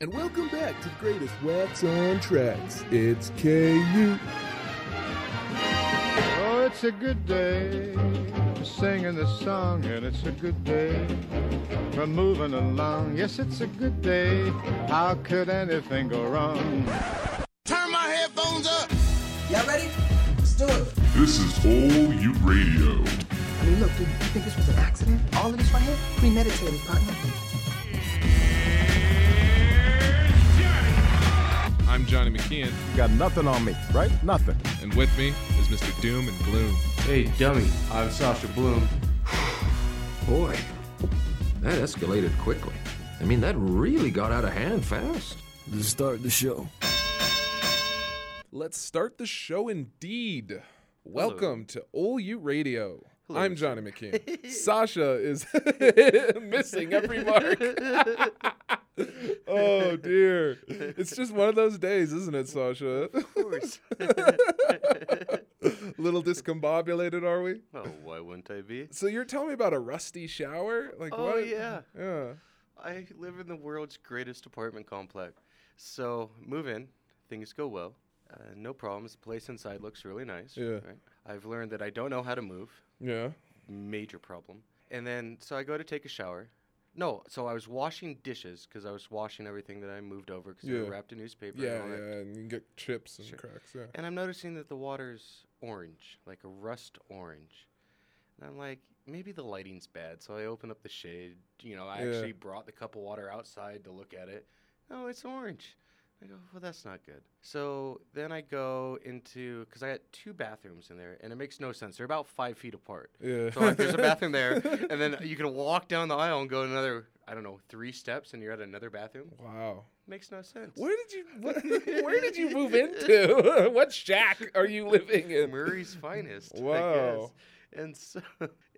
And welcome back to the greatest wax on tracks. It's KU. Oh, it's a good day for singing this song, and it's a good day for moving along. Yes, it's a good day. How could anything go wrong? Turn my headphones up. Y'all ready? Let's do it. This is All You Radio. I mean, look, dude, you think this was an accident? All of this right here? Premeditated, partner. I'm Johnny McKeon, You got nothing on me, right? Nothing. and with me is Mr. Doom and Gloom. Hey, dummy, I'm Sasha Blume. Boy, that escalated quickly. I mean, that really got out of hand fast. Let's start the show. Let's start the show indeed. Welcome to All You Radio. I'm Johnny McKeon. Sasha is missing every mark. oh dear. It's just one of those days, isn't it, Sasha? Of course. A little discombobulated, are we? oh, why wouldn't I be? So you're telling me about a rusty shower? Like what? Oh, what? yeah. Yeah. I live in the world's greatest apartment complex. So, move in, things go well. Uh, no problems. The place inside looks really nice. Yeah. Right? I've learned that I don't know how to move. Yeah. Major problem. And then, so I go to take a shower. No, so I was washing dishes because I was washing everything that I moved over because Yeah. wrapped in newspaper. Yeah, and all that. yeah, and you can get chips and Sure. cracks. Yeah. And I'm noticing that the water's orange, like a rust orange. And I'm like, maybe the lighting's bad. So I open up the shade. You know, I Yeah. actually brought the cup of water outside to look at it. Oh, it's orange. I go, well, that's not good. So then I go into, because I had two bathrooms in there, and it makes no sense. They're about five feet apart. Yeah. So like, there's a bathroom there, and then you can walk down the aisle and go another, I don't know, three steps, and you're at another bathroom. Wow. Makes no sense. Where did you what, where did you move into? what shack are you living in? Murray's finest. Wow. And so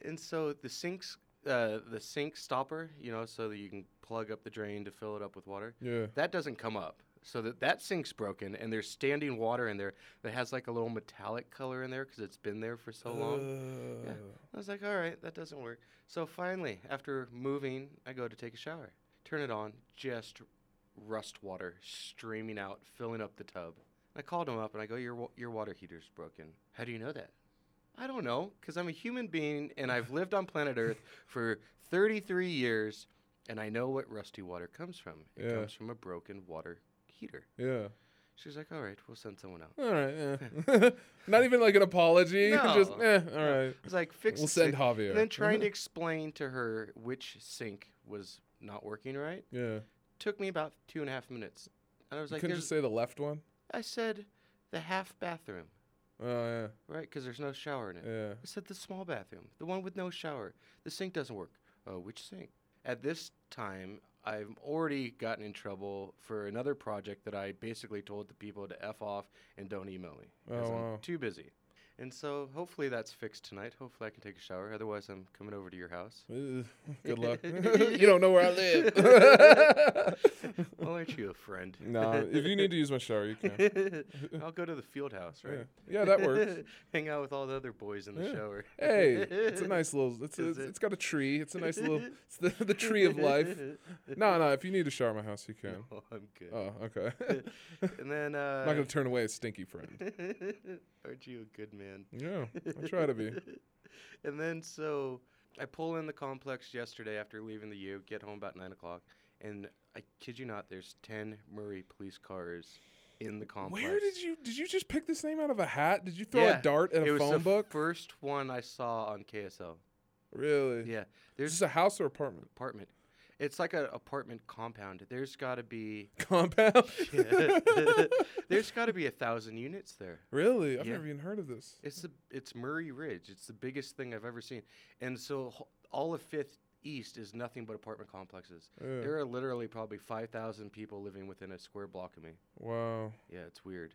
and so the sinks uh, the sink stopper, you know, so that you can plug up the drain to fill it up with water. Yeah. That doesn't come up. So that that sink's broken and there's standing water in there that has like a little metallic color in there because it's been there for so long. Yeah. Oh. I was like, all right, that doesn't work. So finally, after moving, I go to take a shower. Turn it on, just rust water streaming out, filling up the tub. I called him up and I go, your, wa- your water heater's broken. How do you know that? I don't know, because I'm a human being and I've lived on planet Earth for 33 years and I know what rusty water comes from. It Yeah. comes from a broken water heater. Yeah. She's like, all right, we'll send someone out. All right. Yeah. Not even like an apology. Just No. eh, all right. I was like, fix We'll send sink. Javier. And then trying to explain to her which sink was not working right Yeah. took me about two and a half minutes. And I was You like, couldn't just say the left one? I said the half bathroom, Oh yeah. right? Because there's no shower in it. Yeah. I said the small bathroom, the one with no shower. The sink doesn't work. Oh, which sink? At this time, I've already gotten in trouble for another project that I basically told the people to F off and don't email me. Oh, I'm too busy. And so hopefully that's fixed tonight. Hopefully I can take a shower. Otherwise, I'm coming over to your house. Ugh, Good luck. you don't know where I live. well, aren't you a friend? no, if you need to use my shower, you can. I'll go to the field house, Yeah, right? yeah that works. Hang out with all the other boys in the Yeah. shower. Hey, it's a nice little. It's a, it? it's got a tree. It's a nice little. It's the, the tree of life. No, no. If you need to shower my house, you can. No, I'm good. Oh, okay. and then uh, I'm not gonna turn away a stinky friend. Aren't you a good man? Yeah, I try to be. and then so I pull in the complex yesterday after leaving the U, get home about nine o'clock, and I kid you not, there's ten Murray police cars in the complex. Where did you did you just pick this name out of a hat? Did you throw Yeah, a dart at it a was phone the book? first one I saw on KSL. Really? Yeah, Is there's this a house or apartment? apartment. It's like an apartment compound. There's got to be Compound. there's got to be a thousand units there. really? I've Yeah. never even heard of this. It's the it's Murray Ridge. It's the biggest thing I've ever seen, and so all of Fifth East is nothing but apartment complexes. Yeah. There are literally probably five thousand people living within a square block of me. Wow. Yeah, it's weird.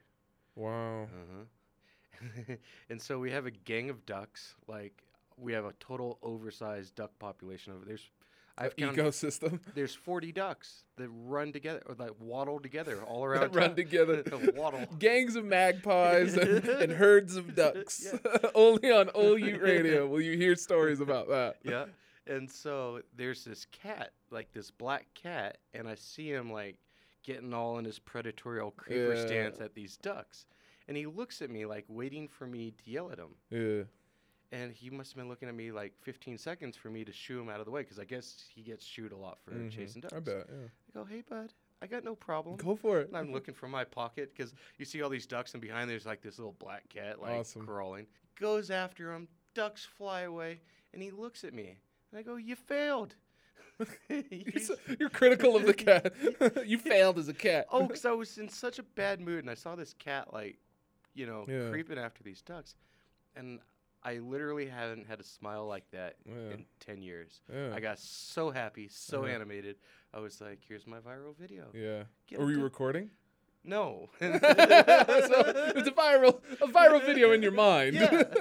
Wow. Uh-huh. and so we have a gang of ducks. Like we have a total oversized duck population of there's I've counted, Ecosystem there's 40 ducks that run together or that waddle together all around run together. waddle. Gangs of magpies and, and herds of ducks. Only on OU Radio will you hear stories about that. yeah. And so there's this cat, like this black cat, and I see him like getting all in his predatorial creeper Yeah. stance at these ducks. And he looks at me like waiting for me to yell at him. Yeah. And he must have been looking at me like 15 seconds for me to shoo him out of the way because I guess he gets shooed a lot for Mhm. chasing ducks. I bet. Yeah. I go, hey, bud, I got no problem. Go for it. And I'm looking for my pocket because you see all these ducks, and behind there's like this little black cat, like Awesome. crawling. Goes after him. Ducks fly away, and he looks at me, and I go, "You failed." You're, so, you're critical of the cat. you failed as a cat. oh, because I was in such a bad mood, and I saw this cat like, you know, Yeah. creeping after these ducks, and I literally haven't had a smile like that Yeah. in ten years. Yeah. I got so happy, so Uh-huh. animated. I was like, "Here's my viral video." Yeah. Get Are we recording? No. so it's a viral, a viral video in your mind. Yeah.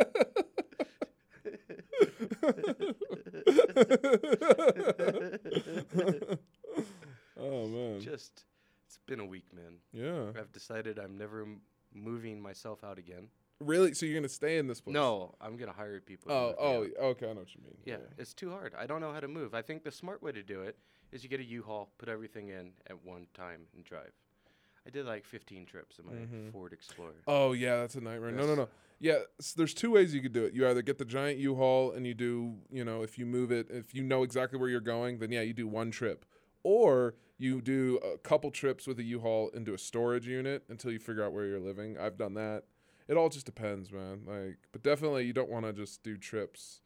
oh man. Just, it's been a week, man. yeah. I've decided I'm never m- moving myself out again. Really? So you're gonna stay in this place? No, I'm gonna hire people. Oh, oh, okay. I know what you mean. yeah, it's too hard. I don't know how to move. I think the smart way to do it is you get a U-Haul, put everything in at one time, and drive. I did like 15 trips in my Mhm. Ford Explorer. Oh yeah, that's a nightmare. No, no, no. Yeah, s there's two ways you could do it. You either get the giant U-Haul and you do, you know, if you move it, if you know exactly where you're going, then yeah, you do one trip. Or you do a couple trips with a U-Haul into a storage unit until you figure out where you're living. I've done that. It all just depends, man. Like, but definitely you don't want to just do trips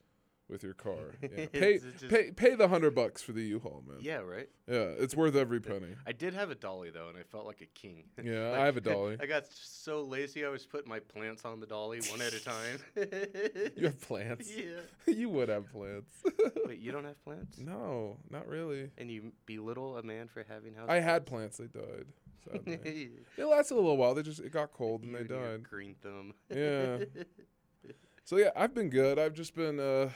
with your car. Yeah. Pay, pay, pay the hundred bucks for the U-Haul, man. Yeah, right. Yeah, it's worth every penny. I did have a dolly though, and I felt like a king. Yeah, Like, I have a dolly. I got so lazy, I was putting my plants on the dolly one at a time. You have plants. Yeah. you would have plants. Wait, you don't have plants? no, not really. And you belittle a man for having house. I had plants. They died. Sadly. It lasted a little while. They just it got cold and they and died. Green thumb. Yeah. So yeah, I've been good. I've just been uh,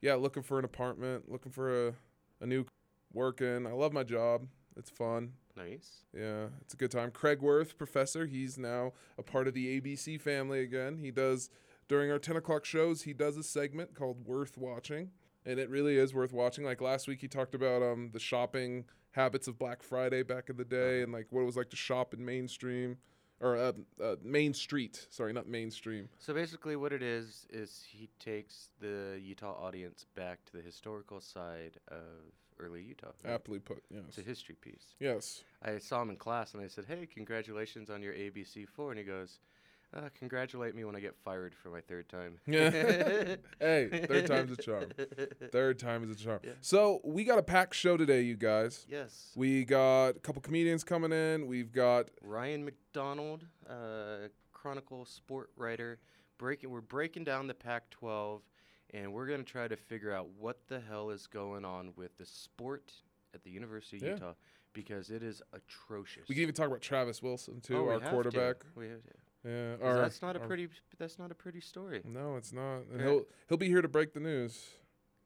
yeah, looking for an apartment, looking for a a new working. I love my job. It's fun. nice. Yeah, it's a good time. Craig Worth, professor, he's now a part of the ABC family again. He does during our ten o'clock shows. He does a segment called Worth Watching, and it really is worth watching. Like last week, he talked about um the shopping habits of Black Friday back in the day, and like what it was like to shop in mainstream or uh, uh, Main Street. Sorry, not mainstream. So basically, what it is is he takes the Utah audience back to the historical side of early Utah. right? Aptly put. Yes. It's a history piece. Yes. I saw him in class and I said, "Hey, congratulations on your ABC four," and he goes, uh, "Congratulate me when I get fired for my third time." Yeah. hey, third time's a charm. Third time is a charm. Yeah. So we got a packed show today, you guys. Yes. We got a couple comedians coming in. We've got Ryan McDonald, uh, Chronicle sport writer, breaking. We're breaking down the Pac-12, and we're gonna try to figure out what the hell is going on with the sport at the University of Yeah. Utah because it is atrocious. we can even talk about Travis Wilson too, Oh, our have to. quarterback. We have to. Yeah, that's not a pretty. That's not a pretty story. No, it's not. And Yeah. he'll he'll be here to break the news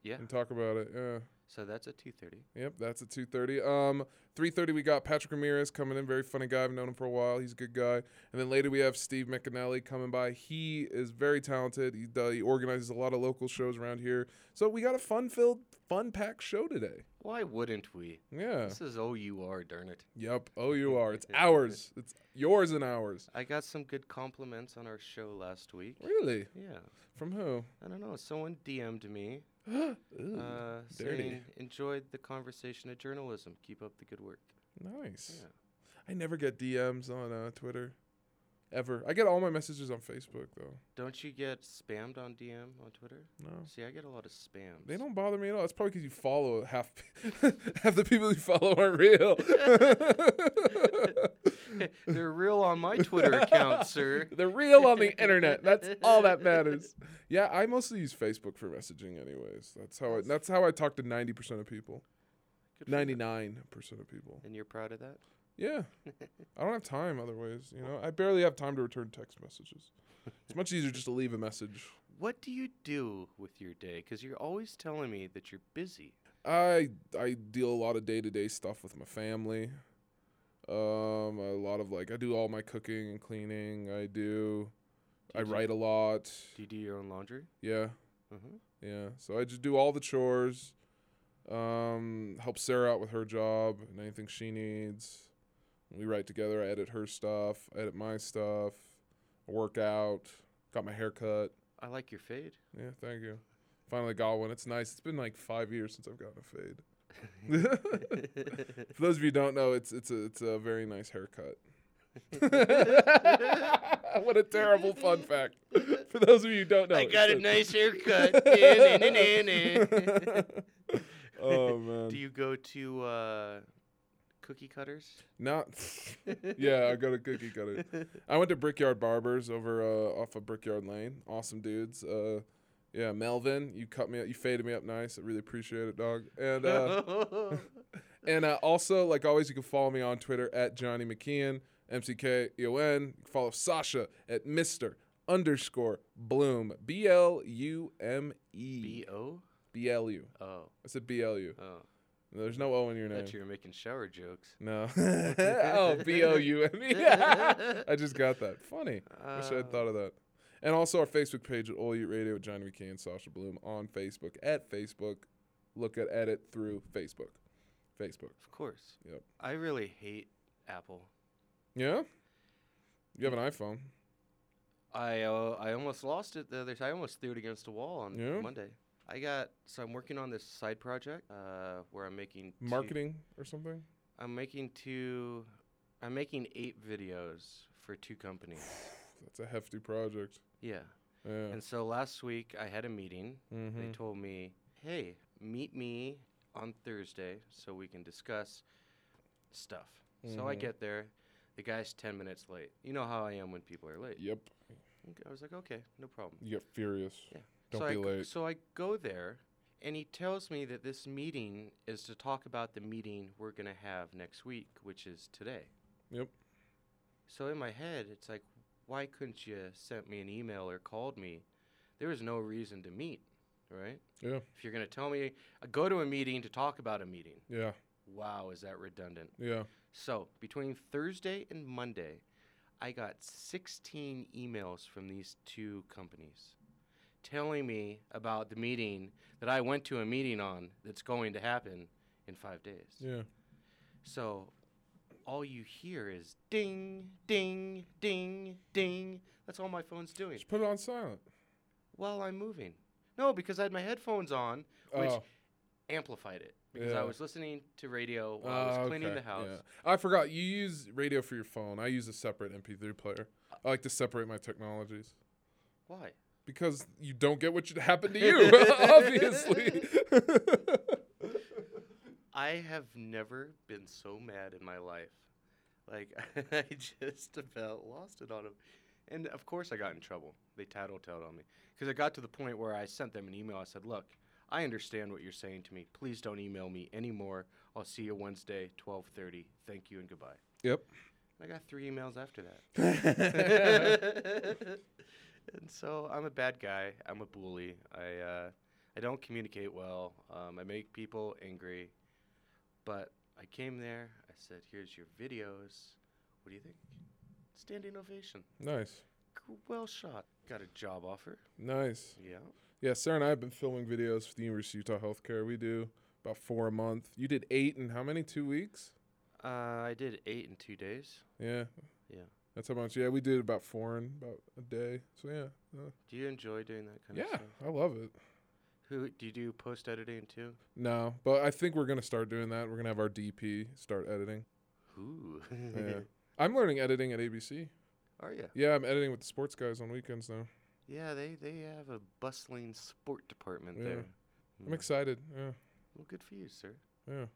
Yeah. and talk about it. Yeah. So that's at two thirty. Yep, that's at two thirty. Um, three thirty we got Patrick Ramirez coming in, very funny guy. I've known him for a while. He's a good guy. And then later we have Steve McAnally coming by. He is very talented. He does, he organizes a lot of local shows around here. So we got a fun filled, fun packed show today. Why wouldn't we? Yeah. This is OUR, darn it. Yep. Oh, you are. It's ours. It's yours and ours. I got some good compliments on our show last week. Really? Yeah. From who? I don't know. Someone DM'd me Ooh, uh, dirty. saying, enjoyed the conversation of journalism. Keep up the good work. Nice. Yeah. I never get DMs on uh, Twitter. Ever. I get all my messages on Facebook though. Don't you get spammed on DM on Twitter? No. See, I get a lot of spams. They don't bother me at all. It's probably because you follow half half the people you follow aren't real. They're real on my Twitter account, sir. They're real on the internet. That's all that matters. Yeah, I mostly use Facebook for messaging, anyways. That's how I, that's how I talk to ninety percent of people. Good for you. Ninety nine percent of people. And you're proud of that? Yeah, I don't have time otherwise. You know, I barely have time to return text messages. It's much easier just to leave a message. What do you do with your day? Because you're always telling me that you're busy. I I deal a lot of day to day stuff with my family. Um, a lot of like I do all my cooking and cleaning. I do. I write a lot. Do you do your own laundry? Yeah, Uh-huh. yeah. So I just do all the chores. Um, help Sarah out with her job and anything she needs. We write together. I edit her stuff. I edit my stuff. I work out. Got my hair cut. I like your fade. Yeah, thank you. Finally got one. It's nice. It's been like five years since I've gotten a fade. For those of you who don't know, it's it's a it's a very nice haircut. what a terrible fun fact. For those of you who don't know, I got a nice haircut. Oh man. Do you go to uh, cookie cutters? Not. yeah, I go to cookie cutters. I went to Brickyard Barbers over uh, off of Brickyard Lane. Awesome dudes. Uh, yeah, Melvin, you cut me up. You faded me up nice. I really appreciate it, dog. And uh, and uh, also, like always, you can follow me on Twitter at Johnny McKeon, M C K E O N. You can follow Sasha at Mister underscore Blume, B L U M E. B O. B L U. Oh, I said B L U. oh. There's no O in your name. thought you were making shower jokes. No. oh, B O U M E. I just got that. Funny. Wish I had thought of that. And also our Facebook page at All Eat Radio with Johnny McKay and Sasha Blume on Facebook. At Facebook. Look at edit through Facebook. Facebook. Of course. Yep. I really hate Apple. Yeah? You have an iPhone. I uh, I almost lost it the other time. I almost threw it against a wall on Yeah? Monday. I got so I'm working on this side project uh, where I'm making two- Marketing or something? I'm making two. I'm making eight videos for two companies. That's a hefty project. Yeah. Yeah. And so last week I had a meeting. They Mhm. told me, "Hey, meet me on Thursday so we can discuss stuff." So I Mhm. get there. The guy's 10 minutes late. You know how I am when people are late. Yep. I was like, "Okay, no problem." You get furious. Yeah. Don't so be I, late. So I go there, and he tells me that this meeting is to talk about the meeting we're going to have next week, which is today. Yep. So in my head, it's like, why couldn't you sent me an email or called me? There was no reason to meet, right? Yeah. If you're going to tell me, uh, go to a meeting to talk about a meeting. Yeah. Wow, is that redundant? Yeah. So between Thursday and Monday, I got 16 emails from these two companies telling me about the meeting that I went to a meeting on that's going to happen in five days. Yeah. So all you hear is ding, ding, ding, ding. That's all my phone's doing Just put it on silent. while I'm moving. No, because I had my headphones on, which Oh. amplified it. Because I was listening to radio while I was Oh, cleaning okay, the house. yeah. I forgot you use radio for your phone. I use a separate MP3 player. I like to separate my technologies Why? because you don't get what should happen to you. obviously. I have never been so mad in my life. Like I just about lost it on him, and of course I got in trouble. They tattletaled on me because I got to the point where I sent them an email. I said, "Look, I understand what you're saying to me. Please don't email me anymore. I'll see you Wednesday, 12:30. Thank you and goodbye." yep. I got three emails after that. and so I'm a bad guy. I'm a bully. I uh, I don't communicate well. Um, I make people angry. But I came there. I said, "Here's your videos. What do you think?" Standing ovation. Nice. Well shot. Got a job offer. Nice. Yeah. Yeah, Sarah and I have been filming videos for the University of Utah Healthcare. We do about four a month. You did eight in how many? Two weeks? Uh, I did eight in two days. Yeah. Yeah. That's how much. Yeah, we did about four in about a day. So yeah. Uh, Do you enjoy doing that kind of stuff? yeah. I love it. Who do you do post editing too? No, but I think we're gonna start doing that. We're gonna have our DP start editing. Ooh. Yeah. I'm learning editing at ABC. Are you? Yeah, I'm editing with the sports guys on weekends now. Yeah, they they have a bustling sport department Yeah. there. I'm Mm. excited. Yeah. Well, good for you, sir. Yeah.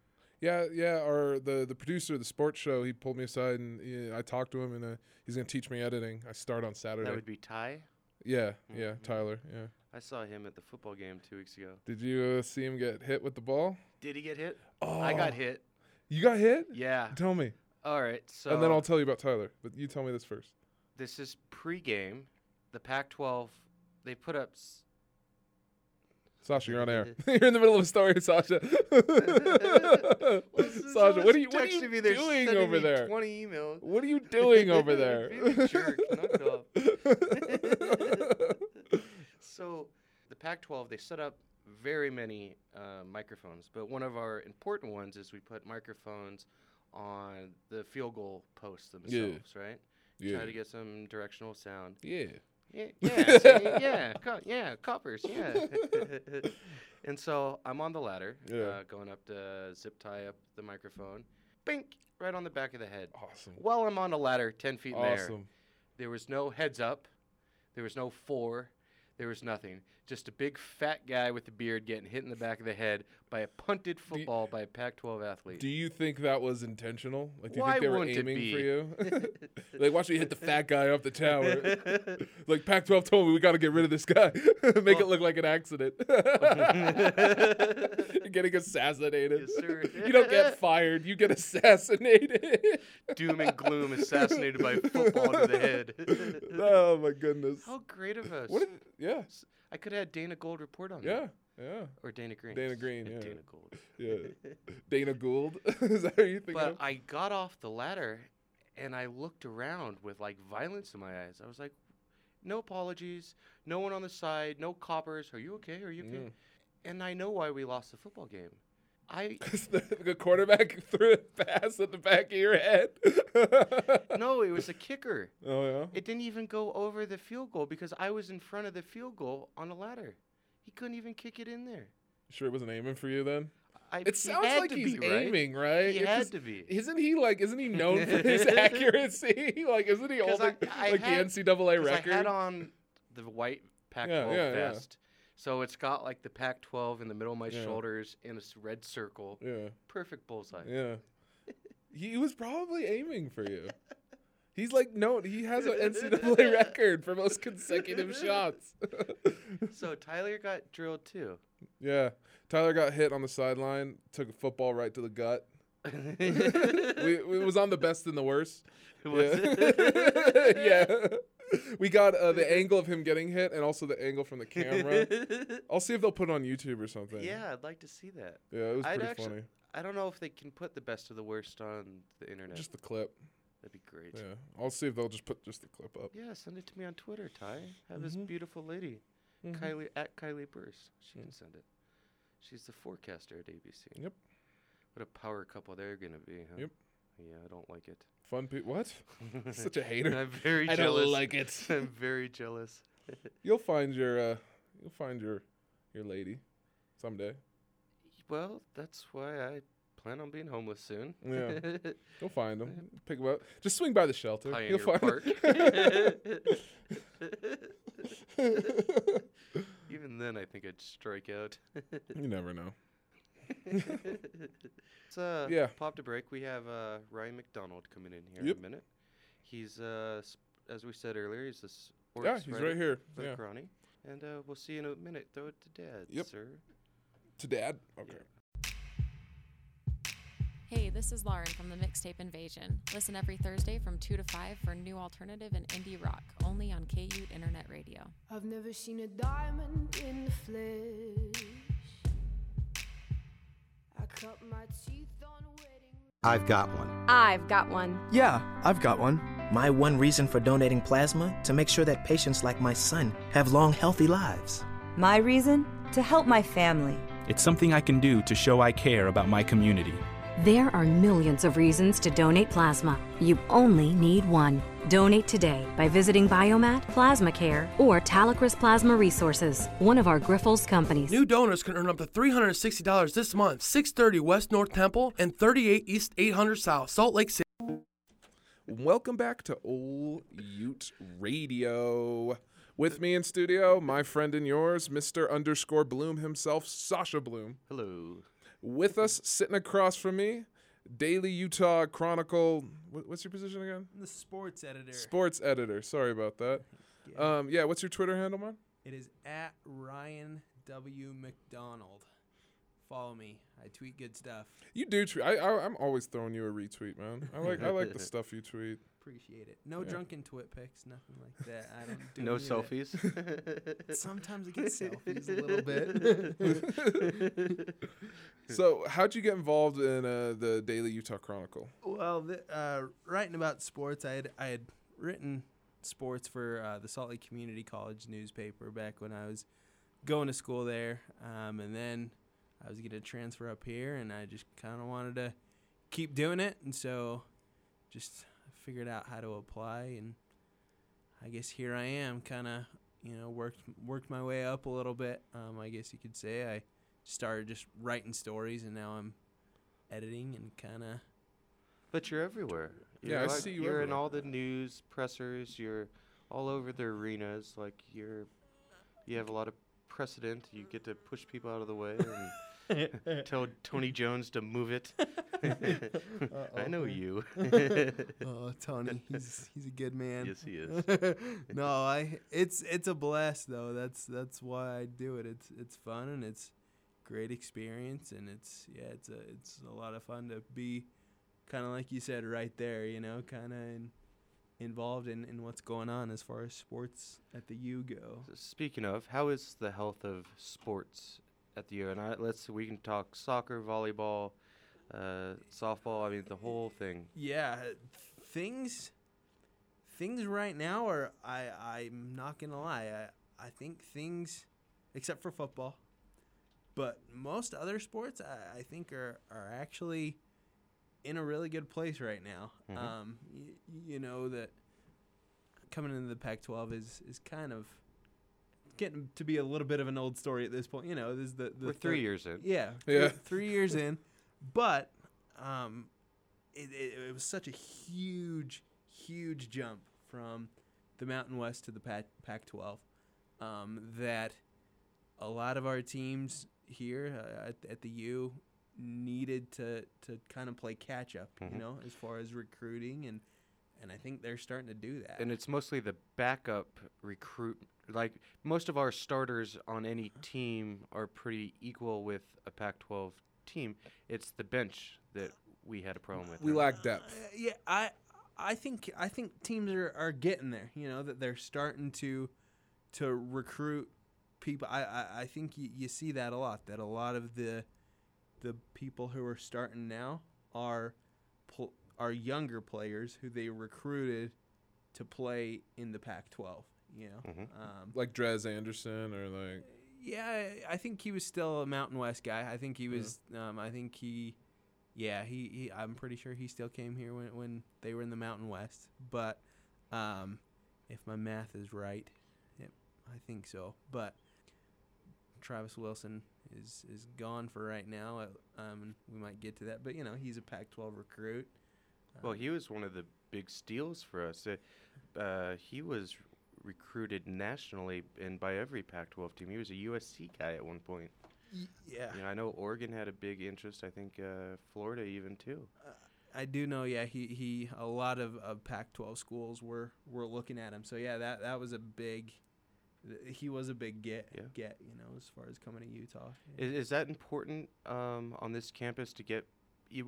Yeah, yeah. Our the the producer of the sports show, he pulled me aside and yeah, I talked to him, and uh, he's gonna teach me editing. I start on Saturday. That would be Ty. yeah, yeah. Mhm. Tyler. Yeah. I saw him at the football game two weeks ago. Did you uh, see him get hit with the ball? Did he get hit? Oh, I got hit. You got hit? Yeah. Tell me, All right. So and then I'll tell you about Tyler. But you tell me this first. this is pregame. The Pac-12. They put up. S- Sasha, you're on air. you're in the middle of a story, Sasha. Sasha, what are you, what are you doing over there? Twenty emails. What are you doing over there? Jerk. So, the Pac-12 they set up very many uh, microphones, but one of our important ones is we put microphones on the field goal posts Yeah. themselves, right? Yeah. Try to get some directional sound. Yeah. Yeah, yeah, yeah, co- yeah, coppers, yeah. and so I'm on the ladder, Yeah. uh, going up to zip tie up the microphone. Bink, right on the back of the head. Awesome. While I'm on a ladder, ten feet in the air. There was no heads up. There was no four. There was nothing. Just a big fat guy with a beard getting hit in the back of the head by a punted football by a Pac-12 athlete. Do you think that was intentional? Like, do you Why think they were aiming for you? like, watch me hit the fat guy off the tower. like, Pac-12 told me we got to get rid of this guy. Make it look like an accident. You're getting assassinated. Yes, sir. you don't get fired. You get assassinated. Doom and gloom, assassinated by football to the head. oh my goodness. How great of us! What? Did, yeah. I could have had Dana Gold report on Yeah. that. Yeah. yeah. Or Dana Green. Dana Green. Yeah. Dana Gold. Yeah. Dana Gould. Is that what you think But of? I got off the ladder and I looked around with like violence in my eyes. I was like, no apologies, no one on the side, no coppers. Are you okay? Are you okay? Mm. And I know why we lost the football game. I the, the quarterback threw a pass at the back of your head. no, it was a kicker. Oh yeah. It didn't even go over the field goal because I was in front of the field goal on a ladder. He couldn't even kick it in there. Sure, it wasn't aiming for you then. I, It sounds like he's be, aiming, right? He It's had just- to be. Isn't he like? Isn't he known for his accuracy? like, isn't he I- holding I like had- the NCAA record? I had on the white Pac-12 yeah, yeah. vest, so it's got like the Pac-12 in the middle of my Yeah. shoulders in a red circle. Yeah, Perfect bullseye. yeah. he was probably aiming for you. He's like, no, he has an NCAA record for most consecutive shots. So Tyler got drilled too. yeah, Tyler got hit on the sideline, took a football right to the gut. we, we- it was on the best and the worst. Was yeah. yeah. We got uh, the angle of him getting hit and also the angle from the camera. I'll see if they'll put it on YouTube or something. yeah, I'd like to see that. Yeah, it was I'd pretty actually- funny. I don't know if they can put the best of the worst on the internet. Just the clip. That'd be great. Yeah. I'll see if they'll just put just the clip up. Yeah, send it to me on Twitter, Ty. Have this Mhm. beautiful lady, Mhm. Kylie at Kylie Bearse. She Mm. can send it. She's the forecaster at ABC. Yep. What a power couple they're gonna be, huh? Yep. Yeah, I don't like it. Fun pe What? Such a hater. I'm very I jealous. don't like it. I'm very jealous. You'll find your uh you'll find your your lady someday. Well, that's why I plan on being homeless soon. Yeah. You'll find them. Pick them up. Just swing by the shelter. Pioneer You'll find Park. Even then, I think I'd strike out. you never know. Let's uh, Yeah. pop to break. We have uh, Ryan McDonald coming in here Yep. in a minute. He's, uh, s- as we said earlier, he's this. Yeah, he's right here. Yeah. Crony. And uh, we'll see you in a minute. Throw it to Dad, Yep. sir. To dad? Okay. Hey, this is Lauren from the Mixtape Invasion. Listen every Thursday from 2 to 5 for new alternative and indie rock, only on KU Internet Radio. I've never seen a diamond in the flesh. I've got one. I've got one. Yeah, I've got one. My one reason for donating plasma to make sure that patients like my son have long, healthy lives. My reason? To help my family. It's something I can do to show I care about my community. There are millions of reasons to donate plasma. You only need one. Donate today by visiting Biomat, Plasma Care, or Talecris Plasma Resources, one of our Grifols companies. New donors can earn up to $360 this month. 630 West North Temple and 38 East 800 South, Salt Lake City. Welcome back to Old Ute Radio. With me in studio, my friend and yours, Mr. Underscore Blume himself, Sasha Blume. Hello. With us, sitting across from me, Daily Utah Chronicle. What, what's your position again? The sports editor. Sports editor. Sorry about that. Yeah. Um, yeah. What's your Twitter handle, man? It is at Ryan W McDonald. Follow me. I tweet good stuff. You do tweet. I, I I'm always throwing you a retweet, man. I like I like the stuff you tweet. Appreciate it. No Yeah. drunken twit pics, nothing like that. I don't do No any of it. selfies? Sometimes I get selfies a little bit. so, how'd you get involved in uh, the Daily Utah Chronicle? Well, the, uh, writing about sports, I had I had written sports for uh, the Salt Lake Community College newspaper back when I was going to school there, um, and then I was going to transfer up here, and I just kind of wanted to keep doing it, and so just figured out how to apply, and I guess here I am, kind of you know worked worked my way up a little bit. Um, I guess you could say I started just writing stories, and now I'm editing and kind of. But you're everywhere. Yeah, You're I like- see you You're in all the news pressers. You're all over the arenas. Like you're, you have a lot of precedent. You get to push people out of the way and tell Tony Jones to move it. I know you. oh, Tony, he's he's a good man. Yes, he is. no, I it's it's a blast though. That's that's why I do it. It's it's fun and it's great experience and it's yeah, it's a it's a lot of fun to be kind of like you said right there, you know, kind of in, involved in, in what's going on as far as sports at the U go. Speaking of, how is the health of sports at the U? And I, let's we can talk soccer, volleyball, uh, softball. I mean, the whole thing. Yeah, things things right now are I I'm not gonna lie. I I think things except for football, but most other sports I, I think are are actually in a really good place right now. Mhm. Um, y- you know that coming into the Pac-12 is is kind of getting to be a little bit of an old story at this point. You know, this is the, the We're three third- years in. Yeah, Yeah. three, three years in, but um, it, it, it was such a huge, huge jump from the Mountain West to the Pac- Pac-12 um, that a lot of our teams here uh, at, at the U needed to to kind of play catch up, Mhm. you know, as far as recruiting and and I think they're starting to do that. And it's mostly the backup recruit. Like most of our starters on any team are pretty equal with a Pac-12 team. It's the bench that we had a problem with. We right? lack depth. Uh, yeah, I I think I think teams are, are getting there. You know that they're starting to to recruit people. I I, I think you, you see that a lot. That a lot of the the people who are starting now are pl- are younger players who they recruited to play in the Pac-12. You know, Mhm. um, Like Dres Anderson or like yeah, I- I think he was still a Mountain West guy. I think he was. Um, I think he. Yeah, he, he. I'm pretty sure he still came here when when they were in the Mountain West. But, um, if my math is right, yep, I think so. But Travis Wilson is is gone for right now. uh, Um, we might get to that. But you know, he's a Pac-12 recruit. Well, he was one of the big steals for us. Uh, uh, he was recruited nationally and by every Pac-12 team. He was a USC guy at one point. Yeah. You know, I know Oregon had a big interest. I think uh, Florida even too. I do know, yeah, he, he a lot of, of Pac-12 schools were, were looking at him. So yeah, that that was a big, th- he was a big get Yeah. get you know as far as coming to Utah. Yeah. Is, is that important um, on this campus to get,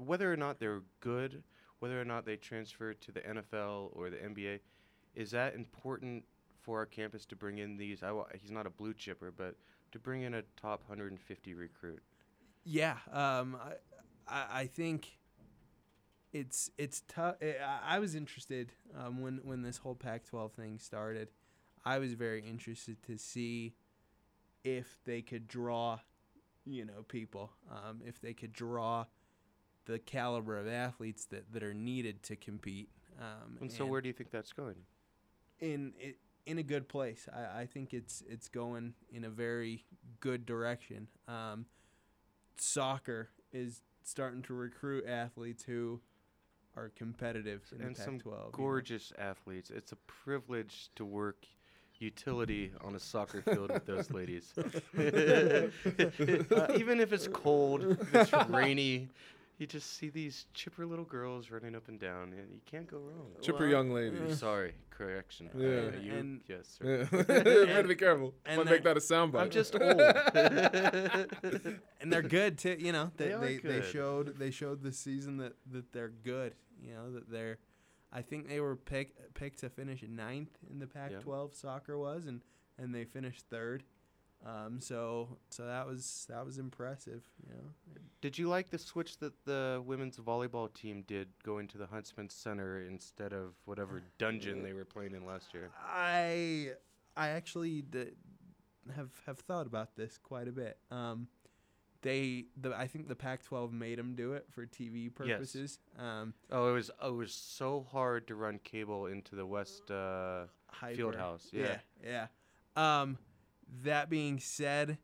whether or not they're good, whether or not they transfer to the NFL or the NBA, is that important for our campus to bring in these? I, he's not a blue chipper, but to bring in a top 150 recruit. Yeah, um, I, I think it's it's tough. I, I was interested um, when when this whole Pac-12 thing started. I was very interested to see if they could draw, you know, people. Um, if they could draw the caliber of athletes that, that are needed to compete. Um, And so, where do you think that's going? in it, in a good place. I, I think it's it's going in a very good direction. Um, soccer is starting to recruit athletes who are competitive in and the some Pac-12. you know. gorgeous athletes. It's a privilege to work utility on a soccer field with those ladies. Uh, even if it's cold, if it's rainy, you just see these chipper little girls running up and down, and you can't go wrong. Chipper young ladies. Sorry, correction. Uh, Yeah. you, And- yes, Yeah. sir. Better be careful. and Might make they're- that a soundbite. I'm just old. and they're good too. You know, they They they, they showed they showed this season that, that they're good. You know that they're. I think they were picked picked to finish ninth in the Pac-12. Soccer was, and and they finished third. Um, so so that was that was impressive. You know. Did you like the switch that the women's volleyball team did going to the Huntsman Center instead of whatever dungeon they were playing in last year? I I actually d- have have thought about this quite a bit. Um, they the I think the Pac-12 made them do it for TV purposes. Um, oh, it was oh, it was so hard to run cable into the West uh. Field House. Yeah. yeah, yeah. Um, that being said,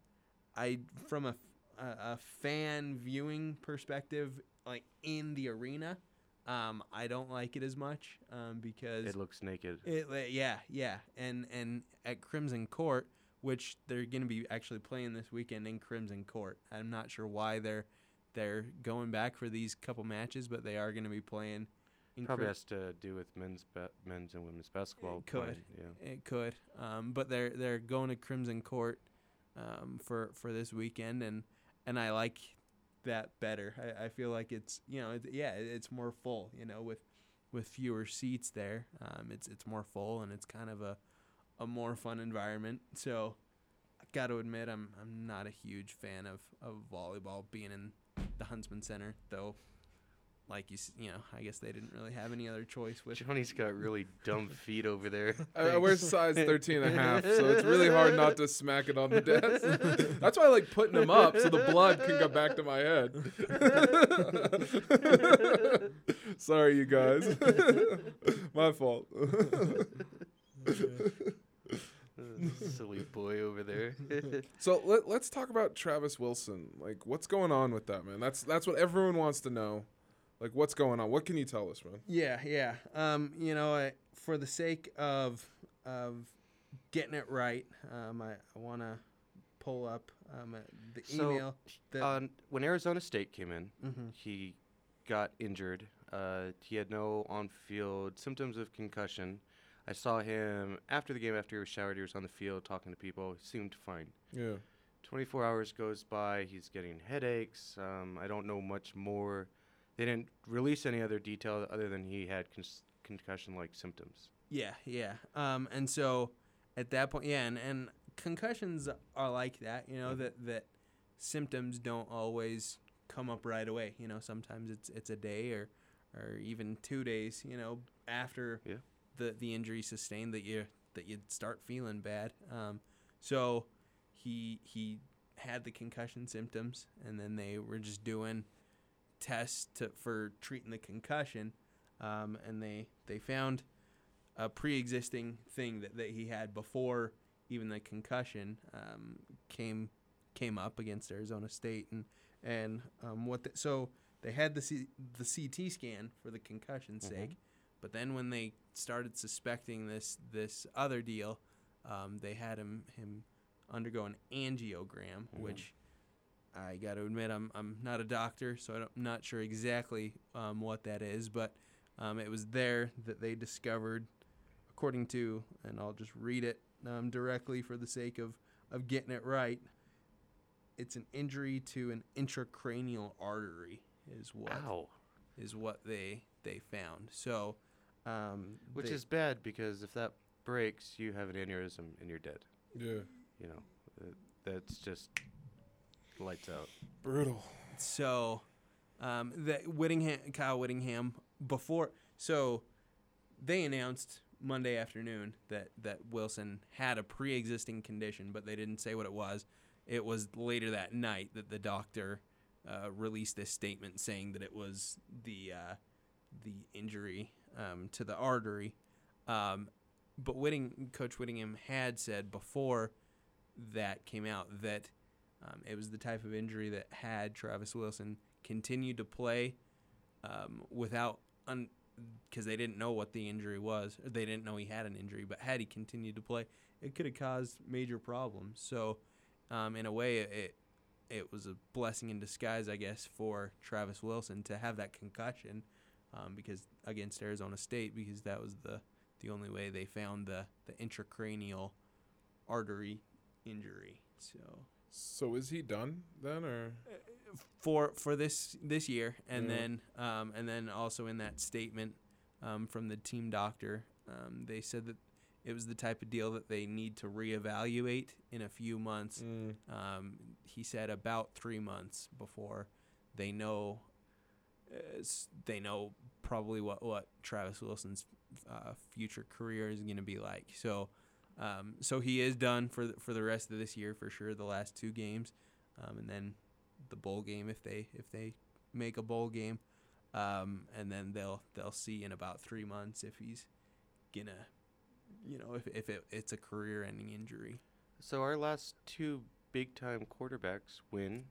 I from a, a, a fan viewing perspective, like in the arena, um, I don't like it as much um, because It looks naked. It, yeah, yeah, and and at Crimson Court, which they're going to be actually playing this weekend in Crimson Court. I'm not sure why they're they're going back for these couple matches, but they are going to be playing. In Probably has to do with men's ba- men's and women's basketball. it could. playing, Yeah. It could. Um, but they're they're going to Crimson Court um, for for this weekend, and and I like that better. I, I feel like it's you know it, yeah it, it's more full. You know with with fewer seats there, um, it's it's more full and it's kind of a a more fun environment. So I got to admit I'm I'm not a huge fan of of volleyball being in the Huntsman Center though. Like you, you know, I guess they didn't really have any other choice with. Johnny's got really dumb feet over there. I, I wear size 13 and a half, so it's really hard not to smack it on the desk. That's why I like putting them up so the blood can go back to my head. Sorry, you guys. my fault. Silly boy over there. so let, let's talk about Travis Wilson. Like, what's going on with that man? That's that's what everyone wants to know. Like, what's going on? What can you tell us, man? Yeah, yeah. Um, you know, I, for the sake of of getting it right, um, I, I want to pull up um, uh, the So, email. that, uh, when Arizona State came in, Mhm. he got injured. Uh, he had no on-field symptoms of concussion. I saw him after the game, after he was showered. He was on the field talking to people. He seemed fine. Yeah. 24 hours goes by. He's getting headaches. Um, I don't know much more. They didn't release any other detail other than he had cons- concussion-like symptoms. yeah, yeah. Um, and so at that point, yeah, and, and concussions are like that. You know that that symptoms don't always come up right away. You know, sometimes it's it's a day or or even two days. You know, after Yeah. the the injury sustained that you that you start feeling bad. Um, so he he had the concussion symptoms, and then they were just doing tests to, for treating the concussion, um, and they they found a pre-existing thing that, that he had before even the concussion um, came came up against Arizona State, and and um, what the, so they had the C, the CT scan for the concussion's Mhm. sake, but then when they started suspecting this this other deal, um, they had him him undergo an angiogram, Mhm. which I got to admit I'm I'm not a doctor, so I don't- I'm not sure exactly um, what that is, but um, it was there that they discovered, according to, and I'll just read it um, directly for the sake of of getting it right. It's an injury to an intracranial artery, is what Ow. is what they they found. So, um, Which they- is bad because if that breaks, you have an aneurysm and you're dead. Yeah. You know, that's just lights out. Brutal. So, um, that Whittingham, Kyle Whittingham, before, so they announced Monday afternoon that that Wilson had a pre-existing condition, but they didn't say what it was. It was later that night that the doctor uh, released this statement saying that it was the uh, the injury um, to the artery. Um, but Whitting, Coach Whittingham had said before that came out that um, it was the type of injury that had Travis Wilson continued to play um, without, because they didn't know what the injury was. Or they didn't know he had an injury, but had he continued to play, it could have caused major problems. So, um, in a way, it it was a blessing in disguise, I guess, for Travis Wilson to have that concussion, um, because against Arizona State, because that was the the only way they found the the intracranial artery injury. So So is he done then, or for for this this year, and Yeah. then um, and then also in that statement um, from the team doctor, um, they said that it was the type of deal that they need to reevaluate in a few months. Mm. Um, he said about three months before they know uh, they know probably what what Travis Wilson's uh, future career is going to be like. So. Um, so he is done for the, for the rest of this year for sure. The last two games, um, and then the bowl game if they if they make a bowl game, um, and then they'll they'll see in about three months if he's gonna, you know, if if it, it's a career-ending injury. So our last two big-time quarterbacks win.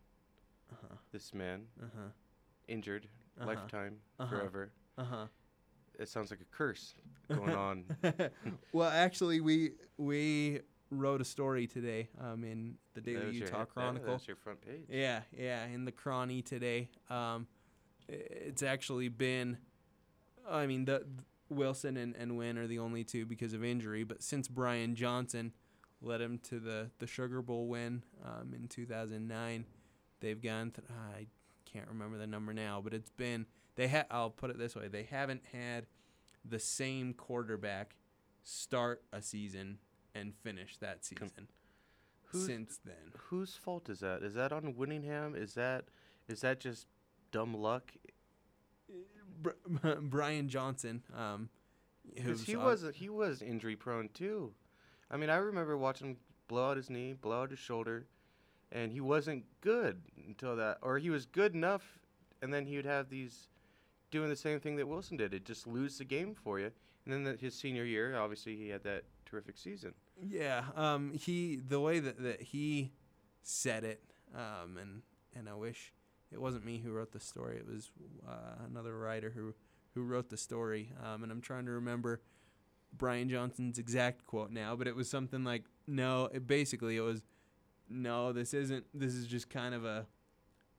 Uh-huh. This man, Uh-huh. injured, Uh-huh. lifetime, Uh-huh. forever. It sounds like a curse going on. well, actually, we we wrote a story today um, in the That Daily your Utah yeah, Chronicle. that's your front page. Yeah, yeah, in the Chrony today. Um, it's actually been, I mean, the Wilson and, and Wynn are the only two because of injury, but since Brian Johnson led him to the, the Sugar Bowl win um, in 2009, they've gone. Th- I can't remember the number now, but it's been they ha- I'll put it this way: they haven't had the same quarterback start a season and finish that season Who's- since then. Whose fault is that? Is that on Whittingham? Is that is that just dumb luck? Br- Brian Johnson, um, Because he was he was injury prone too. I mean, I remember watching him blow out his knee, blow out his shoulder, and he wasn't good until that, or he was good enough, and then he would have these doing the same thing that Wilson did. It just lose the game for you. And then the, his senior year, obviously, he had that terrific season. Yeah, um, he the way that, that he said it, um, and and I wish it wasn't me who wrote the story. It was uh, another writer who who wrote the story. Um, and I'm trying to remember Brian Johnson's exact quote now, but it was something like, "No, it, basically it was, no, this isn't. This is just kind of a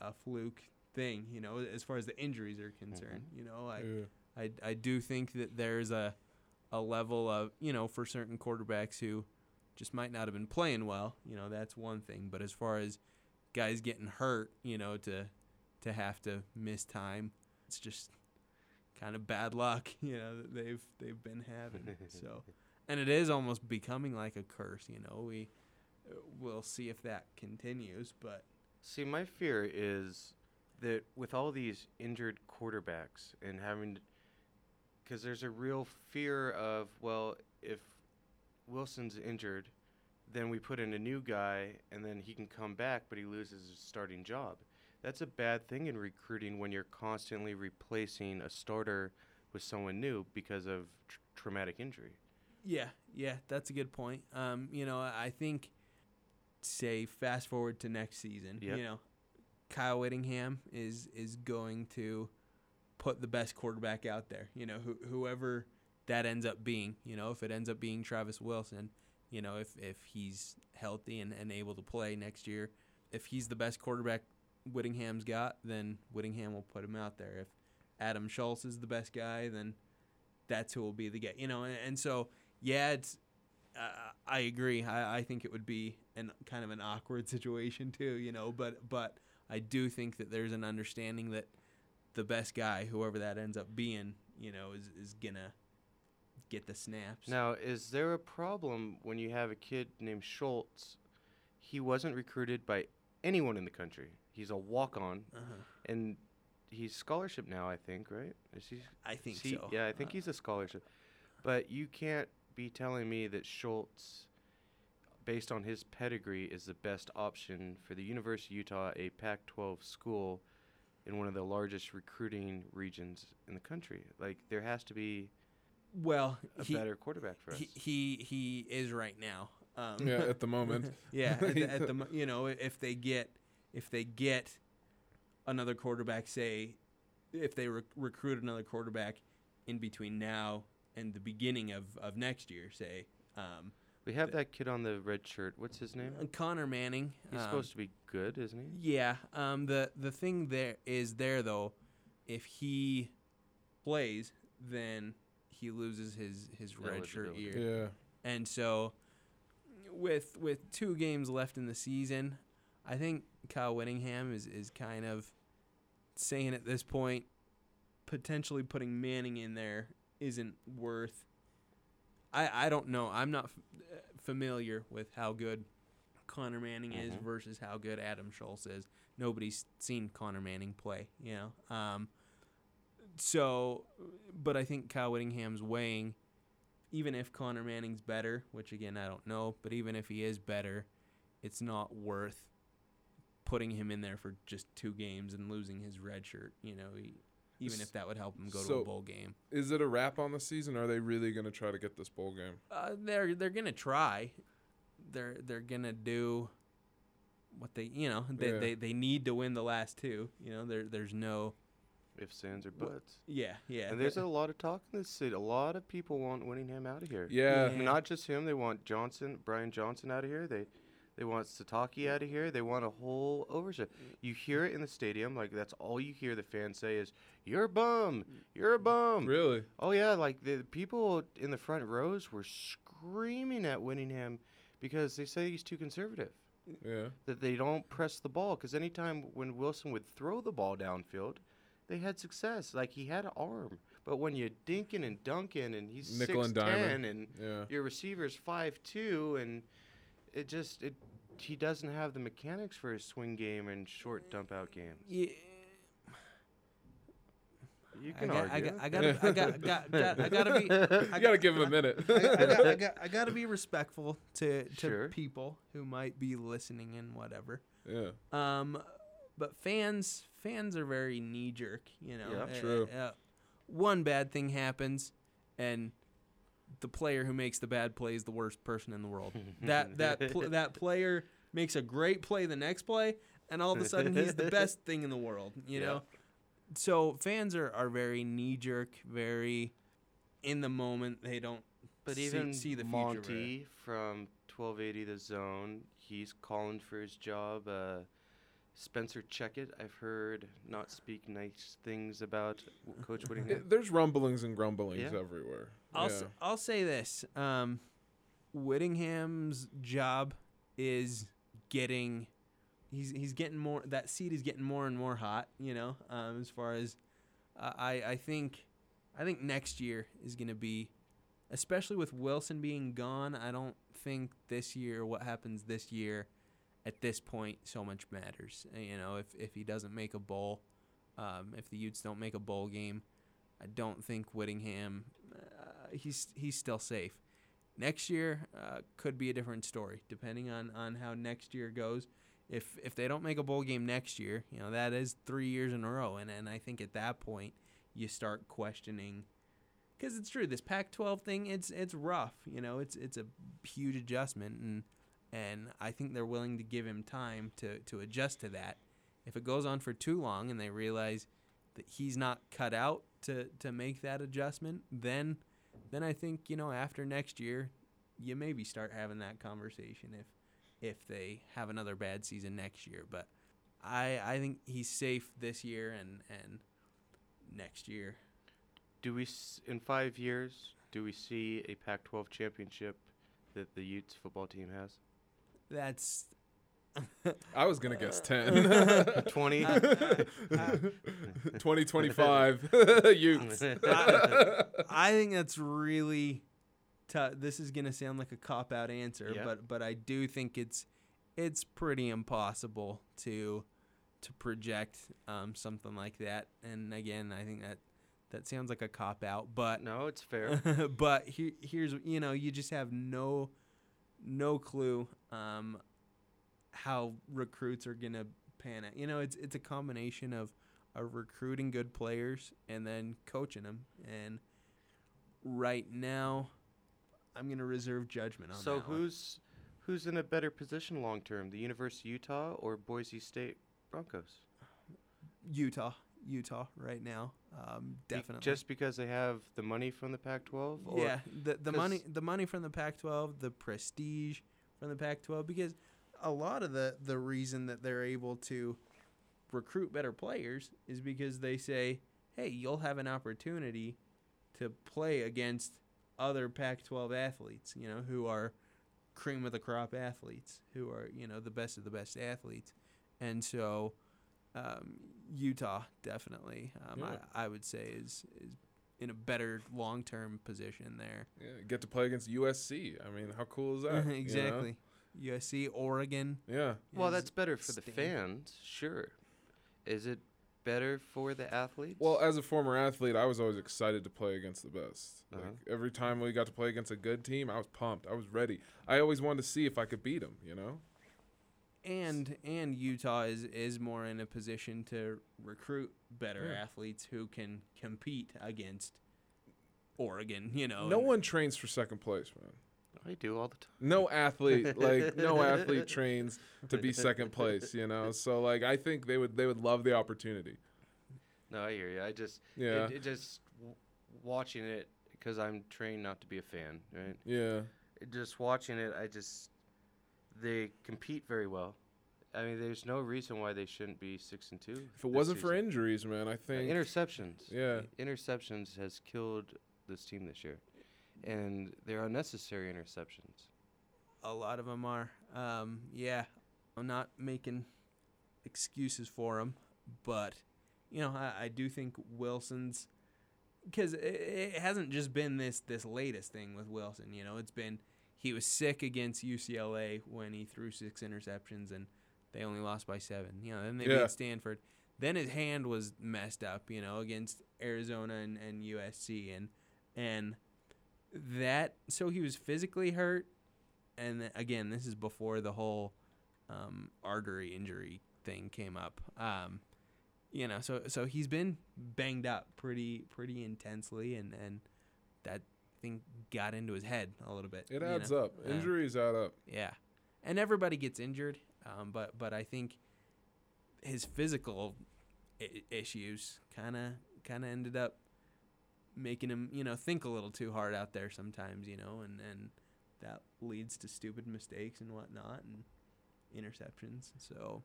a fluke thing, you know, as far as the injuries are concerned. You know, I, Yeah. I I do think that there's a a level of you know for certain quarterbacks who just might not have been playing well. You know, that's one thing. But as far as guys getting hurt, you know, to to have to miss time, it's just kind of bad luck. You know, that they've they've been having. so, and it is almost becoming like a curse. You know, we uh, we'll see if that continues, but. See, my fear is that with all these injured quarterbacks and having, because there's a real fear of, well, if Wilson's injured, then we put in a new guy and then he can come back, but he loses his starting job. That's a bad thing in recruiting when you're constantly replacing a starter with someone new because of tr- traumatic injury. Yeah, yeah, that's a good point. Um, you know, I think, say, fast forward to next season. Yep. You know, Kyle Whittingham is is going to put the best quarterback out there. You know, who, whoever that ends up being. You know, if it ends up being Travis Wilson, you know, if if he's healthy and, and able to play next year, if he's the best quarterback Whittingham's got, then Whittingham will put him out there. If Adam Schulz is the best guy, then that's who will be the guy. You know, and, and so yeah, it's. Uh, I agree. I, I think it would be an kind of an awkward situation too. You know, but but I do think that there's an understanding that the best guy, whoever that ends up being, you know, is is gonna get the snaps. Now, is there a problem when you have a kid named Schulz? He wasn't recruited by anyone in the country. He's a walk-on, Uh-huh. and he's scholarship now. I think, right? Is he? I think he- so. Yeah, I think he's a scholarship. But you can't be telling me that Schulz, based on his pedigree, is the best option for the University of Utah, a Pac-12 school, in one of the largest recruiting regions in the country. Like there has to be well a he- better quarterback for us. He he, he is right now. Um, Yeah, at the moment. yeah, at the, at the you know if they get if they get another quarterback, say if they rec- recruit another quarterback in between now and the beginning of, of next year, say. Um, We have that kid on the red shirt. What's his name? Uh, Connor Manning. He's um, supposed to be good, isn't he? Yeah. Um. The the thing there is there though, if he plays, then he loses his his red shirt year. Yeah. And so, with with two games left in the season, I think Kyle Whittingham is is kind of saying at this point, potentially putting Manning in there isn't worth. I I don't know. I'm not f- uh, familiar with how good Connor Manning is Mhm. versus how good Adam Schulz is. Nobody's seen Connor Manning play, you know. Um, so, but I think Kyle Whittingham's weighing, even if Connor Manning's better, which again I don't know, but even if he is better, it's not worth putting him in there for just two games and losing his red shirt. You know, he, even if that would help them go to So, a bowl game. Is it a wrap on the season? Or are they really going to try to get this bowl game? Uh, they're they're gonna try. They're they're gonna do what they you know they, Yeah. they, they need to win the last two. You know, there there's no Ifs, ands, or buts. Yeah, yeah. And there's a lot of talk in this city. A lot of people want Whittingham out of here. Yeah. Yeah. Not just him. They want Johnson, Brian Johnson out of here. They they want Sitake out of here. They want a whole oversight. Mm. You hear it in the stadium. Like that's all you hear the fans say is, "You're a bum. You're a bum." Really? Oh yeah. Like the people in the front rows were screaming at Whittingham because they say he's too conservative. Yeah. That they don't press the ball because anytime when Wilson would throw the ball downfield, they had success. Like he had an arm, but when you're dinking and dunking and he's Nickel and 6'10", dimer. and Yeah. your receiver's five two and it just it he doesn't have the mechanics for his swing game and short dump out games. Yeah. You I can got, I argue. got, I gotta, I got, got, got, I gotta be. I You gotta give him a minute. I, I, got, I, got, I gotta be respectful to to Sure. people who might be listening and whatever. Yeah. Um, but fans, fans are very knee jerk. You know. Yeah. Uh, True. uh, one bad thing happens, and the player who makes the bad play is the worst person in the world. that that pl- that player makes a great play the next play, and all of a sudden he's the best thing in the world. You Yeah. know. So fans are, are very knee jerk, very in the moment. They don't But see, even see the future. Monty from 1280 The Zone, he's calling for his job. Uh, Spencer Checkett, I've heard not speak nice things about w- Coach It- Whittingham. there's rumblings and grumblings Yeah. everywhere. I'll yeah. s- I'll say this: um, Whittingham's job is getting he's he's getting more that seat is getting more and more hot. You know, um, as far as uh, I I think I think next year is going to be, especially with Wilson being gone. I don't think this year what happens this year at this point so much matters. Uh, You know, if if he doesn't make a bowl, um, if the Utes don't make a bowl game, I don't think Whittingham. He's he's still safe. Next year uh, could be a different story, depending on, on how next year goes. If if they don't make a bowl game next year, you know that is three years in a row, and and I think at that point you start questioning, because it's true. This Pac-12 thing, it's it's rough. You know, it's it's a huge adjustment, and and I think they're willing to give him time to to adjust to that. If it goes on for too long, and they realize that he's not cut out to to make that adjustment, then then I think you know after next year, you maybe start having that conversation if if they have another bad season next year. But I I think he's safe this year and and next year. Do we, s- in five years, do we see a Pac-12 championship that the Utes football team has? That's I was gonna guess ten. 20? 2025 Utes. I, I think that's really tough. This is gonna sound like a cop out answer, Yeah. but but I do think it's it's pretty impossible to to project um, something like that. And again, I think that that sounds like a cop out, but no, it's fair. but he, here's you know you just have no no clue um, how recruits are gonna pan out. You know, it's it's a combination of of recruiting good players and then coaching them. And right now, I'm gonna reserve judgment on So that one. who's who's in a better position long term, the University of Utah or Boise State Broncos? Utah, Utah right now, um, Be- definitely. just because they have the money from the Pac-12. Or yeah, the the money the money from the Pac-12, the prestige from the Pac-12, because a lot of the the reason that they're able to recruit better players is because they say, hey, you'll have an opportunity to play against other Pac-12 athletes, you know, who are cream of the crop athletes, who are you know the best of the best athletes, and so. Um, Utah definitely, um, Yeah. I, I would say is is in a better long term position there. Yeah, get to play against USC. I mean, how cool is that? you know? exactly. USC, Oregon. Yeah. Well, that's better for the fans, sure. Is it better for the athletes? Well, as a former athlete, I was always excited to play against the best. Uh-huh. Like every time we got to play against a good team, I was pumped. I was ready. I always wanted to see if I could beat them. You know. and and Utah is is more in a position to recruit better Yeah. athletes who can compete against Oregon. You know, No and- one trains for second place, man. Oh, I do all the time. No athlete, like no athlete trains to be second place, you know. So like I think they would they would love the opportunity. No, I hear you. I just Yeah. it, it just w- watching it because I'm trained not to be a fan, right? Yeah. It- Just watching it, I just they compete very well. I mean, there's no reason why they shouldn't be six and two. If it wasn't for injuries, man, I think uh, interceptions. Yeah. interceptions has killed this team this year, and they're unnecessary interceptions. a lot of them are. Um, yeah, I'm not making excuses for him, but you know, I, I do think Wilson's because it, it hasn't just been this this latest thing with Wilson. You know, it's been he was sick against UCLA when he threw six interceptions and they only lost by seven. You know, then they Yeah. beat Stanford. Then his hand was messed up. You know, against Arizona and, and USC and and that so he was physically hurt and again this is before the whole um, artery injury thing came up um, you know so so he's been banged up pretty pretty intensely and and that thing got into his head a little bit It adds know? up. Injuries add up. yeah and everybody gets injured um, but but I think his physical I- issues kind of kind of ended up making him you know think a little too hard out there sometimes you know and and that leads to stupid mistakes and whatnot and interceptions so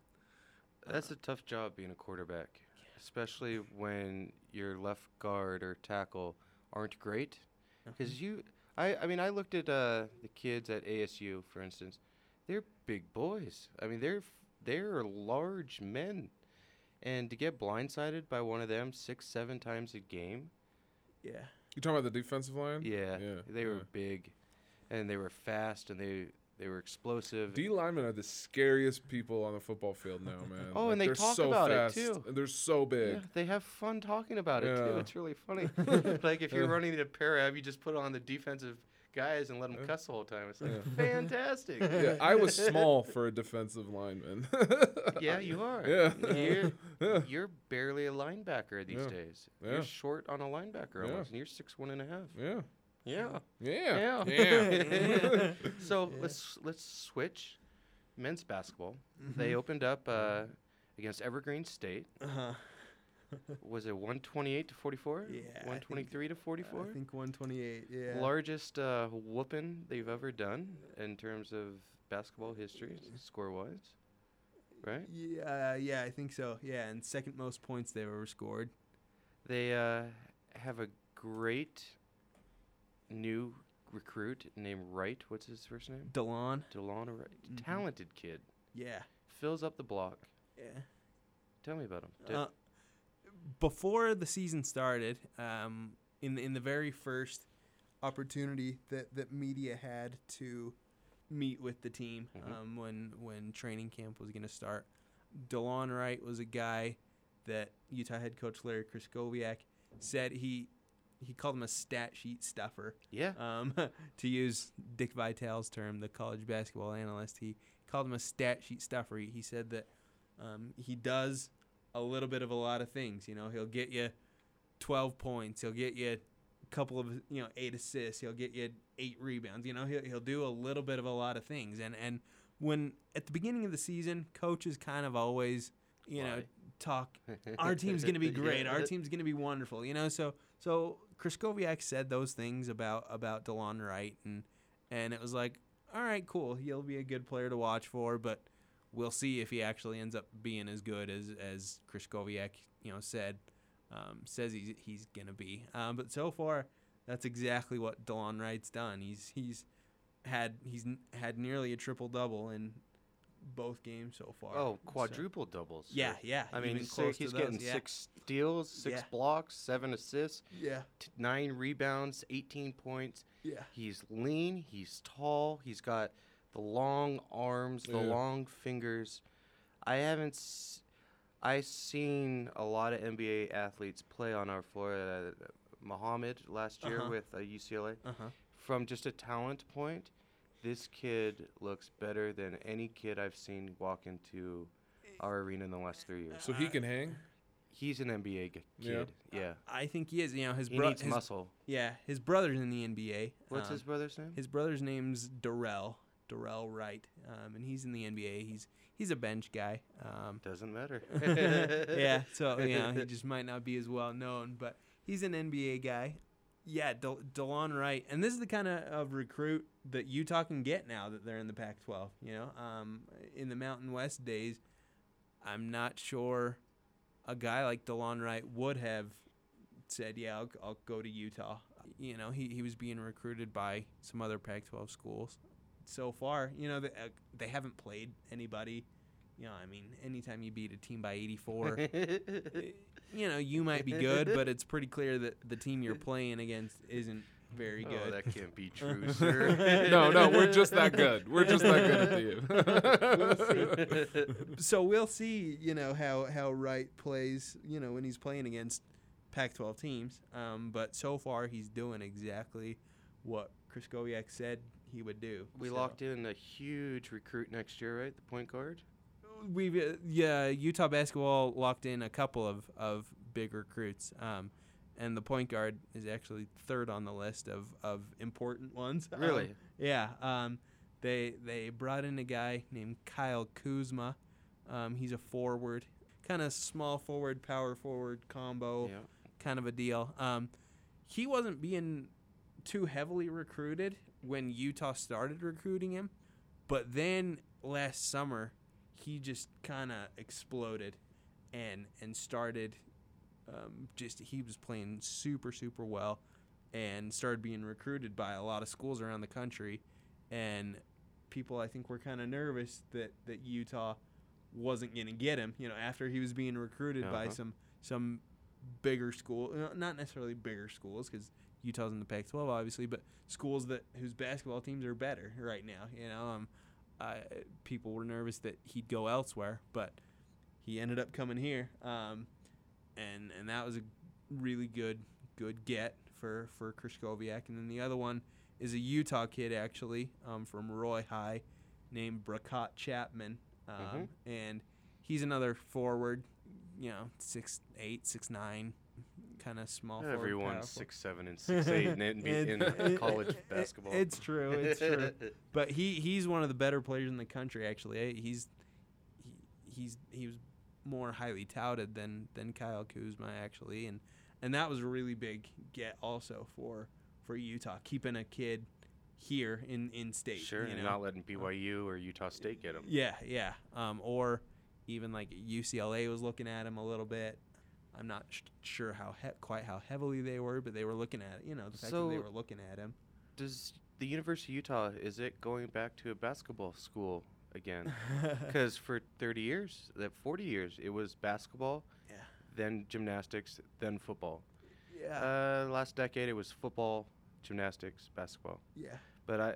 That's a tough job being a quarterback, especially when your left guard or tackle aren't great. Because you, I, I mean, I looked at uh, the kids at ASU, for instance. They're big boys. I mean, they're they're large men, and to get blindsided by one of them six, seven times a game. Yeah. You talking about the defensive line? Yeah, Yeah. they were yeah. big, and they were fast, and they they were explosive. D linemen are the scariest people on the football field now, man. Oh, Like, and they talk so about it, fast, too. and they're so big. Yeah, they have fun talking about it too. It's really funny. like if you're running a parab, you just put on the defensive guys and let them cuss the whole time. It's like Yeah. fantastic. Yeah, I was small for a defensive lineman. yeah, you are. Yeah. You're, Yeah. you're barely a linebacker these Yeah. days. Yeah. You're short on a linebacker Yeah. almost, and you're six one and a half. Yeah. Yeah. Yeah. Yeah. Yeah. so Yeah. let's let's switch. Men's basketball. They opened up uh, against Evergreen State. Uh-huh. Was it 128 to 44? Yeah, I think- 123 to 44? I think 128 yeah Largest uh, whooping they've ever done in terms of basketball history, score wise. Right? yeah yeah I think so yeah and second most points they ever scored They uh, have a great new recruit named Wright. What's his first name? Delon Delon Wright. Mhm. Talented kid. yeah Fills up the block. yeah Tell me about him. Uh, before the season started, um, in the, in the very first opportunity that, that media had to meet with the team Mhm. um, when when training camp was going to start, Delon Wright was a guy that Utah head coach Larry Krystkowiak said he he called him a stat sheet stuffer. Yeah. Um, to use Dick Vitale's term, the college basketball analyst, he called him a stat sheet stuffer. He, he said that um, he does a little bit of a lot of things. You know, he'll get you 12 points. He'll get you a couple of, you know, eight assists. He'll get you eight rebounds. You know, he'll, he'll do a little bit of a lot of things. And, and when at the beginning of the season, coaches kind of always, you know, talk, our team's going to be great. Our team's going to be wonderful. You know, so, so Krystkowiak said those things about, about Delon Wright. And, and it was like, all right, cool. He'll be a good player to watch for, but we'll see if he actually ends up being as good as as Krystkowiak, you know, said um, says he's he's gonna be. Um, but so far, that's exactly what Delon Wright's done. He's he's had he's had nearly a triple double in both games so far. Oh, So- quadruple doubles. Yeah, yeah, I mean, even si- close to he's those, getting yeah. six steals, six Yeah. blocks, seven assists, Yeah. t- nine rebounds, 18 points. Yeah. He's lean, he's tall, he's got the long arms, the Yeah. long fingers. I haven't s- I seen a lot of NBA athletes play on our floor. Uh, Muhammad last year Uh-huh. with uh, UCLA. Uh-huh. From just a talent point, This kid looks better than any kid I've seen walk into our arena in the last three years. So he can hang. He's an NBA g- kid. Yeah. I think he is. You know, his He needs his- muscle. Yeah, his brother's in the NBA. What's his brother's name? His brother's name's Dorell. Dorell Wright, um, and he's in the NBA. He's he's a bench guy. Um, Doesn't matter. yeah, so you know he just might not be as well known, but he's an NBA guy. Yeah, De- Delon Wright, and this is the kind of, of recruit that Utah can get now that they're in the Pac-12. You know, um, in the Mountain West days, I'm not sure a guy like Delon Wright would have said, "Yeah, I'll, I'll go to Utah." You know, he, he was being recruited by some other Pac-12 schools. So far, you know, they, uh, they haven't played anybody. You know, I mean, anytime you beat a team by 84, you know, you might be good, but it's pretty clear that the team you're playing against isn't very good. Oh, good. that can't be true, sir. No, no, we're just that good. We're just that good at We'll the see. so we'll see, you know, how how Wright plays, you know, when he's playing against Pac-12 teams. Um, but so far, he's doing exactly what Krystkowiak said he would do. We So- locked in a huge recruit next year, right? The point guard. we've uh, yeah Utah basketball locked in a couple of of big recruits. Um, and the point guard is actually third on the list of, of important ones. Um, Really? yeah. Um, they they brought in a guy named Kyle Kuzma. Um, he's a forward, kind of small forward, power forward combo, kind of a deal. Um, he wasn't being too heavily recruited when Utah started recruiting him, but then last summer he just kind of exploded and and started um, just he was playing super super well and started being recruited by a lot of schools around the country and people I think were kind of nervous that that Utah wasn't going to get him you know after he was being recruited by Uh-huh. some some bigger school not necessarily bigger schools cuz Utah's in the Pac-12 obviously but schools that whose basketball teams are better right now you know um I, people were nervous that he'd go elsewhere but he ended up coming here um and and that was a really good good get for for Krystkowiak. And then the other one is a Utah kid actually um, from Roy High named Brekkott Chapman, um, and he's another forward. You know, six eight, six nine, kind of small. Everyone's six seven and six eight in, in, in college basketball. It's true. It's true. but he he's one of the better players in the country. Actually, Eh, he's he, he's he was more highly touted than than Kyle Kuzma actually, and and that was a really big get also for for Utah keeping a kid here in in state. Sure, you and not letting BYU or Utah State get him. Yeah, yeah. Um, or even like UCLA was looking at him a little bit. I'm not sh- sure how he- quite how heavily they were, but they were looking at you know the fact that they were looking at him. Does the University of Utah is it going back to a basketball school again? Because for 30 years, that 40 years, it was basketball, Yeah. then gymnastics, then football. Yeah. Uh, last decade, it was football, gymnastics, basketball. Yeah. But I,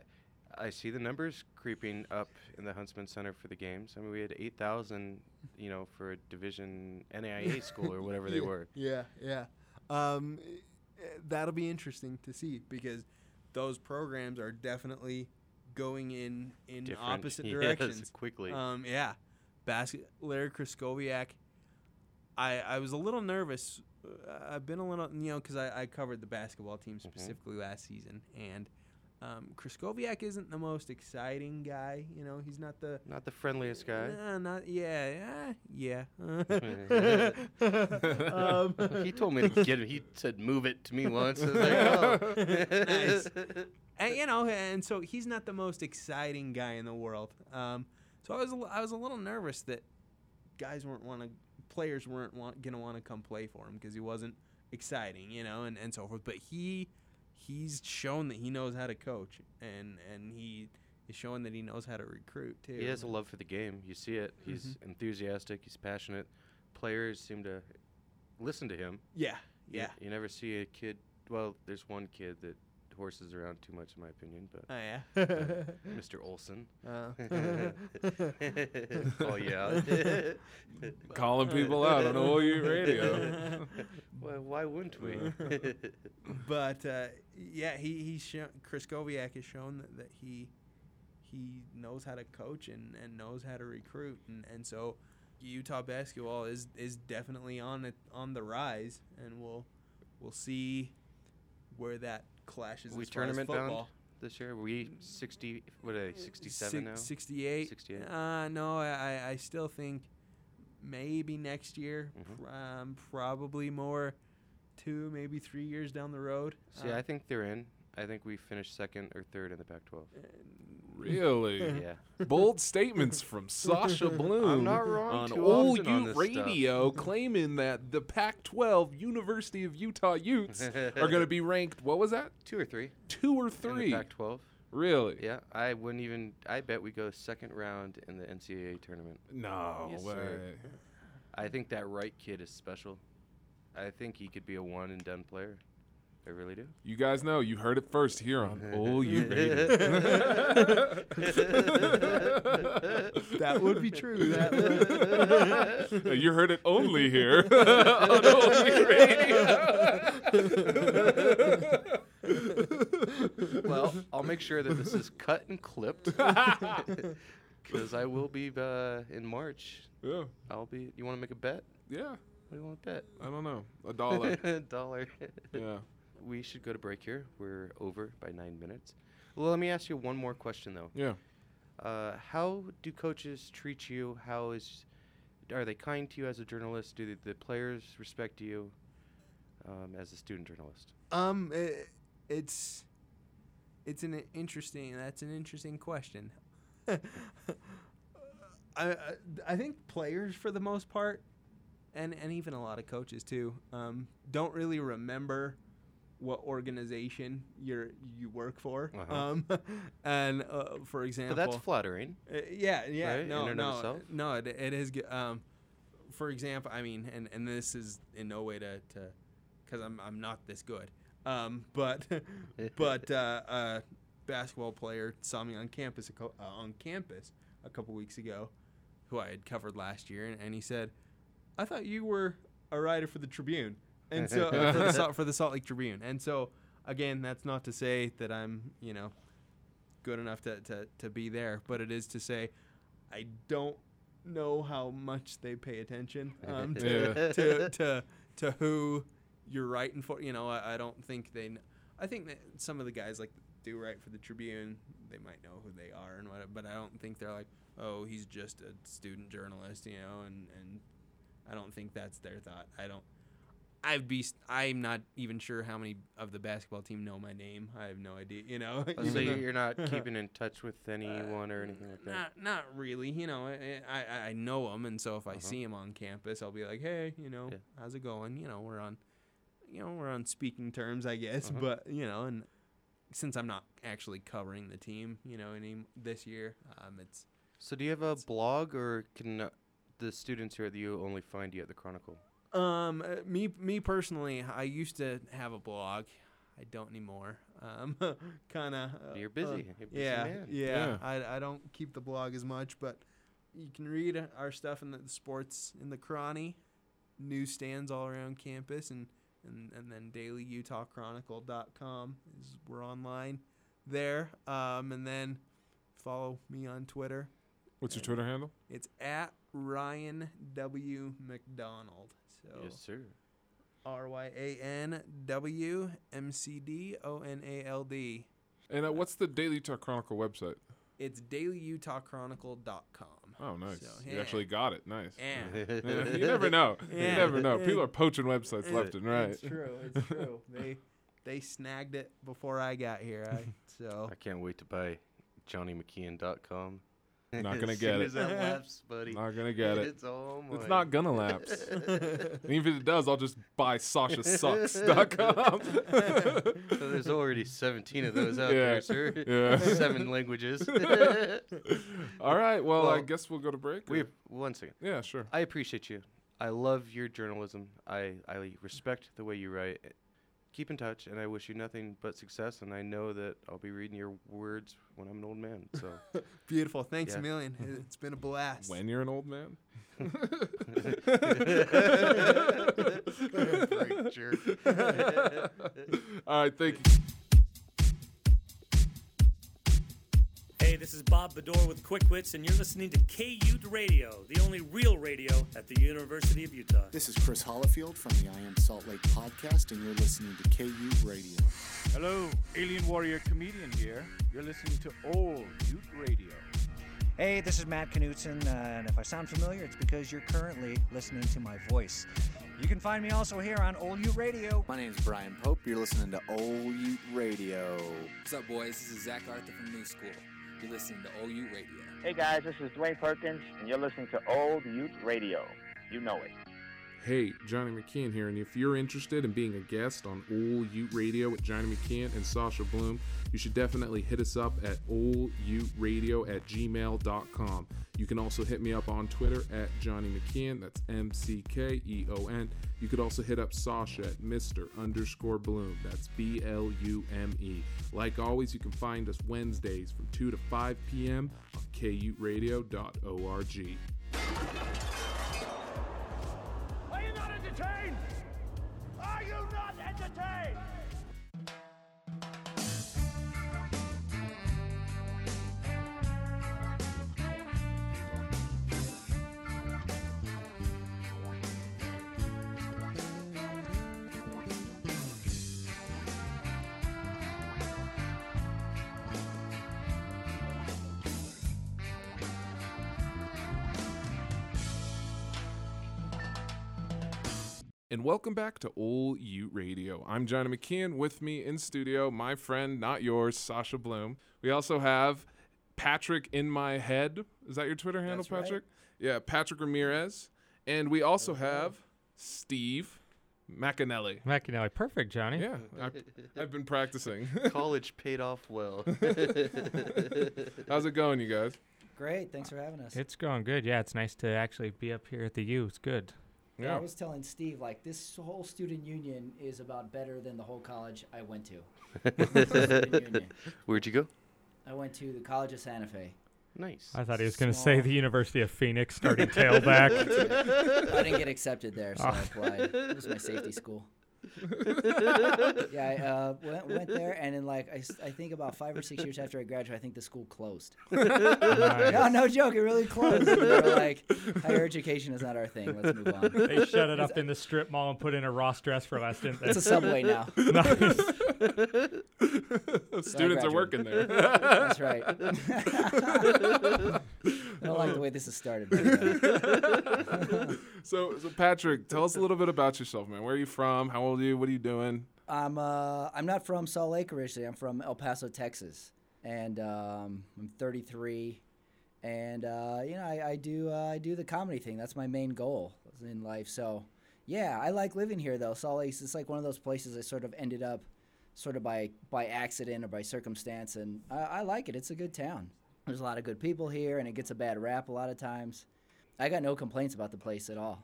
I see the numbers creeping up in the Huntsman Center for the games. I mean, we had 8,000, you know, for a division NAIA school or whatever they were. Yeah, yeah. Um, that'll be interesting to see because those programs are definitely going in in Different, opposite yes, directions quickly. Um, yeah, basket Larry Krystkowiak. I I was a little nervous. Uh, I've been a little you know because I, I covered the basketball team Mm-hmm. specifically last season and. Um, Krystkowiak isn't the most exciting guy, you know. He's not the Not the friendliest guy. Uh, not yeah, yeah, yeah. um, he told me to get it. He said, "Move it to me once." I was like, oh. nice. And you know, and so he's not the most exciting guy in the world. Um, so I was a I was a little nervous that guys weren't want to players weren't want, gonna want to come play for him because he wasn't exciting, you know, and, and so forth. But he he's shown that he knows how to coach, and and he is showing that he knows how to recruit too. He has a love for the game. You see it. He's Mhm. enthusiastic. He's passionate. Players seem to listen to him. Yeah, You- yeah. You, never see a kid. Well, there's one kid that horses around too much, in my opinion. But Oh, yeah? uh, Mr. Olson. Oh. oh yeah. Calling people out on all OU radio. Why, why wouldn't we? but uh, yeah, he he's shown Krystkowiak has shown that, that he he knows how to coach and, and knows how to recruit, and, and so Utah basketball is is definitely on it on the rise, and we'll we'll see where that clashes. we as far as tournament football. bound this year. We sixty? What are they? Sixty-seven now. 68. 68. Uh, no, I, I still think maybe next year, Mm-hmm. um, probably more two, maybe three years down the road. See, Uh, I think they're in. I think we finished second or third in the Pac-12. Really? Yeah. Bold statements from Sasha Blume I'm not wrong on too OU often on this Radio claiming that the Pac-12 University of Utah Utes are going to be ranked. What was that? Two or three. Two or three. the Pac-12. Really? Yeah, I wouldn't even. I bet we go second round in the NCAA tournament. No Yes, way. sir. I think that Wright kid is special. I think he could be a one and done player. I really do. You guys know. You heard it first here on OU Radio. That would be true. That would. you heard it only here on OU Radio. well, I'll make sure that this is cut and clipped because I will be uh, in March. Yeah. I'll be. You want to make a bet? Yeah. What do you want to bet? I don't know. A dollar. A dollar. Yeah. We should go to break here. We're over by nine minutes. Well, let me ask you one more question though. Yeah. Uh, how do coaches treat you? How is are they kind to you as a journalist? Do the, the players respect you um, as a student journalist? Um, i it's it's an interesting. That's an interesting question. I, I I think players for the most part, and and even a lot of coaches too, um, don't really remember what organization you're you work for. Uh-huh. Um, and uh, for example, But that's flattering. uh, yeah, yeah, right, no, no, no. It, it is. Um, for example, I mean, and, and this is in no way to to, because I'm I'm not this good. Um, but but uh, a basketball player saw me on campus a co- uh, on campus a couple weeks ago, who I had covered last year, and, and he said, "I thought you were a writer for the Tribune." And so for, the Salt, for the Salt Lake Tribune, and so again, that's not to say that I'm, you know, good enough to, to, to be there, but it is to say I don't know how much they pay attention um, to, Yeah. to, to to who you're writing for. You know, I, I don't think they. Kn- I think that some of the guys like do write for the Tribune. They might know who they are and what, but I don't think they're like, oh, he's just a student journalist, you know, and and I don't think that's their thought. I don't. I'd be. I'm not even sure how many of the basketball team know my name. I have no idea. You know. Oh, so you're not keeping in touch with anyone or anything like that. Not, not really. You know, I, I, I know him, and so if I Uh-huh. see him on campus, I'll be like, hey, you know, Yeah. how's it going? You know, we're on, you know, we're on speaking terms, I guess. Uh-huh. But you know, and since I'm not actually covering the team, you know, any this year, um, it's So do you have a blog, or can uh, the students here at the U only find you at the Chronicle? Um, uh, me me personally, I used to have a blog. I don't anymore. Um, kind of. Uh, You're busy. uh, You're busy yeah, man. yeah. Yeah. I I don't keep the blog as much, but you can read our stuff in the sports in the Chrony, newsstands all around campus, and and and then dailyutahchronicle.com is we're online there. Um, and then follow me on Twitter. What's your Twitter handle? It's at Ryan W McDonald. So Yes, sir. R Y A N W M C D O N A L D. And uh, what's the Daily Utah Chronicle website? It's dailyutahchronicle.com. Oh, nice. So, You actually got it. Nice. Yeah. Yeah, you never know. You never know. People are poaching websites left and right. It's true. It's true. they they snagged it before I got here. I, so I can't wait to buy JohnnyMcKeon.com. Not gonna get it. lapse, buddy. Not gonna get it. It's all It's not gonna lapse. And even if it does, I'll just buy SashaSucks.com. so there's already 17 of those out Yeah. there, sir. Yeah. Seven languages. All right. Well, I guess we'll go to break. We one second. Yeah, sure. I appreciate you. I love your journalism. I I respect the way you write. Keep in touch, and I wish you nothing but success. And I know that I'll be reading your words when I'm an old man. So beautiful. Thanks Yeah. a million. It's been a blast. When you're an old man. Freak jerk. All right. Thank you. This is Bob Bedore with Quick Wits, and you're listening to K-UTE Radio, the only real radio at the University of Utah. This is Chris Hollifield from the I Am Salt Lake podcast, and you're listening to K-UTE Radio. Hello, Alien Warrior Comedian here. You're listening to Old Ute Radio. Hey, this is Matt Knutson, uh, and if I sound familiar, it's because you're currently listening to my voice. You can find me also here on Old Ute Radio. My name is Brian Pope. You're listening to Old Ute Radio. What's up, boys? This is Zach Arthur from New School. You're listening to OU Radio. Hey guys, this is Dwayne Perkins, and you're listening to Old Ute Radio. You know it. Hey, Johnny McKeon here, and if you're interested in being a guest on Old Ute Radio with Johnny McKeon and Sasha Blume, you should definitely hit us up at olduteradio at gmail.com. You can also hit me up on Twitter at Johnny McKeon, that's M C K E O N. You could also hit up Sasha at Mr. underscore Blume, that's B L U M E. Like always, you can find us Wednesdays from 2 to 5 p.m. on kuteradio.org. Are you not entertained? Are you not entertained? And welcome back to Old Ute Radio. I'm Johnny McKeon. With me in studio, my friend, not yours, Sasha Blume. We also have Patrick in my head. Is that your Twitter handle, That's right. Patrick? Yeah, Patrick Ramirez. And we also have Steve McAnelli. McAnally, perfect, Johnny. Yeah, I've, I've been practicing. College paid off well. How's it going, you guys? Great, thanks for having us. It's going good. Yeah, it's nice to actually be up here at the U. It's good. Yeah, I was telling Steve like this whole student union is about better than the whole college I went to. Where'd you go? I went to the College of Santa Fe. Nice. I thought he was going to say the University of Phoenix starting tailback. I didn't get accepted there, so Oh. I applied. It was my safety school. yeah, I uh, went, went there, and then like I, I think about five or six years after I graduated, I think the school closed. no, no joke, it really closed. And they were like, higher education is not our thing. Let's move on. They shut it up in the strip mall and put in a Ross dress for less, didn't they? It's a subway now. nice. Students are working there. That's right. I don't like the way this has started. so, so Patrick, tell us a little bit about yourself, man. Where are you from? How old are you? What are you doing? I'm uh, I'm not from Salt Lake originally. I'm from El Paso, Texas, and um, I'm 33. And uh, you know, I, I do uh, I do the comedy thing. That's my main goal in life. So, yeah, I like living here though. Salt Lake it's like one of those places I sort of ended up, sort of by by accident or by circumstance, and I, I like it. It's a good town. There's a lot of good people here, and it gets a bad rap a lot of times. I got no complaints about the place at all.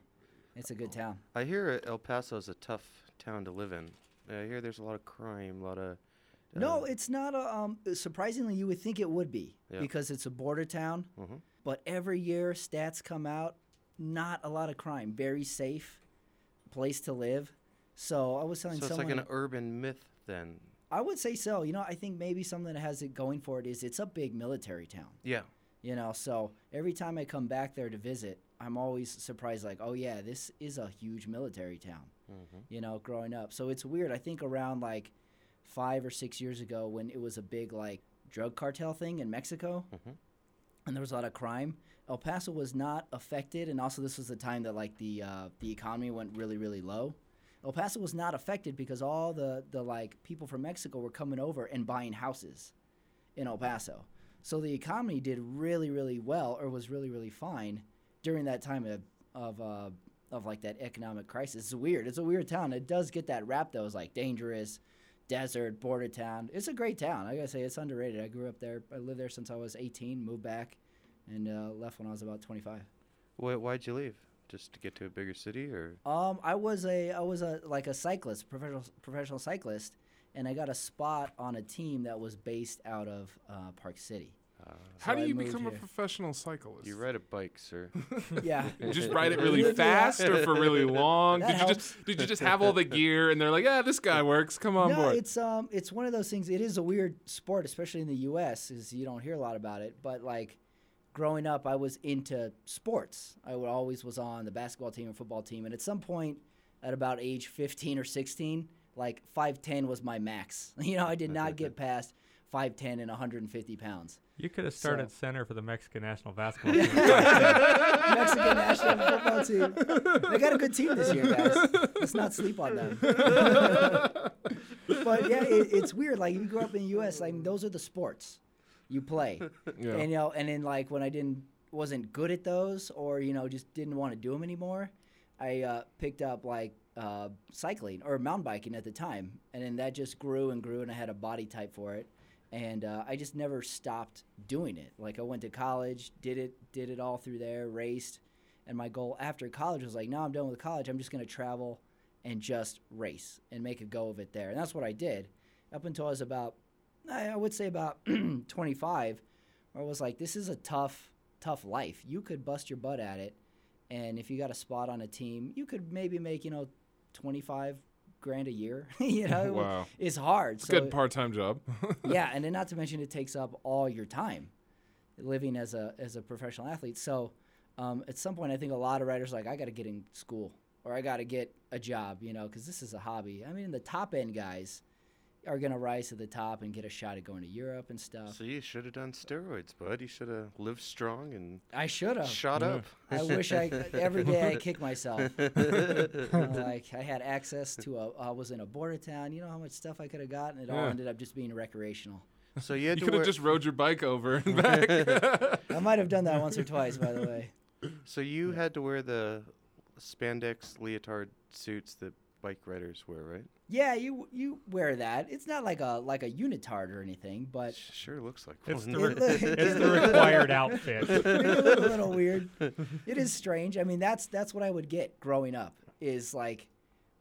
It's a good town. I hear El Paso is a tough town to live in. I hear there's a lot of crime, a lot of. uh, No, it's not a. Um, surprisingly, you would think it would be Yeah. because it's a border town. Mhm. But every year, stats come out. Not a lot of crime. Very safe place to live. So I was telling So it's like an urban myth then. I would say so. You know, I think maybe something that has it going for it is it's a big military town. Yeah. You know, so every time I come back there to visit, I'm always surprised. Like, oh yeah, this is a huge military town. Mhm. You know, growing up, so it's weird. I think around like five or six years ago, when it was a big like drug cartel thing in Mexico, Mhm. and there was a lot of crime. El Paso was not affected, and also this was the time that like the uh, the economy went really really low. El Paso was not affected because all the the like people from Mexico were coming over and buying houses in El Paso. So the economy did really really well, or was really really fine during that time of of uh, of like that economic crisis. It's weird. It's a weird town. It does get that rap though. It's like dangerous, desert, border town. It's a great town. I gotta say, it's underrated. I grew up there. I lived there since I was 18. Moved back, and uh, left when I was about 25. Why, why'd you leave? Just to get to a bigger city, or Um, I was a I was a like a cyclist, professional professional cyclist, and I got a spot on a team that was based out of uh, Park City. How So do I you moved become a professional cyclist? You ride a bike, sir. Yeah. You just ride it really fast or for really long? That did you just did you just have all the gear and they're like, yeah, this guy works. Come on no, board. it's um, it's one of those things. It is a weird sport, especially in the U.S. Is you don't hear a lot about it. But like, growing up, I was into sports. I would always was on the basketball team or football team. And at some point, at about age 15 or 16, like 5'10 was my max. You know, I did not get past 5'10 and 150 pounds. You could have So- started center for the Mexican national basketball team. Mexican national football team. They got a good team this year, guys. Let's not sleep on them. but yeah, it, it's weird. Like if you grow up in the U.S., like those are the sports you play, Yeah. and you know, and then like when I didn't wasn't good at those, or you know, just didn't want to do them anymore, I uh, picked up like uh, cycling or mountain biking at the time, and then that just grew and grew, and I had a body type for it. And uh, I just never stopped doing it. Like I went to college, did it, did it all through there, raced, and my goal after college was like, no, I'm done with college. I'm just going to travel and just race and make a go of it there. And that's what I did up until I was about, I would say about 25, where I was like, this is a tough, tough life. You could bust your butt at it. And if you got a spot on a team, you could maybe make, you know, 25 grand a year. you know, Wow. it's hard. It's a good part-time job. yeah, and then not to mention it takes up all your time living as a as a professional athlete. So um, at some point, I think a lot of writers are like I got to get in school or I got to get a job, you know, because this is a hobby. I mean, the top end guys are gonna rise to the top and get a shot at going to Europe and stuff. So you should have done steroids, bud. You should have lived strong and I should have shot up. I wish I every day I kick myself. Uh, like I had access to a. I was in a border town. You know how much stuff I could have gotten. It all ended up just being recreational. So you had You could have just rode your bike over and back. I might have done that once or twice, by the way. So you had to wear the spandex leotard suits that bike riders wear, right? Yeah, you you wear that. It's not like a like a unitard or anything, but Sure looks like It's the re- it's the required outfit. It is a little, little weird. It is strange. I mean, that's that's what I would get growing up. Is like,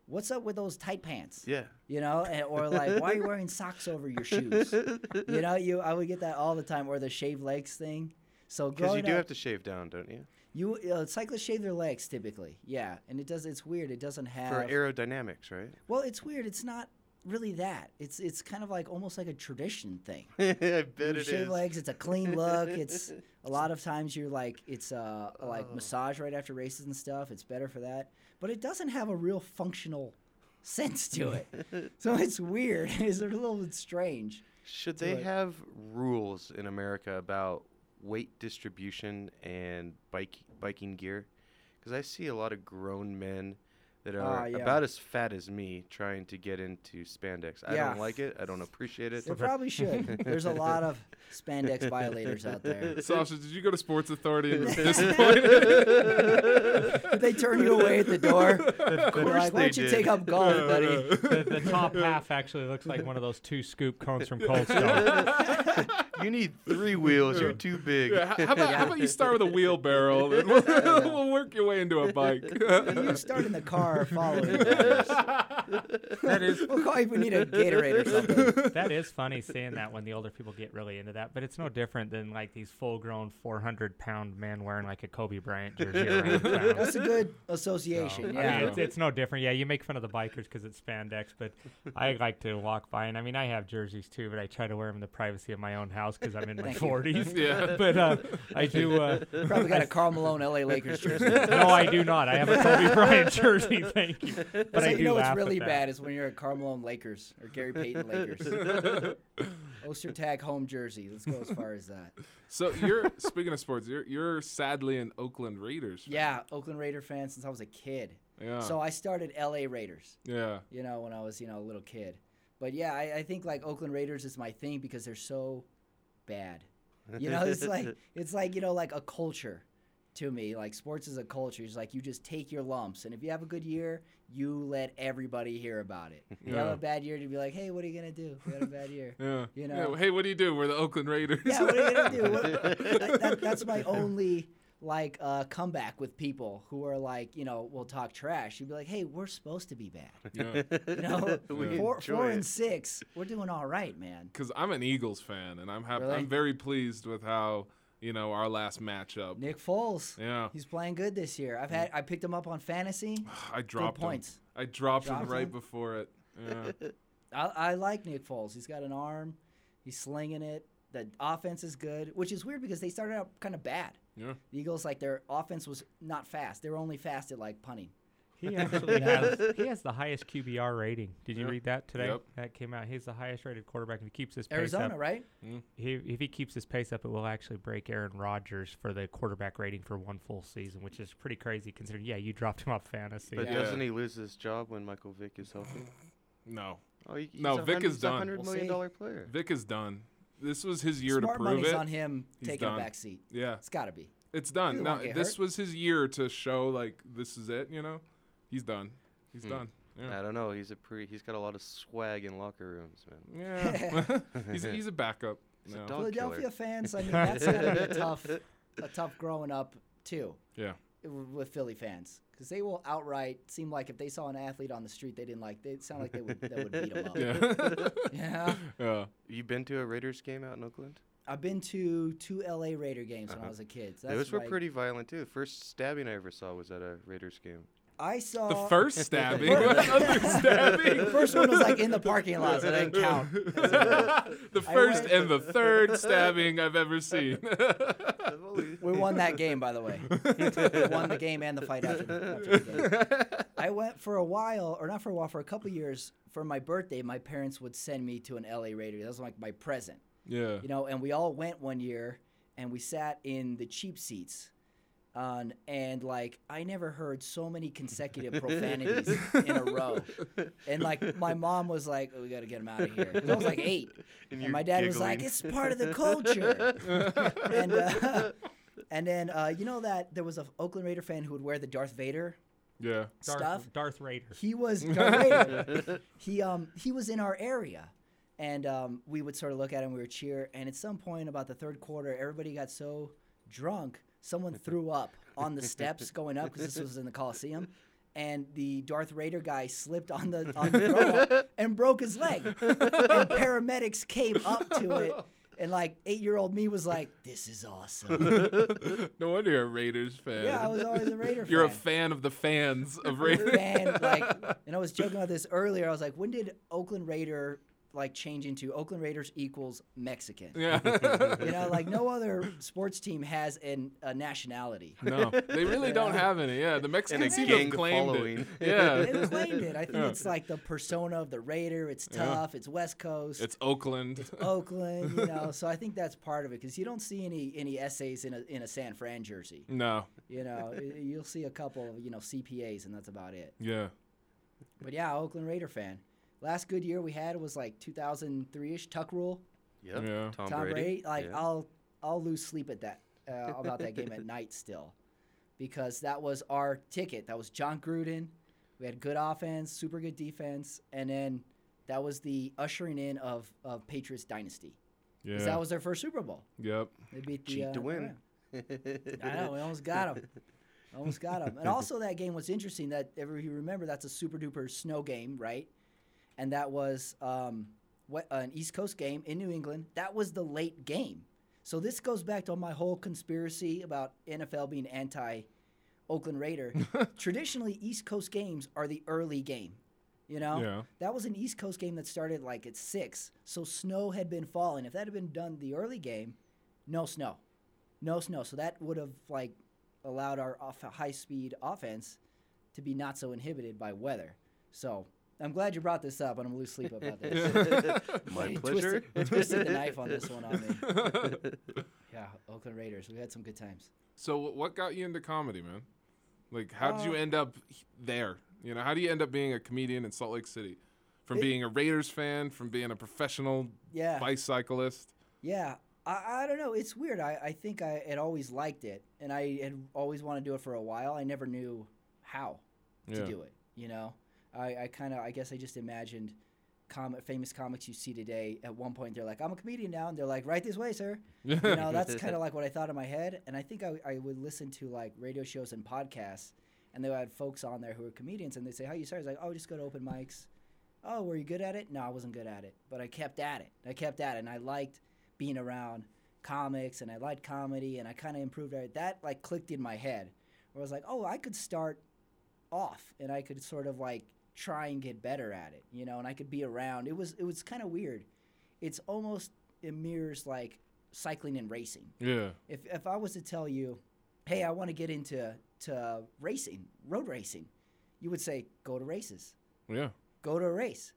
what's up with those tight pants? Yeah. You know, and, or like, why are you wearing socks over your shoes? You know, you I would get that all the time, or the shave legs thing. So Because you do up, have to shave down, don't you? You uh, cyclists shave their legs typically, yeah, and it does. It's weird. It doesn't have For aerodynamics, right? Well, it's weird. It's not really that. It's it's kind of like almost like a tradition thing. I bet you it shave is. legs. It's a clean look. It's a lot of times you're like it's uh Oh. like massage right after races and stuff. It's better for that, but it doesn't have a real functional sense to it. so it's weird. It's a little bit strange. Should they have rules in America about weight distribution and bike biking gear? Because I see a lot of grown men that are Ah, yeah. about as fat as me trying to get into spandex. I Yeah. don't like it. I don't appreciate it. They probably should. There's a lot of spandex violators out there. Sasha, did you go to Sports Authority and was Did disappointed? they turn you away at the door? Of course like, why don't you did. take up golf, buddy? The, the top half actually looks like one of those two scoop cones from Cold Stone. You need three wheels. You're too big. Yeah, how, about, how about you start with a wheelbarrow and we'll, we'll work your way into a bike. you start in the car following. that is. We'll call you if we need a Gatorade or something. That is funny seeing that when the older people get really into that, but it's no different than like these full-grown 400-pound men wearing like a Kobe Bryant jersey around town. That's a good association. So, I mean, it's, it's no different. Yeah, you make fun of the bikers because it's spandex, but I like to walk by, and I mean, I have jerseys too, but I try to wear them in the privacy of my own house because I'm in my 40s. Yeah. but uh, I do. Uh, Probably got a Karl Malone LA Lakers jersey. no, I do not. I have a Kobe Bryant jersey. Thank you. But That's I how do you know what's really bad is when you're at Karl Malone Lakers or Gary Payton Lakers. Ostertag home jersey. Let's go as far as that. So you're speaking of sports. You're you're sadly an Oakland Raiders. fan. Yeah, Oakland Raider fan since I was a kid. Yeah. So I started LA Raiders. Yeah. You know, when I was, you know, a little kid. But yeah, I, I think like Oakland Raiders is my thing because they're so bad. You know, it's like it's like, you know, like a culture to me. Like sports is a culture. It's like you just take your lumps and if you have a good year, you let everybody hear about it. You have a bad year to be like, Hey, what are you gonna do? We had a bad year. Yeah. You know. Yeah, Hey, what do you do? We're the Oakland Raiders. Yeah, what are you gonna do? What- that- that- that's my only like uh, a comeback with people who are like, you know, will talk trash. You'd be like, hey, we're supposed to be bad. Yeah. You know, We four, four and six, we're doing all right, man. Because I'm an Eagles fan, and I'm happy. Really? I'm very pleased with how you know our last matchup. Nick Foles, Yeah, he's playing good this year. I've had I picked him up on fantasy. I dropped points. him. I dropped, Dropped him right him? before it. Yeah. I, I like Nick Foles. He's got an arm. He's slinging it. The offense is good, which is weird because they started out kind of bad. Yeah. The Eagles, like their offense was not fast. They were only fast at like punting. He actually has he has the highest QBR rating. Did you Yep. read that today? Yep. That came out. He's the highest rated quarterback. If he keeps his pace Arizona, up, right? Mm. He, if he keeps his pace up, it will actually break Aaron Rodgers for the quarterback rating for one full season, which is pretty crazy considering. Yeah, you dropped him off fantasy. But Yeah. doesn't he lose his job when Michael Vick is healthy? No. Oh, he, he's no, a Vick hun- is he's a done. hundred million dollar player. Vick is done. This was his year Smart to prove money's it. on him He's taking done. a back seat. Yeah, It's got to be. it's done. doesn't No, this hurt. was his year to show like this is it. You know, he's done. He's Hmm. done. Yeah. I don't know. He's a pretty. He's got a lot of swag in locker rooms, man. Yeah. he's a, he's a backup. He's a now. dog Philadelphia killer. fans, I mean, that's got to be a tough, a tough growing up too. Yeah. With Philly fans, because they will outright seem like if they saw an athlete on the street they didn't like, they sound like they would, they would beat him up. Yeah. Yeah. yeah. You been to a Raiders game out in Oakland? I've been to two LA Raider games when I uh-huh. was a kid. So that's Those were like- pretty violent too. The first stabbing I ever saw was at a Raiders game. I saw The first stabbing. what other stabbing? The first one was like in the parking lot, so that didn't count. the first went- and the third stabbing I've ever seen. We won that game, by the way. We won the game and the fight after the, after the game. I went for a while, or not for a while, for a couple years. For my birthday, my parents would send me to an LA Raider. That was like my present. Yeah. You know, and we all went one year, and we sat in the cheap seats. On and like I never heard so many consecutive profanities in a row, and like my mom was like, oh, "We got to get him out of here." 'Cause I was like eight, And and, my dad was like, "It's part of the culture." and uh, and then uh, you know that there was a Oakland Raider fan who would wear the Darth Vader Yeah. Stuff. Darth Raider. He was Darth Vader. he um he was in our area, and um, we would sort of look at him. We would cheer, and at some point about the third quarter, everybody got so drunk, someone threw up on the steps going up because this was in the Coliseum. And the Darth Raider guy slipped on the on the throw up and broke his leg. And paramedics came up to it, and like eight year old me was like, "This is awesome." no wonder you're a Raiders fan. Yeah, I was always a Raider fan. You're a fan. of the fans of Raiders. fan, like, and I was joking about this earlier. I was like, when did Oakland Raider like changing to Oakland Raiders equals Mexican? Yeah. you know, like no other sports team has an, a nationality. No, they really don't have any. Yeah, the Mexicans seem to gang have claimed following. it. Yeah, They claimed it. I think Yeah. it's like the persona of the Raider. It's Yeah. tough. It's West Coast. It's Oakland. It's Oakland. You know, so I think that's part of it because you don't see any any essays in a in a San Fran jersey. No. You know, you'll see a couple of you know CPAs, and that's about it. Yeah. But yeah, Oakland Raider fan. Last good year we had was like 2003ish. Tuck Rule. Yep. Yeah. Tom, Tom Brady. Brady. Like Yeah. I'll I'll lose sleep at that uh, about that game at night still, because that was our ticket. That was Jon Gruden. We had good offense, super good defense, and then that was the ushering in of of Patriots dynasty. Yeah. that was their first Super Bowl. Yep. They beat the Cheat uh, to win. I know we almost got them. Almost got him. And also that game was interesting. That if you remember, that's a super duper snow game, right? And that was um, what an East Coast game in New England. That was the late game. So this goes back to my whole conspiracy about NFL being anti Oakland Raider. Traditionally, East Coast games are the early game. You know, Yeah. that was an East Coast game that started like at six, so snow had been falling. If that had been done the early game, no snow, no snow. So that would have like allowed our off- high speed offense to be not so inhibited by weather. So I'm glad you brought this up, and I'm gonna lose sleep about this. My You pleasure. Twisted, twisted the knife on this one on me. yeah, Oakland Raiders. We had some good times. So what got you into comedy, man? Like, how did you Uh, end up there? You know, how do you end up being a comedian in Salt Lake City? From It- being a Raiders fan, from being a professional Yeah. bicyclist. Yeah, I, I don't know. It's weird. I, I think I had always liked it, and I had always wanted to do it for a while. I never knew how to Yeah. do it. You know, I, I kind of, I guess I just imagined com- famous comics you see today. At one point, they're like, "I'm a comedian now," and they're like, "Right this way, sir." you know, that's kind of like what I thought in my head. And I think I, I would listen to like radio shows and podcasts, and they had folks on there who were comedians, and they say, "How you started?" I was like, "Oh, just go to open mics." Oh, were you good at it? No, I wasn't good at it, but I kept at it. I kept at it, and I liked being around comics, and I liked comedy, and I kind of improved at it. That like clicked in my head, where I was like, "Oh, I could start off, and I could sort of like try and get better at it, you know, and I could be around. It was it was kind of weird. It's almost it mirrors like cycling and racing. Yeah. If if I was to tell you, hey, I want to get into to racing, road racing, you would say go to races, Yeah. go to a race.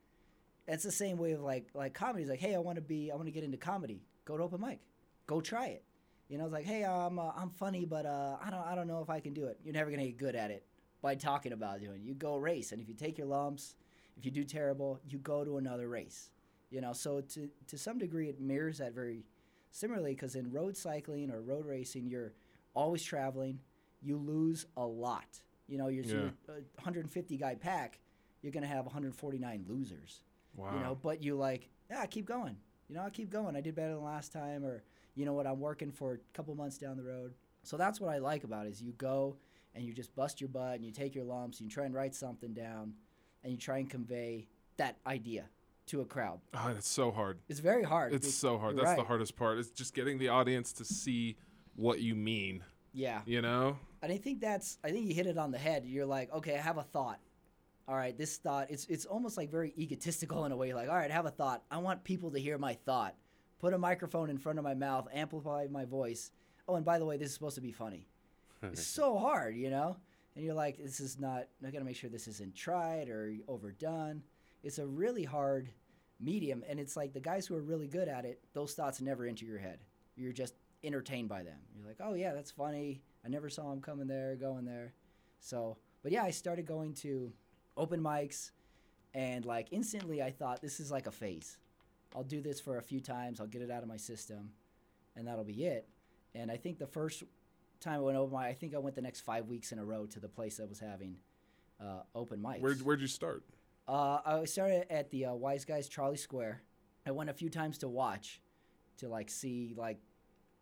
That's the same way of like like comedy. It's like, hey, I want to be, I want to get into comedy. Go to open mic, go try it. You know, it's like, hey, I'm uh, I'm funny, but uh, I don't I don't know if I can do it. You're never gonna get good at it by talking about doing. You go race, and if you take your lumps, if you do terrible, you go to another race. You know, so to to some degree, it mirrors that very similarly because in road cycling or road racing, you're always traveling. You lose a lot. You know, you're, Yeah. you're uh, a 150 guy pack. You're gonna have 149 losers. Wow. You know, but you like, yeah, I keep going. You know, I keep going. I did better than last time, or you know what, I'm working for a couple months down the road. So that's what I like about it is you go and you just bust your butt and you take your lumps, and you try and write something down, and you try and convey that idea to a crowd. Ah, oh, it's so hard. It's very hard. It's so hard. That's the hardest part. It's just getting the audience to see what you mean. Yeah. You know? And I think that's I think you hit it on the head. You're like, okay, I have a thought. All right, this thought it's it's almost like very egotistical in a way. You're like, all right, I have a thought. I want people to hear my thought. Put a microphone in front of my mouth, amplify my voice. Oh, and by the way, this is supposed to be funny. It's so hard, you know? And you're like, this is not I gotta make sure this isn't tried or overdone. It's a really hard medium and it's like the guys who are really good at it, those thoughts never enter your head. You're just entertained by them. You're like, oh yeah, that's funny. I never saw him coming there, going there. So, but yeah, I started going to open mics, and like instantly, I thought this is like a phase. I'll do this for a few times. I'll get it out of my system, and that'll be it. And I think the first time I went open mic, I think I went the next five weeks in a row to the place that was having uh, open mics. Where'd, where'd you start? Uh, I started at the uh, Wise Guys Trolley Square. I went a few times to watch, to like see like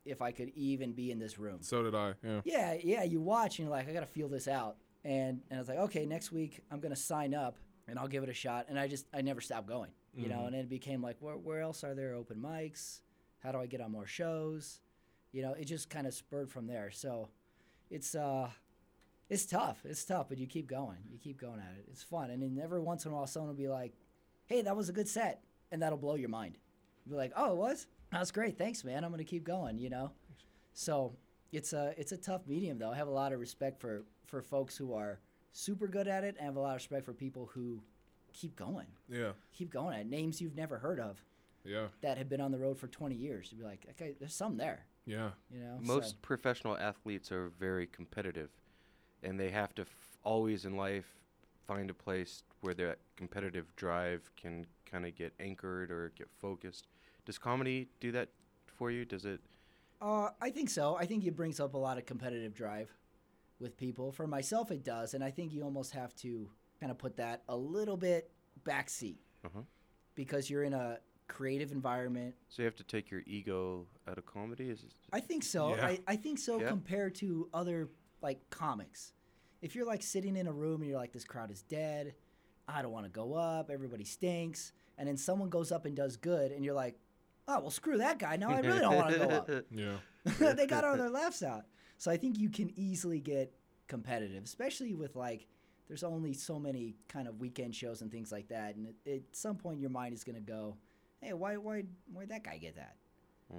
if I could even be in this room. So did I. Yeah. Yeah, yeah. You watch and you're like, I gotta feel this out. And and I was like, okay, next week I'm gonna sign up and I'll give it a shot. And I just I never stopped going, you know. Mhm. And it became like, where where else are there open mics? How do I get on more shows? You know, it just kind of spurred from there. So it's uh it's tough. It's tough, but you keep going. You keep going at it. It's fun. And then every once in a while someone will be like, Hey, that was a good set and that'll blow your mind. You'll be like, Oh, it was? That's great. Thanks, man. I'm gonna keep going, you know? So it's a it's a tough medium though. I have a lot of respect for for folks who are super good at it and I have a lot of respect for people who keep going. Yeah. Keep going at it. names you've never heard of Yeah. that have been on the road for 20 years. You'd be like, okay, there's some there. Yeah. You know, Most so- professional athletes are very competitive, and they have to f- always in life find a place where that competitive drive can kind of get anchored or get focused. Does comedy do that for you? Does it? Uh, I think so. I think it brings up a lot of competitive drive with people. For myself, it does, and I think you almost have to kind of put that a little bit backseat Uh-huh. because you're in a creative environment. So you have to take your ego out of comedy? Is it, I think so. Yeah. I, I think so Yeah. compared to other like comics. If you're like sitting in a room and you're like, this crowd is dead, I don't want to go up, everybody stinks, and then someone goes up and does good, and you're like, oh well, screw that guy. Now I really don't want to go up. Yeah. they got all their laughs out. So I think you can easily get competitive, especially with like there's only so many kind of weekend shows and things like that, and at, at some point your mind is gonna go, hey, why why why'd that guy get that?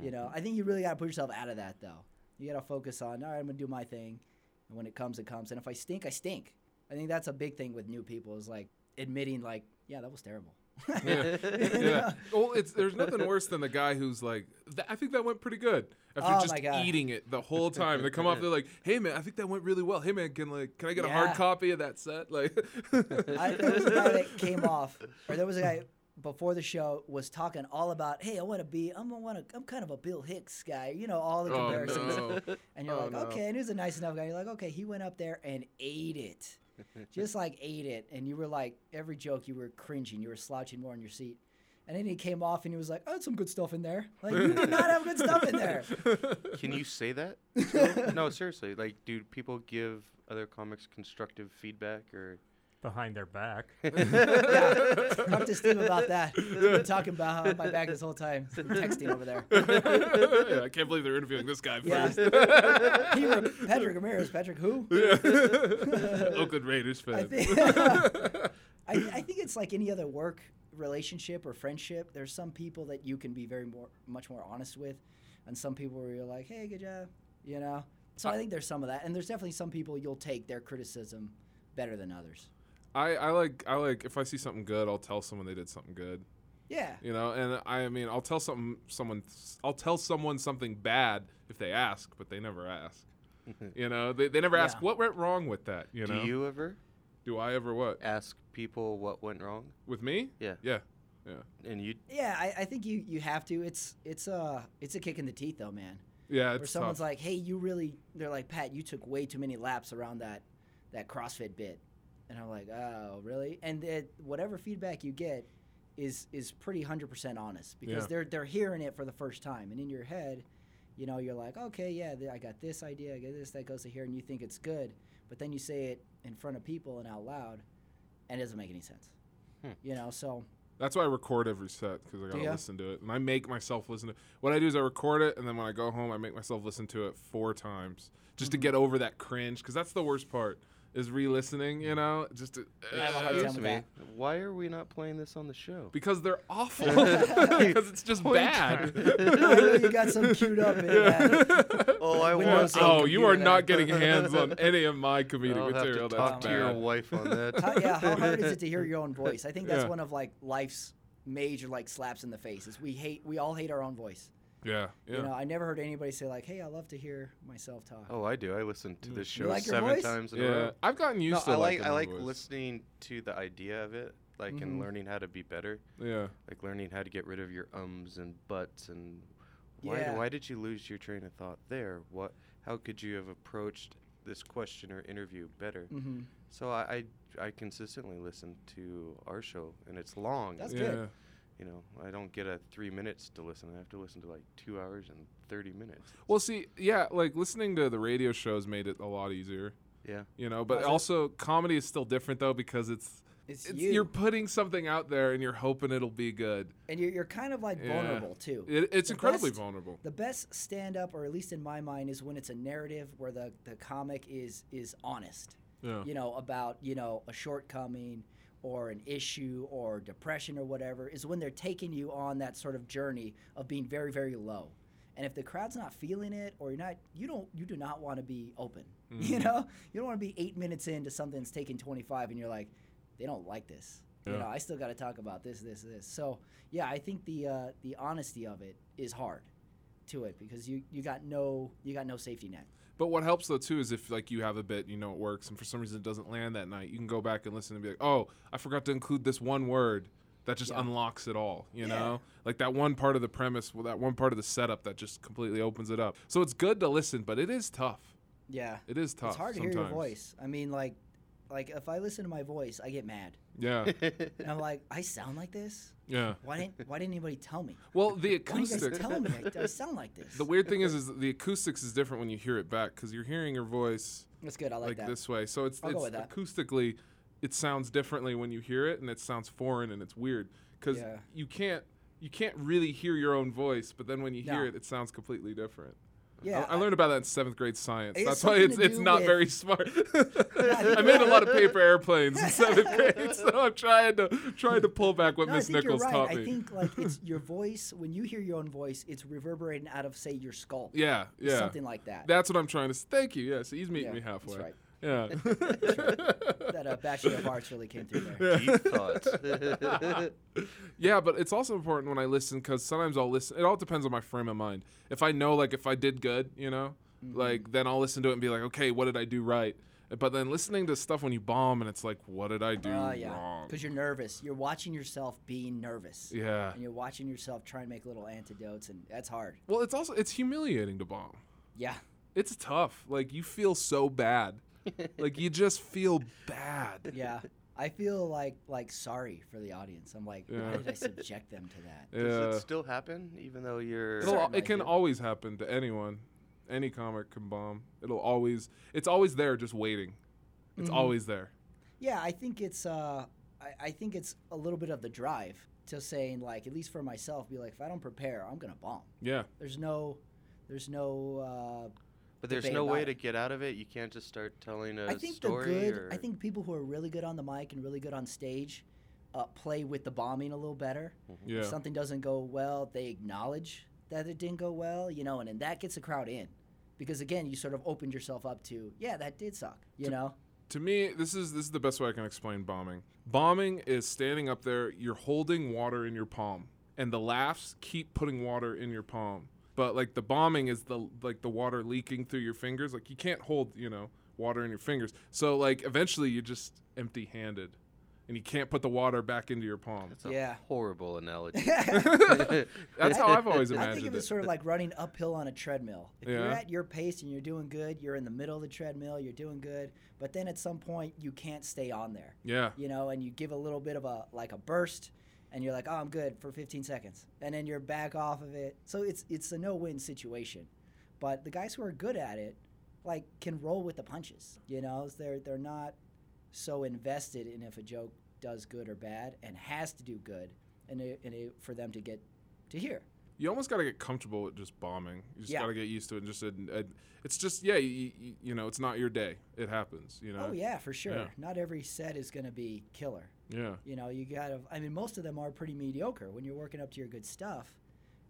You know, mm-hmm. I think you really got to put yourself out of that though. You got to focus on, all right, I'm gonna do my thing, and when it comes, it comes. And if I stink, I stink. I think that's a big thing with new people is like admitting, like, yeah, that was terrible. yeah. yeah. Well, it's there's nothing worse than the guy who's like, I think that went pretty good. After Oh just my God. eating it the whole time, they come off they're like, "Hey man, I think that went really well. Hey man, can like, can I get a hard copy of that set?" Like, I, there was a guy that came off, or there was a guy before the show was talking all about, hey, I want to be, I'm a, want to, I'm kind of a Bill Hicks guy, you know, all the Oh, comparisons. no. And you're Oh, like, no. okay, and he was a nice enough guy. You're like, okay, he went up there and ate it. just like ate it, and you were like every joke you were cringing, you were slouching more in your seat. And then he came off and he was like, "I had some good stuff in there." Like you did not have good stuff in there. Can you say that? no, seriously. Like, do people give other comics constructive feedback or? Behind their back. yeah, talk to Steve about that. He's been talking about how my back this whole time, texting over there. yeah, I can't believe they're interviewing this guy Yeah. he wrote Patrick Ramirez. Patrick who? Oakland Raiders I fan. think, I, I think it's like any other work relationship or friendship. There's some people that you can be very more, much more honest with, and some people where you're like, "Hey, good job," you know. So I think there's some of that, and there's definitely some people you'll take their criticism better than others. I, I like I like if I see something good, I'll tell someone they did something good. Yeah. You know, and I mean, I'll tell something someone I'll tell someone something bad if they ask, but they never ask. you know, they, they never ask Yeah. what went wrong with that. You know. do you ever do I ever what ask people what went wrong with me? Yeah. Yeah, yeah. And you Yeah, I, I think you, you have to. It's it's a it's a kick in the teeth though, man. Yeah, Where it's someone's tough. like, "Hey, you really?" They're like, "Pat, you took way too many laps around that that CrossFit bit," and I'm like, "Oh, really?" And it, whatever feedback you get is is pretty hundred percent honest because Yeah. they're they're hearing it for the first time, and in your head, you know, you're like, "Okay, yeah, th- I got this idea, I got this that goes to here," and you think it's good, but then you say it in front of people and out loud, and it doesn't make any sense. Hmm. You know, so That's why I record every set because I gotta ya? listen to it, and I make myself listen to. What I do is I record it, and then when I go home, I make myself listen to it four times just Mm-hmm. to get over that cringe because that's the worst part is re-listening. You know, just uh, to, Excuse me. Why are we not playing this on the show? because they're awful. because it's just Point. bad. You got some queued up in that. Oh, I Windows want. eight Oh, you are not getting hands on any of my comedic I'll have to material. talk that's to your bad. wife on that. How, yeah, how hard is it to hear your own voice? I think that's Yeah. one of like life's major like slaps in the face. Is we hate we all hate our own voice. Yeah, yeah. You know, I never heard anybody say like, "Hey, I love to hear myself talk." Oh, I do. I listen to this show like seven voice? times in Yeah, a row. I've gotten used no, to I like I like voice. listening to the idea of it, like Mhm. and learning how to be better. Yeah. Like learning how to get rid of your ums and buts and why Yeah. why did you lose your train of thought there? What how could you have approached this question or interview better? Mhm. So I, I I consistently listen to our show and it's long. That's Yeah. good. You know, I don't get a three minutes to listen. I have to listen to like two hours and thirty minutes. Well, see, yeah, like listening to the radio shows made it a lot easier. Yeah. You know, but Was also comedy is still different though because it's It's, it's you, you're putting something out there and you're hoping it'll be good. and you're, you're kind of like Yeah. vulnerable too. It, it's The incredibly best- vulnerable. The best stand up, or at least in my mind, is when it's a narrative where the, the comic is is honest. Yeah. You know, about, you know, a shortcoming or an issue or depression or whatever, is when they're taking you on that sort of journey of being very, very low. And if the crowd's not feeling it or you're not you don't you do not want to be open. You Mhm. know? You don't want to be eight minutes into something that's taking twenty five and you're like, they don't like this. You know, I still got to talk about this, this, this. So yeah, I think the uh, the honesty of it is hard to it because you you got no you got no safety net. But what helps though too is if like you have a bit, you know it works, and for some reason it doesn't land that night, you can go back and listen and be like, oh, I forgot to include this one word. That just Yeah. unlocks it all, you Yeah. know, like that one part of the premise, well, that one part of the setup that just completely opens it up. So it's good to listen, but it is tough. Yeah, It is tough. It's hard to sometimes. hear your voice. I mean, like like if I listen to my voice, I get mad. Yeah, And I'm like, I sound like this. Yeah. Why didn't Why didn't anybody tell me? Well, the acoustics. Why didn't you guys tell me I, I sound like this? The weird thing is, is the acoustics is different when you hear it back because you're hearing your voice That's good. I like, that. this way. So it's I'll go it's with that. acoustically, it sounds differently when you hear it, and it sounds foreign and it's weird because Yeah. you can't you can't really hear your own voice, but then when you hear it, it sounds completely different. Yeah, I, I learned about that in seventh grade science. That's why it's it's not with- very smart. I made a lot of paper airplanes in seventh grade, so I'm trying to trying to pull back what No, Miss Nichols right. taught I think like it's your voice when you hear your own voice, it's reverberating out of say your skull. yeah, yeah, something like that. That's what I'm trying to. Thank you. Yes, he's meeting Yeah, me that's halfway. right. Yeah. that uh, Bachelor of Arts really came through there. Deep thoughts. yeah, but it's also important when I listen because sometimes I'll listen. It all depends on my frame of mind. If I know, like, if I did good, you know, Mm-hmm. like, then I'll listen to it and be like, okay, what did I do right? But then listening to stuff when you bomb and it's like, what did I do Oh yeah, wrong? because you're nervous. You're watching yourself being nervous. Yeah. and you're watching yourself try and make little antidotes, and that's hard. Well, it's also it's humiliating to bomb. Yeah, It's tough. Like you feel so bad. like you just feel bad. Yeah. I feel like like sorry for the audience. I'm like, Yeah. why did I subject them to that? Does Yeah. it still happen, even though you're? It'll, al- it can always happen to anyone. Any comic can bomb. It'll always. It's always there, just waiting. It's Mhm. always there. Yeah, I think it's uh, I, I think it's a little bit of the drive to saying like, at least for myself, be like, if I don't prepare, I'm gonna bomb. Yeah. There's no, there's no. Uh, But there's no way it. to get out of it. You can't just start telling a I think story. the good. or... I think people who are really good on the mic and really good on stage, uh, play with the bombing a little better. Yeah. If something doesn't go well, they acknowledge that it didn't go well, you know, and then that gets the crowd in, because again, you sort of opened yourself up to, yeah, that did suck, you know. To me, this is this is the best way I can explain bombing. Bombing is standing up there, you're holding water in your palm, and the laughs keep putting water in your palm. But like the bombing is the like the water leaking through your fingers. Like you can't hold, you know, water in your fingers. So like eventually you're just empty-handed, and you can't put the water back into your palm. That's a horrible analogy. That's how I've always imagined. I think of it it. sort of like running uphill on a treadmill. If you're at your pace and you're doing good, you're in the middle of the treadmill, you're doing good, but then at some point you can't stay on there. Yeah. You know, and you give a little bit of a like a burst and you're like, "Oh, I'm good for 15 seconds." And then you're back off of it. So it's it's a no-win situation. But the guys who are good at it like can roll with the punches, you know? They're they're not so invested in if a joke does good or bad and has to do good and it, and it, for them to get to hear. You almost got to get comfortable with just bombing. You just Yeah. got to get used to it. And just it's just yeah, you, you, you know, it's not your day. It happens. You know. Oh yeah, for sure. Yeah. Not every set is going to be killer. Yeah. You know, you got to. I mean, most of them are pretty mediocre. When you're working up to your good stuff,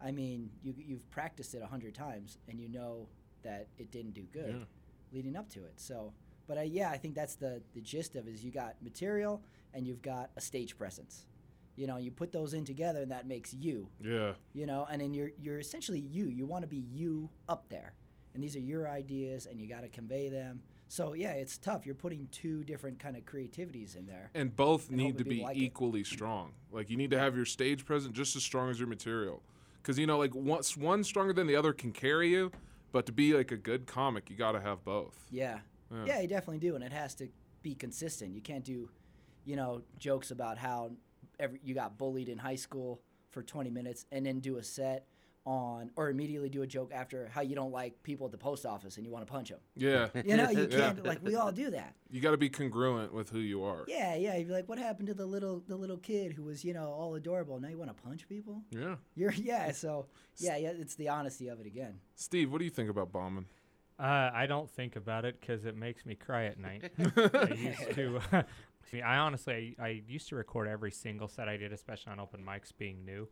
I mean, you you've practiced it a hundred times and you know that it didn't do good Yeah. leading up to it. So, but I, yeah, I think that's the the gist of it is you got material and you've got a stage presence. You know, you put those in together and that makes you. Yeah. You know, and then you're you're essentially you. You want to be you up there, and these are your ideas, and you got to convey them. So yeah, it's tough. You're putting two different kind of creativities in there. and both and need to be like it. equally strong. Like you need to have your stage presence just as strong as your material, because you know, like once one stronger than the other can carry you, but to be like a good comic, you got to have both. Yeah. Yeah. yeah, you definitely do, and it has to be consistent. You can't do, you know, jokes about how every you got bullied in high school for 20 minutes and then do a set on or immediately do a joke after how you don't like people at the post office and you want to punch them. Yeah. You know, you can't like we all do that. You got to be congruent with who you are. Yeah, yeah. You'd be like, what happened to the little the little kid who was, you know, all adorable? Now you want to punch people? Yeah. You're yeah. So yeah, yeah. It's the honesty of it again. Steve, what do you think about bombing? Uh, I don't think about it because it makes me cry at night. I used to. I I honestly, I, I used to record every single set I did, especially on open mics being new.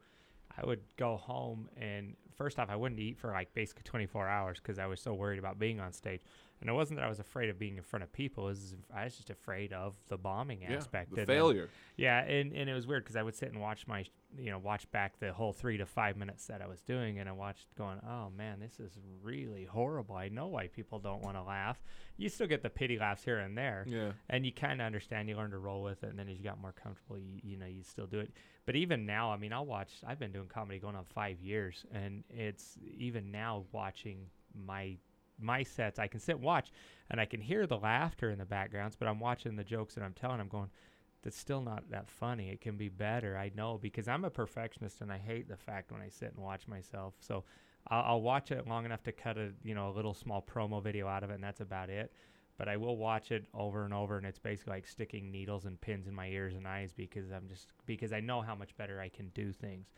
I would go home and first off, I wouldn't eat for like basically 24 hours because I was so worried about being on stage. And it wasn't that I was afraid of being in front of people; it was I was just afraid of the bombing Yeah, aspect. the and then- failure. yeah, and, and it was weird because I would sit and watch my, you know, watch back the whole three to five minutes that I was doing, and I watched going, oh man, this is really horrible. I know why people don't want to laugh. You still get the pity laughs here and there, Yeah. and you kind of understand. You learn to roll with it, and then as you got more comfortable, you, you know, you still do it. But even now, I mean, I'll watch. I've been doing comedy going on five years, and it's even now watching my my sets. I can sit and watch, and I can hear the laughter in the backgrounds, but I'm watching the jokes that I'm telling. I'm going that's still not that funny. It can be better. I know because I'm a perfectionist and I hate the fact when I sit and watch myself. So I'll, I'll watch it long enough to cut a you know a little small promo video out of it, and that's about it. But I will watch it over and over, and it's basically like sticking needles and pins in my ears and eyes because I'm just because I know how much better I can do things.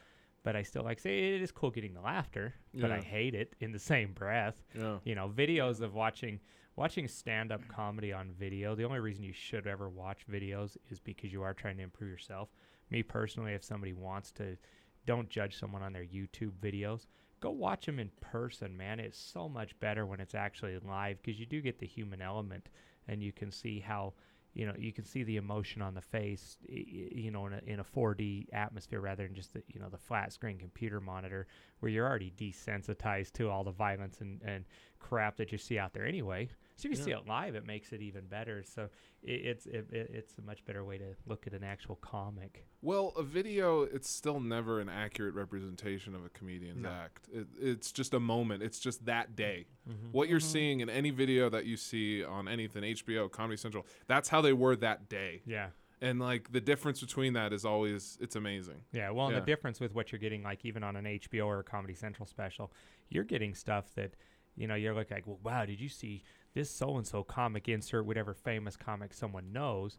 But I still like say it is cool getting the laughter, but I hate it in the same breath. Yeah. You know, videos of watching watching stand up comedy on video. The only reason you should ever watch videos is because you are trying to improve yourself. Me personally, if somebody wants to, don't judge someone on their YouTube videos. Go watch them in person, man. It's so much better when it's actually live because you do get the human element and you can see how you know you can see the emotion on the face you know in a, in a 4d atmosphere rather than just the you know the flat screen computer monitor where you're already desensitized to all the violence and, and crap that you see out there anyway So if you see it live, it makes it even better. So it, it's it, it, it's a much better way to look at an actual comic. Well, a video, it's still never an accurate representation of a comedian's No. act. It, it's just a moment. It's just that day. Mhm. What you're Mhm. seeing in any video that you see on anything, HBO, Comedy Central, that's how they were that day. Yeah. And like the difference between that is always, it's amazing. Yeah, well, and the difference with what you're getting, like even on an HBO or a Comedy Central special, you're getting stuff that, you know, you're looking like, well, wow, did you see this so and so comic insert whatever famous comic someone knows?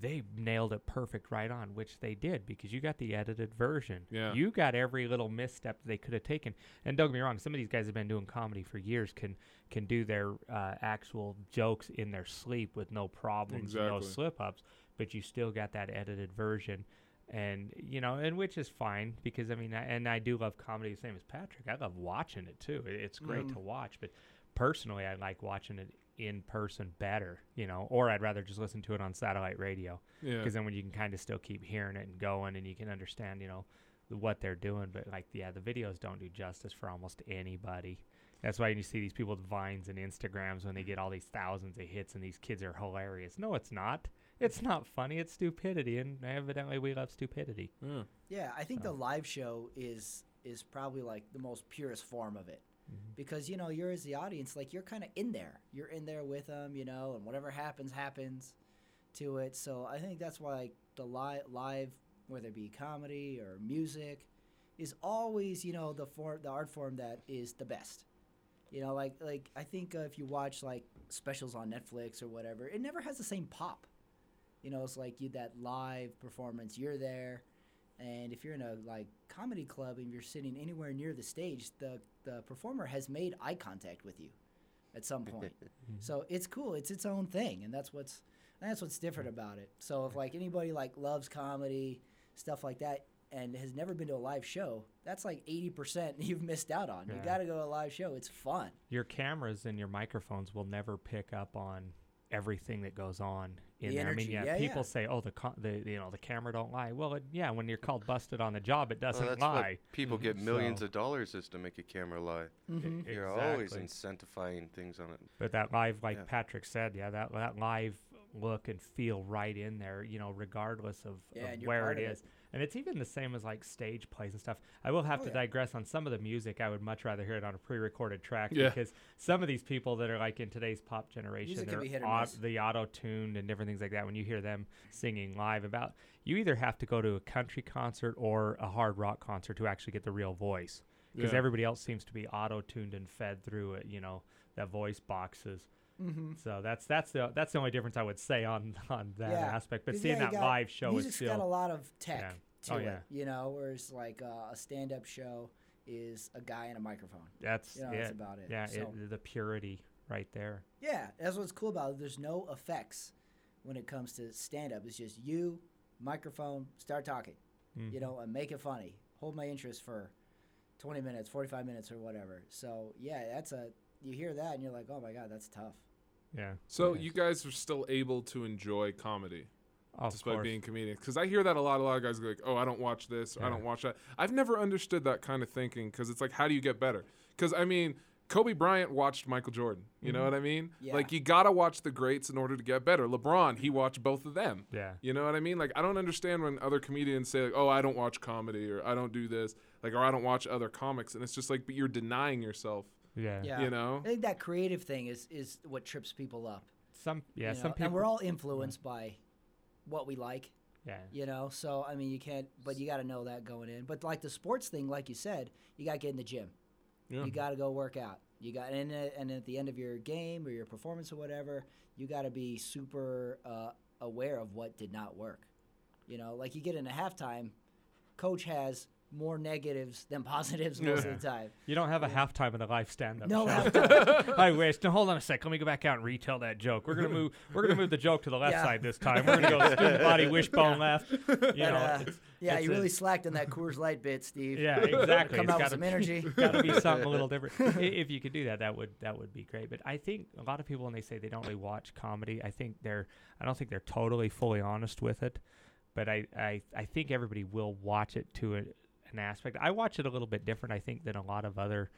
They nailed it perfect right on, which they did because you got the edited version. Yeah. You got every little misstep they could have taken. And don't get me wrong, some of these guys have been doing comedy for years, can can do their uh, actual jokes in their sleep with no problems, no slip ups, but you still got that edited version and you know, and which is fine because I mean, I, and I do love comedy the same as Patrick. I love watching it too. It, it's great Mhm. to watch, but personally, I like watching it in person better. You know, or I'd rather just listen to it on satellite radio. Yeah. Because then when you can kind of still keep hearing it and going, and you can understand, you know, what they're doing. But like, yeah, the videos don't do justice for almost anybody. That's why you see these people with vines and Instagrams when they get all these thousands of hits, and these kids are hilarious. No, it's not. It's not funny. It's stupidity, and evidently we love stupidity. Yeah. Yeah, I think So. the live show is is probably like the most purest form of it. Mm-hmm. Because you know you're as the audience, like you're kind of in there. You're in there with them, you know, and whatever happens, happens to it. So I think that's why like, the live, live, whether it be comedy or music, is always you know the form, the art form that is the best. You know, like like I think uh, if you watch like specials on Netflix or whatever, it never has the same pop. You know, it's like you that live performance. You're there, and if you're in a like comedy club and you're sitting anywhere near the stage, the the performer has made eye contact with you at some point. Mm-hmm. so it's cool. It's its own thing, and that's what's that's what's different mm-hmm. about it. So if like anybody like loves comedy stuff like that and has never been to a live show, that's like eighty percent you've missed out on. You got to go to a live show. It's fun. Your cameras and your microphones will never pick up on everything that goes on in The there. I mean, yeah, yeah, people yeah. say, "Oh, the co- the you know the camera don't lie." Well, it, yeah, when you're called busted on the job, it doesn't that's lie. what people get millions So- of dollars just to make a camera lie. Mhm. You're always incentivizing things on it. But that live, like Yeah. Patrick said, yeah, that that live look and feel right in there, you know, regardless of, Yeah, of where part it of it. is. And it's even the same as like stage plays and stuff. I will have Oh, to yeah. digress on some of the music. I would much rather hear it on a pre-recorded track Yeah. because some of these people that are like in today's pop generation, they're be au- the auto-tuned and different things like that. When you hear them singing live, about you either have to go to a country concert or a hard rock concert to actually get the real voice because Yeah. everybody else seems to be auto-tuned and fed through it. You know, that voice boxes. Mhm. So that's that's the that's the only difference I would say on on that Yeah, aspect. But seeing yeah, that got- live show is still got a lot of tech yeah. to Oh, it, yeah. you know. Whereas like uh, a stand-up show is a guy and a microphone. that's you know, it. that's about it. Yeah, So- it, the purity right there. Yeah, that's what's cool about it. There's no effects when it comes to stand up. It's just you, microphone, start talking, you Mhm. know, and make it funny. Hold my interest for 20 minutes, 45 minutes, or whatever. So, yeah, that's a, you hear that and you're like, oh my God, that's tough. Yeah. So it is. you guys are still able to enjoy comedy of despite course. being comedians? Because I hear that a lot. A lot of guys go like, "Oh, I don't watch this. Or, I don't watch that." I've never understood that kind of thinking because it's like, how do you get better? Because I mean, Kobe Bryant watched Michael Jordan. You know Mhm. what I mean? Yeah. Like you gotta watch the greats in order to get better. LeBron, he watched both of them. Yeah. You know what I mean? Like I don't understand when other comedians say like, "Oh, I don't watch comedy," or "I don't do this," like, or "I don't watch other comics," and it's just like, but you're denying yourself. Yeah. Yeah. You know? I think that creative thing is, is what trips people up. Some yeah, you some know? people And we're all influenced by what we like. Yeah. You know, so I mean, you can't, but you got to know that going in. But like the sports thing, like you said, you got to get in the gym. Yeah. You got to go work out. You got, and, uh, and at the end of your game or your performance or whatever, you got to be super uh, aware of what did not work. You know, like you get into halftime, coach has more negatives than positives most of the time. You don't have a halftime in a live stand-up No halftime. I wish. Now hold on a sec. Let me go back out and retell that joke. We're gonna move. We're gonna move the joke to the left Yeah. side this time. We're gonna go student body wishbone left. You And, know. uh, it's- yeah, it's you a- really slacked on that Coors Light bit, Steve. Yeah, exactly. Come It's out with gotta some energy. Got to be something a little different. If you could do that, that would that would be great. But I think a lot of people when they say they don't really watch comedy, I think they're I don't think they're totally fully honest with it. But I I, I think everybody will watch it to a, an aspect. I watch it a little bit different, I think, than a lot of other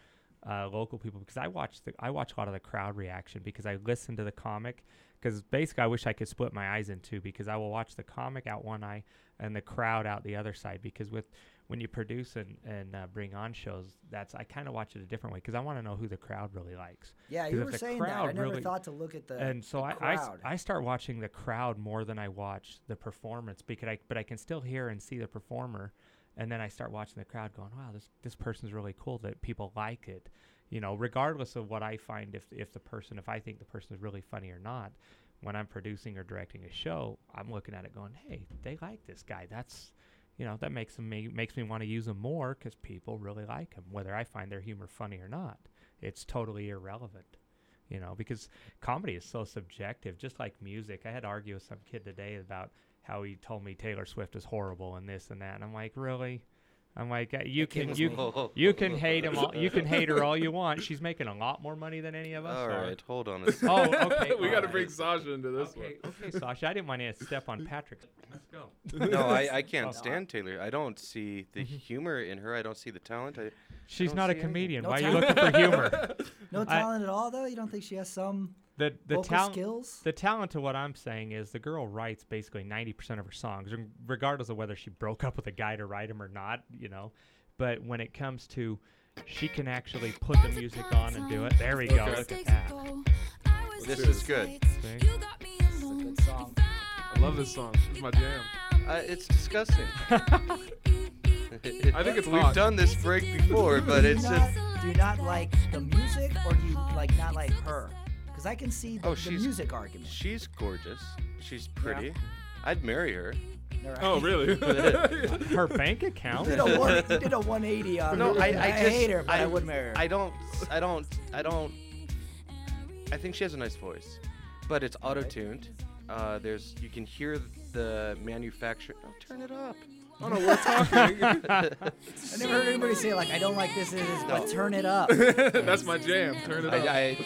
uh, local people because I watch the I watch a lot of the crowd reaction because I listen to the comic because basically I wish I could split my eyes in two because I will watch the comic out one eye and the crowd out the other side because with when you produce and, and uh, bring on shows that's I kind of watch it a different way because I want to know who the crowd really likes. Yeah, you were saying that. I never really- thought to look at the and so the I, I crowd. I start watching the crowd more than I watch the performance because I but I can still hear and see the performer, and then I start watching the crowd going, wow, this this person's really cool that people like it, you know, regardless of what I find if if the person if I think the person is really funny or not. When I'm producing or directing a show, I'm looking at it going, hey, they like this guy. That's you know that makes me makes me want to use them more because people really like him, whether I find their humor funny or not. It's totally irrelevant you know, because comedy is so subjective, just like music. I had to argue with some kid today about how he told me Taylor Swift is horrible and this and that, and I'm like, really? I'm like, uh, you That can you me. you can hate him, all, you can hate her all you want. She's making a lot more money than any of us. All are. right, hold on a second. Oh, okay. we got to bring Sasha into this Okay, one. okay, Sasha. I didn't want to step on Patrick. Let's go. no, I, I can't Oh. stand Taylor. I don't see the humor in her. I don't see the talent. I, I She's don't a comedian. No Why are you looking for humor? no I- talent at all, though. You don't think she has some the the vocal talent skills? the talent to what I'm saying is the girl writes basically 90% of her songs regardless of whether she broke up with a guy to write them or not you know but when it comes to she can actually put the music on and do it there we go look at that This is good. See? It's a good song. I love this song. It's my jam. Uh, it's disgusting. I think it's We've hot. done this break before, but it's just. do you not like the music, or do you like not like her? Because I can see the, Oh, the she's music argument. She's gorgeous. She's pretty. I'd marry her. All right. Oh, really? her bank account You did a one, you did a 180 on No, her. I, I, just, hate her, but I, would marry her. I don't. I don't. I don't. I think she has a nice voice, but it's auto-tuned. Uh, there's you can hear the manufacturer. Oh, turn it up. Oh no, we're talking. I never heard anybody say like I don't like this, this, this, but turn it up. That's my jam. Turn it up. I,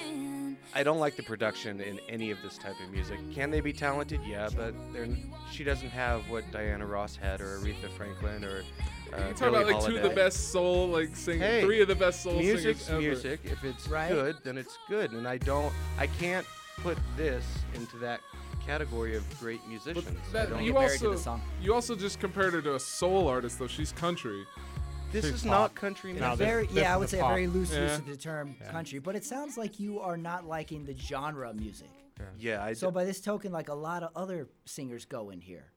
I, I don't like the production in any of this type of music. Can they be talented? Yeah, but they're, she doesn't have what Diana Ross had, or Aretha Franklin, or uh, you talk Billie about like two of the best soul like singers, Hey, three of the best soul music's singers ever. music. If it's Right. good, then it's good. And I don't, I can't put this into that category of great musicians. That, you get married to also you also just compared her to a soul artist though. She's country. This is not country music. No, a this- very, this yeah, I would a say a very loose use of the term Yeah. country, but it sounds like you are not liking the genre of music. yeah, I So d- by this token, like a lot of other singers go in here.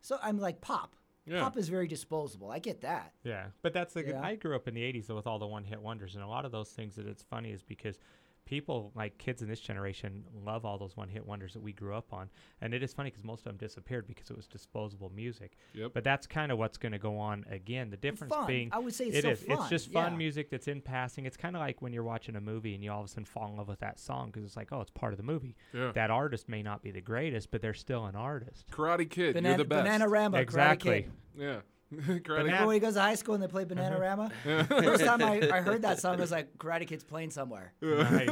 So I'm like pop. Yeah. Pop is very disposable. I get that. Yeah, but that's the. good Yeah. I grew up in the '80s with all the one-hit wonders, and a lot of those things that it's funny is because people like kids in this generation love all those one-hit wonders that we grew up on, and it is funny because most of them disappeared because it was disposable music. Yep. But that's kind of what's going to go on again. The difference fun. being, I would say it's it still is. It's just fun yeah. music that's in passing. It's kind of like when you're watching a movie and you all of a sudden fall in love with that song because it's like, oh, it's part of the movie. Yeah. That artist may not be the greatest, but they're still an artist. Karate Kid, Banana, you're the best. Bananarama, Exactly. Karate Kid. Yeah. Banana- Karate Remember when he goes to high school and they play Bananarama? Uh-huh. First time I, I heard that song, I was like, Karate Kid's playing somewhere. Nice.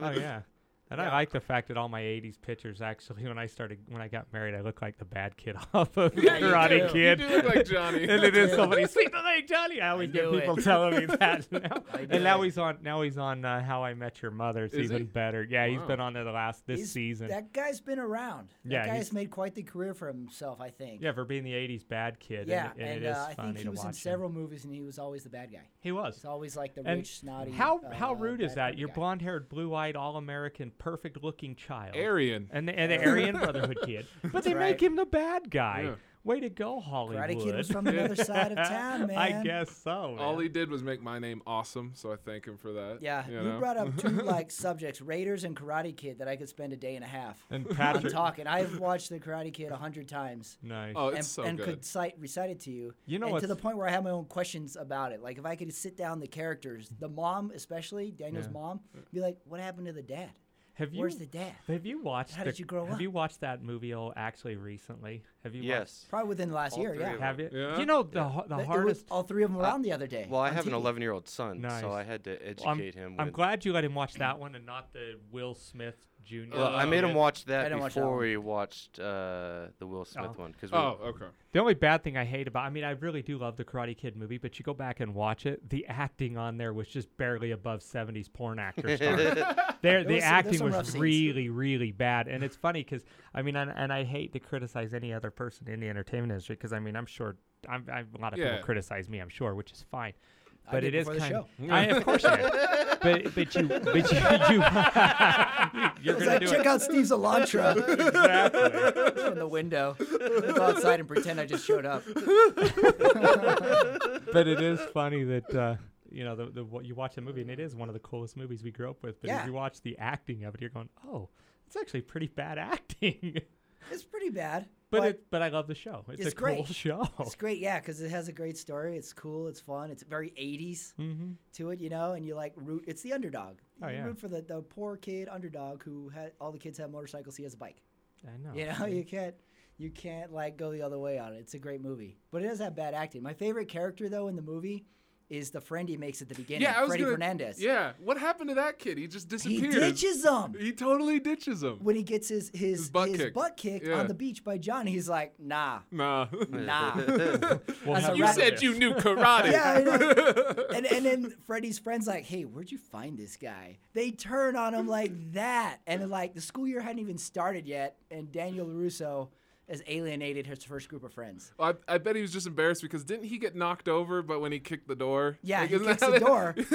oh yeah. And I like the fact that all my '80s pictures actually, when I started, when I got married, I look like the bad kid off of Yeah, you Karate do. Kid. You do look like Johnny. and it is do. somebody sweep the leg, Johnny. I always get people it. telling me that now. And now it. he's on. Now he's on uh, How I Met Your Mother. It's Is even he? better. Yeah, he's been on there the last this He's- season. That guy's been around. That Yeah, guy's made quite the career for himself, I think. yeah, for being the '80s bad kid. Yeah, and, and, and it is uh, I funny think he to was watch in him. several movies, and he was always the bad guy. He was. It's always like the And rich, snotty. How uh, how rude is that? kind of Your guy. blonde-haired, blue-eyed, all-American, perfect-looking child. Aryan. and the, and the Aryan Brotherhood kid, but they right. make him the bad guy. Yeah. Way to go, Hollywood! Karate Kid was from the other side of town, man. I guess so. All he did was make my name awesome, so I thank him for that. Yeah, you, you, know? brought up two like subjects, Raiders and Karate Kid, that I could spend a day and a half And on Patrick, talking. I've watched the Karate Kid a hundred times. nice. Oh, and, it's so and good. could cite recite it to you. You know and to the point where I have my own questions about it. Like if I could sit down the characters, the mom especially, Daniel's Yeah. mom, be like, "What happened to the dad? Have you Where's the dad?" have you watched? How the- did you grow Have up? you watched that movie? Oh, actually, recently. Have you? yes. Probably within the last All year. Yeah. have you? Yeah. You know the ho- the Th- it was hardest. all three of them around the other day. Well, I on have an 11 year old son, Nice. so I had to Well, I'm, educate him. I'm glad you let him watch that one and not the Will Smith Jr. Well, I made him watch I that didn't watch that before one. we watched uh, the Will Smith Oh. one. Cause Oh, okay. The only bad thing I hate about, I mean, I really do love the Karate Kid movie, but you go back and watch it, the acting on there was just barely above 70s porn actor stuff. there, There the was there's acting some rough was scenes. really, really bad, and it's funny because I mean, and, and I hate to criticize any other person in the entertainment industry because I mean, I'm sure I'm, I'm, a lot of Yeah. people criticize me, I'm sure, which is fine. I But did it is before the kind show. of, I, of course you did. But but you but you, you you're gonna like, do check it. out Steve's Elantra. Exactly. From the window. Go outside and pretend I just showed up. but it is funny that uh, you know the, the what you watch the movie and it is one of the coolest movies we grew up with. But Yeah. if you watch the acting of it, you're going, oh, it's actually pretty bad acting. It's pretty bad. but but it but I love the show. It's, it's a cool great. show. It's great, yeah, because it has a great story. It's cool. It's fun. It's very 80s Mm-hmm. to it, you know, and you like root. It's the underdog. Oh, you yeah. root for the, the poor kid underdog who had all the kids have motorcycles. He has a bike. I know. You know, you can't you can't like go the other way on it. It's a great movie, but it does have bad acting. My favorite character though in the movie is the friend he makes at the beginning, Yeah, I was Freddie gonna, Fernandez. Yeah, what happened to that kid? He just disappeared. He ditches him He totally ditches him. when he gets his his, His butt his kicked. butt kicked Yeah. on the beach by Johnny. He's like, nah, Nah. nah. We'll As a have you said you knew karate. Yeah, I know. and and then Freddie's friends like, hey, where'd you find this guy? They turn on him like that, and like the school year hadn't even started yet, and Daniel Russo has alienated his first group of friends. I, I bet he was just embarrassed because didn't he get knocked over? But when he kicked the door, Yeah, Like, he kicks the door, He's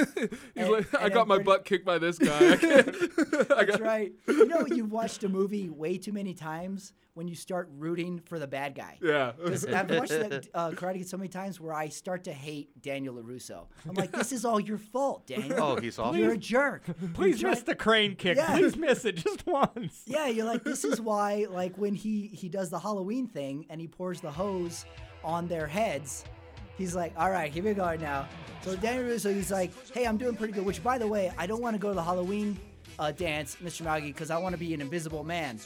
and- like, I got my butt kicked by this guy. I I That's got- right. You know, you've watched a movie way too many times when you start rooting for the bad guy. Yeah. 'Cause I've watched that, uh, Karate Kid so many times where I start to hate Daniel LaRusso. I'm like, this is all your fault, Daniel. Oh, he's awful. You're a jerk. Please You're miss the crane kick. Yeah. Please miss it just once. Yeah, you're like, this is why, like, when he he does the Halloween thing and he pours the hose on their heads, he's like, all right, here we go now. So Daniel LaRusso, he's like, hey, I'm doing pretty good. Which, by the way, I don't want to go to the Halloween uh, dance, Mr. Miyagi, because I want to be an invisible man.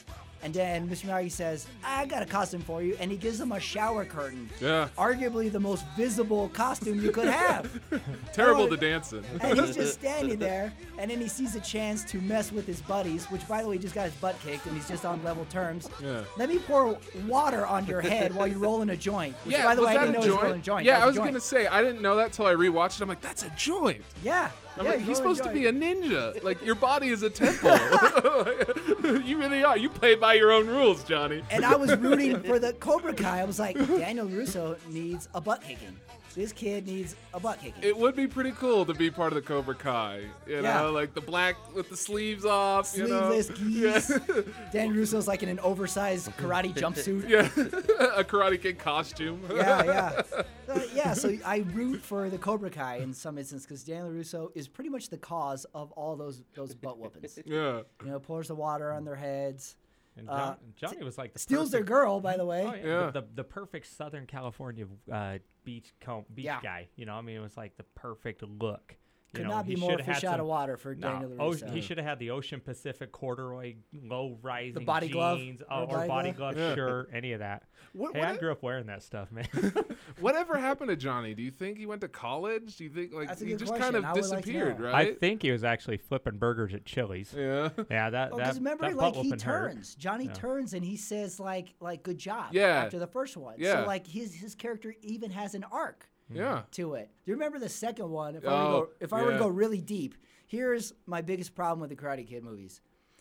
And then Mr. Miyagi says, I got a costume for you, and he gives him a shower curtain. Yeah. Arguably the most visible costume you could have. Terrible Oh, to dance in. and he's just standing there, and then he sees a chance to mess with his buddies, which, by the way, just got his butt kicked, and he's just on level terms. Yeah. Let me pour water on your head while you're rolling a joint. Which, Yeah, by the way, I didn't know a he was rolling a joint. Yeah, That I was gonna say I didn't know that till I rewatched it. I'm like, that's a joint. Yeah. I'm yeah, like, he's supposed to be a ninja. Like your body is a temple. you really are. You play by your own rules, Johnny. and I was rooting for the Cobra Kai. I was like, Daniel Russo needs a butt kicking. This kid needs a butt kicking. It would be pretty cool to be part of the Cobra Kai. You Yeah. know, like the black with the sleeves off. Sleeveless you know? geese. Dan Russo's like in an oversized karate jumpsuit. Yeah, a Karate Kid costume. yeah, yeah. Uh, yeah, so I root for the Cobra Kai in some instance because Dan Russo is pretty much the cause of all those those butt whoopings. Yeah. You know, pours the water on their heads. And Uh, John, Johnny was like the steals their girl, by the way. Oh, yeah. Yeah. The, the, the perfect Southern California uh, beach comb, beach Yeah. guy. You know, I mean, it was like the perfect look. You Could know, not be more shoulda fish out of water for no, Daniel oh, ocean- LaRusso. He should have had the Ocean Pacific corduroy low rising body glove? jeans, Or oh, or body body glove? glove Yeah. shirt, any of that. What- hey, what I a- grew up wearing that stuff, man. Whatever happened to Johnny? Do you think he went to college? Do you think like he just question. kind of would like to disappeared, know. I think he was actually flipping burgers at Chili's. yeah. Yeah, that Oh, that, because remember, that like he whooping hurt. turns. Johnny Yeah. turns and he says like like good job. Yeah. After the first one. Yeah. So like his his character even has an arc. Yeah. To it. Do you remember the second one? If I were to Oh, go, if I were to go really deep, here's my biggest problem with the Karate Kid movies.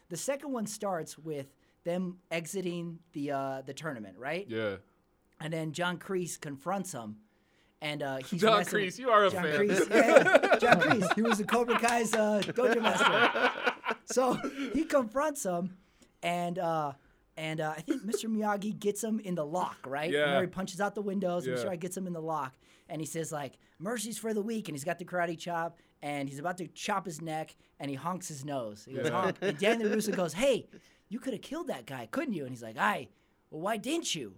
The second one starts with them exiting the uh, the tournament, right? Yeah. And then John Kreese confronts him. And uh, he's John messing- Kreese, you are a John fan. Kreese, yeah, yeah. John Kreese. He was the Cobra Kai's uh, dojo master. So he confronts him, and uh, and uh, I think Mr. Miyagi gets him in the lock, right? Yeah. Remember he punches out the windows. Yeah. Mr. Miyagi gets him in the lock, and he says like, "Mercy's for the weak," and he's got the karate chop, and he's about to chop his neck, and he honks his nose. He goes, Yeah. honk. And Daniel Russo goes, "Hey, you could have killed that guy, couldn't you?" And he's like, I, well, why didn't you?"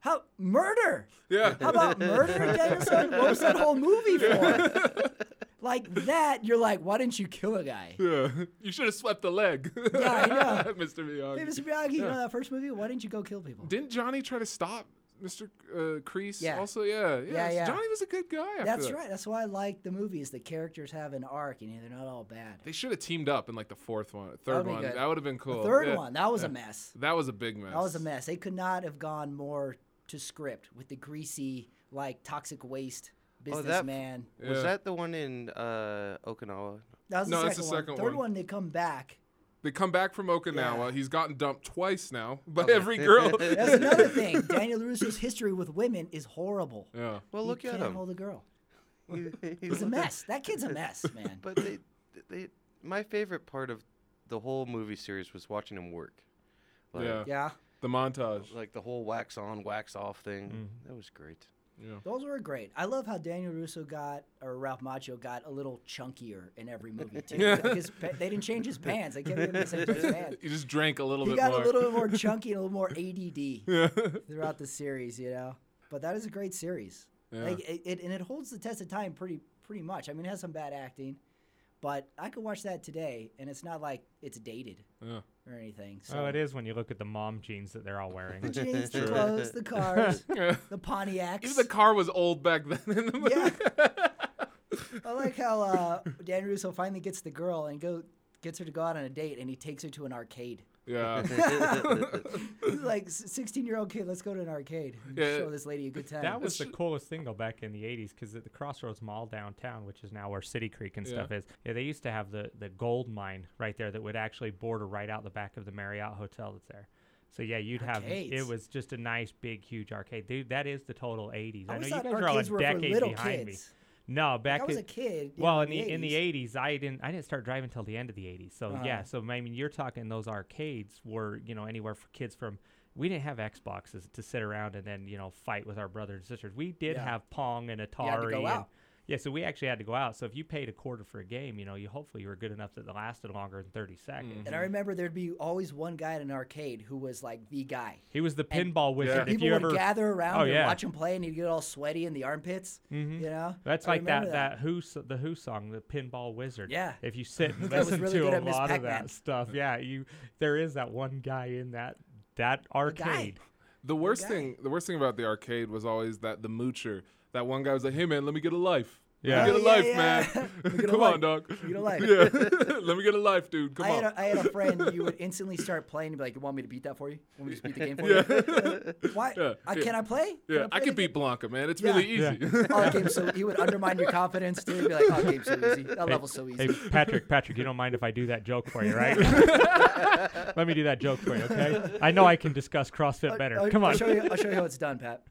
How murder? Yeah. How about murder, Danielson? What was that whole movie for? like that, you're like, why didn't you kill a guy? Yeah. You should have swept the leg. Yeah, I know. Mr. Miyagi. Hey, Mr. Miyagi, you know that first movie? Why didn't you go kill people? Didn't Johnny try to stop Mr. Uh, Kreese. Yeah. Also, yeah, yeah. Yeah, yeah. Johnny was a good guy. After That's that. right. That's why I like the movies. The characters have an arc, and they're not all bad. They should have teamed up in like the fourth one, third one. good. That would have been The cool. third Yeah. one, that was a mess. That was a big mess. That was a mess. They could not have gone more to script with the greasy, like toxic waste Oh, that businessman. was that the one in uh, Okinawa. That was the second that's the one. second Third one. one, they come back. They come back from Okinawa. He's gotten dumped twice now by Okay. every girl. That's another thing. Daniel Russo's history with women is horrible. Yeah. Well, He look at can't him. hold a girl. He- He's a mess. That kid's a mess, man. But they, they, my favorite part of the whole movie series was watching him work. Yeah. Yeah. The montage. Like the whole wax on, wax off thing. Mm. That was great. Yeah. Those were great. I love how Daniel Russo got, or Ralph Macchio got a little chunkier in every movie too. Yeah. Like his they didn't change his pants. They kept him the same pants. He just drank a little bit more. he got more. a little bit more chunky and a little more ADD Yeah. throughout the series, you know. But that is a great series. Yeah. Like it, it, and it holds the test of time pretty pretty much. I mean, it has some bad acting, but I could watch that today, and it's not like it's dated Yeah. or anything. So Oh, it is when you look at the mom jeans that they're all wearing. the jeans, the clothes, the cars, the Pontiacs. Even the car was old back then. In the movie. I like how uh, Dan Russo finally gets the girl and go gets her to go out on a date, and he takes her to an arcade. Yeah. like sixteen year old kid, let's go to an arcade. And Yeah. Show this lady a good time. That was the coolest thing though back in the '80s because at the Crossroads Mall downtown, which is now where City Creek and Yeah. stuff is, yeah, they used to have the the gold mine right there that would actually border right out the back of the Marriott Hotel that's there. So yeah, you'd have it was just a nice big huge arcade. Dude, that is the total '80s. I I know you thought guys are all arcades a were for decade little behind me. No, back I was in- a kid, Well, in the the in the '80s, I didn't I didn't start driving until the end of the '80s. So yeah, Uh-huh. so I mean, you're talking those arcades were you know anywhere for kids from. We didn't have Xboxes to sit around and then you know fight with our brothers and sisters. We did Yeah. have Pong and Atari. You had to go and, out. Yeah, so we actually had to go out. So if you paid a quarter for a game, you know, you hopefully you were good enough that it lasted longer than 30 seconds. And I remember there'd be always one guy at an arcade who was like the guy. He was the And pinball wizard. If People you would ever gather around oh, and yeah. watch him play, and he'd get all sweaty in the armpits. Mhm. You know, That's I like that, remember that Who the Who song, the Pinball Wizard. Yeah. If you sit and listen really to a lot of Pac-Man. that stuff, yeah, you there is that one guy in that that arcade. The worst thing, the worst thing about the arcade was always that the moocher, that one guy was like, "Hey man, let me get a life." Yeah. Let me get a Oh, yeah, life, yeah. man. Let me get a Come life. on, dog. Let me get a life. Yeah. let me get a life, dude. Come I on. had, a, I had a friend. You would instantly start playing and be like, "You want me to beat that for you? Want me to just beat the game for Yeah. you? Why? Yeah, I. Can I play? Can yeah, I play can the beat Blanka, man. It's Yeah. really easy. Yeah. oh, game's so he would undermine your confidence too. He'd be like, "Oh, game's so easy. That Hey- level's so easy." Hey, Patrick, Patrick, you don't mind if I do that joke for you, right? Let me do that joke for you, okay? I know I can discuss CrossFit better. I'll, Come I'll on. show you. I'll show you how it's done, Pat.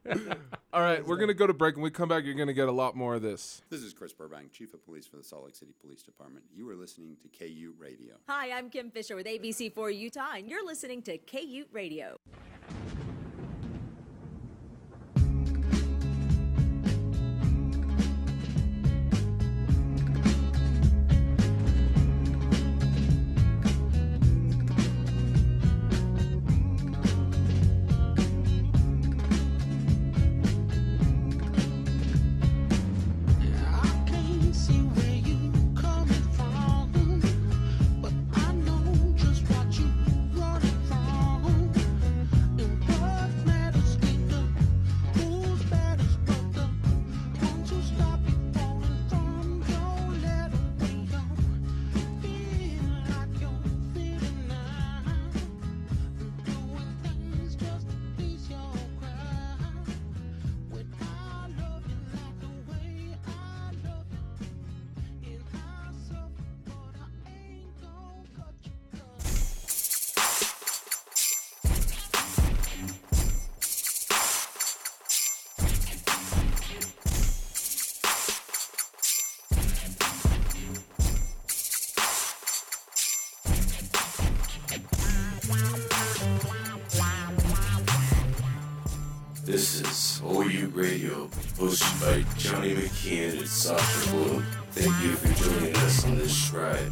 All right, we're gonna go to break. When we come back, you're gonna get a lot more of this. This is Chris Burbank, Chief of Police for the Salt Lake City Police Department. You are listening to K-UTE Radio. Hi, I'm Kim Fisher with ABC4 Utah, and you're listening to K-UTE Radio.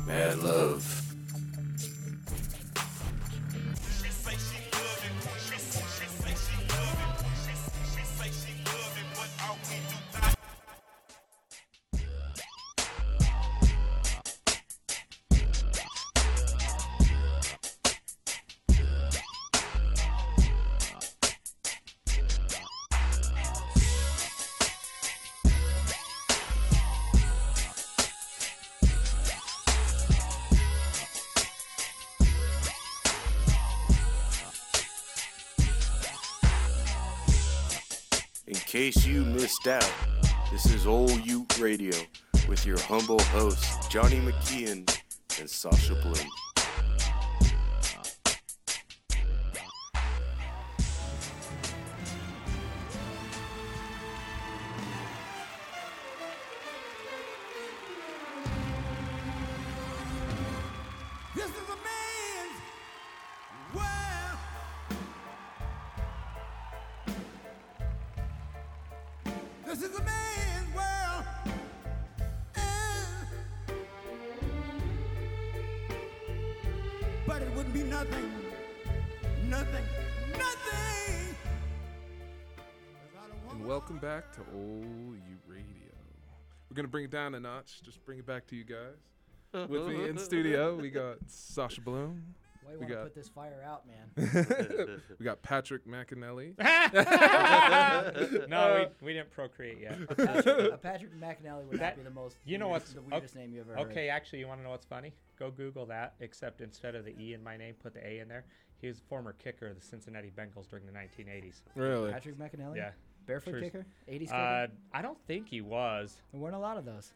This case you missed out, this is Old Ute Radio with your humble hosts, Johnny McKeon and Sasha Blume. It down a notch. Just bring it back to you guys. With me in studio, we got Sasha Blume. Why you we want to got put this fire out, man? we got Patrick McAnally. no, we, we didn't procreate yet. A Patrick, a Patrick McAnally would That- not be the most. You know weirdest- what's the weirdest ok- name you ever heard. Okay, actually, you want to know what's funny? Go Google that. Except instead of the E in my name, put the A in there. He was a former kicker of the Cincinnati Bengals during the 1980s. Really? Patrick McAnally? Yeah. Barefoot True. kicker? 80s kicker? Uh, I don't think he was. There weren't a lot of those.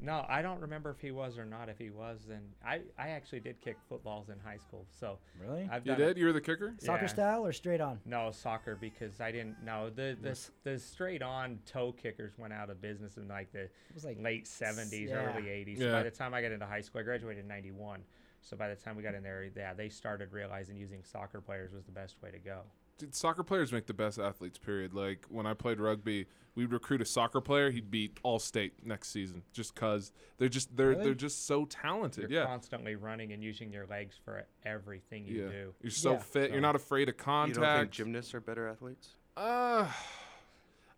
No, I don't remember if he was or not. If he was, then I, I actually did kick footballs in high school. So Really? I've You done did? You were the kicker? Soccer Yeah. style or straight on? No, soccer because I didn't know the the, Was- the straight on toe kickers went out of business in like the was like late seventies, yeah. early eighties. So Yeah. by the time I got into high school, I graduated in ninety one. So by the time we got in there, yeah, they started realizing using soccer players was the best way to go. Dude, soccer players make the best athletes. Period. Like when I played rugby, we'd recruit a soccer player. He'd beat all state next season just cause they're just they're Really? they're just so talented. You're yeah. constantly running and using your legs for everything you yeah. do. You're so Yeah. fit. You're not afraid of You contact. don't think gymnasts are better athletes? Uh,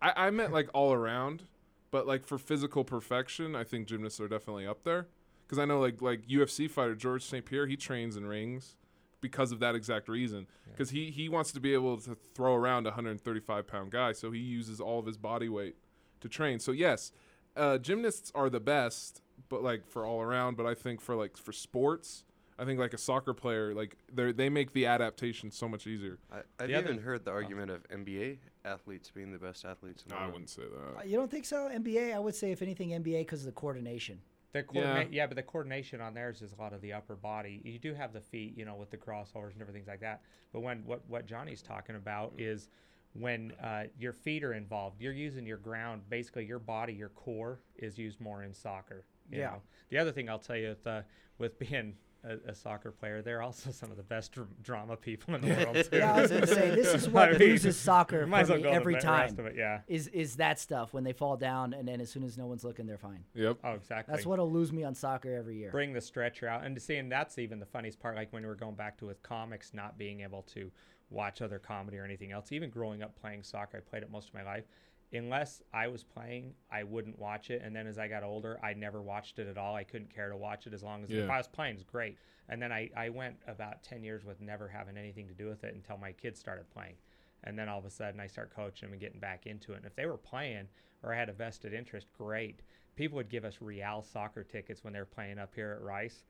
I, I meant like all around, but like for physical perfection, I think gymnasts are definitely up there. Because I know like like UFC fighter George St Pierre, he trains in rings because of that exact reason. Because he he wants to be able to throw around a 135 pound guy, so he uses all of his body weight to train. So yes, uh, gymnasts are the best, but like for all around. But I think for like for sports. I think like a soccer player, like they they make the adaptation so much easier. I, I've The other- even heard the argument of NBA athletes being the best athletes in the I world. wouldn't say that. Uh, You don't think so? NBA? I would say, if anything, NBA because of the coordination. The coordinate, yeah. but the coordination on theirs is a lot of the upper body. You do have the feet, you know, with the crossovers and everything like that. But when what what Johnny's talking about is when uh, your feet are involved, you're using your ground. Basically, your body, your core, is used more in soccer. you Yeah. know. The other thing I'll tell you with uh, with being a, a soccer player, they're also some of the best dr- drama people in the world. Too. Yeah, I was gonna say this is I what mean, loses soccer for well me go every time. rest of it, yeah. Is is that stuff when they fall down and then as soon as no one's looking, they're fine. Yep. Oh, exactly. That's what'll lose me on soccer every year. bring the stretcher out and to see and that's even the funniest part like when we were going back to with comics not being able to watch other comedy or anything else even growing up playing soccer i played it most of my life unless i was playing i wouldn't watch it. And then as i got older i never watched it at all. I couldn't care to watch it as long as if i was playing it's great. And then I, I went about 10 years with never having anything to do with it until my kids started playing. And then all of a sudden i start coaching them and getting back into it. And if they were playing or i had a vested interest great. People would give us real soccer tickets when they were playing up here at rice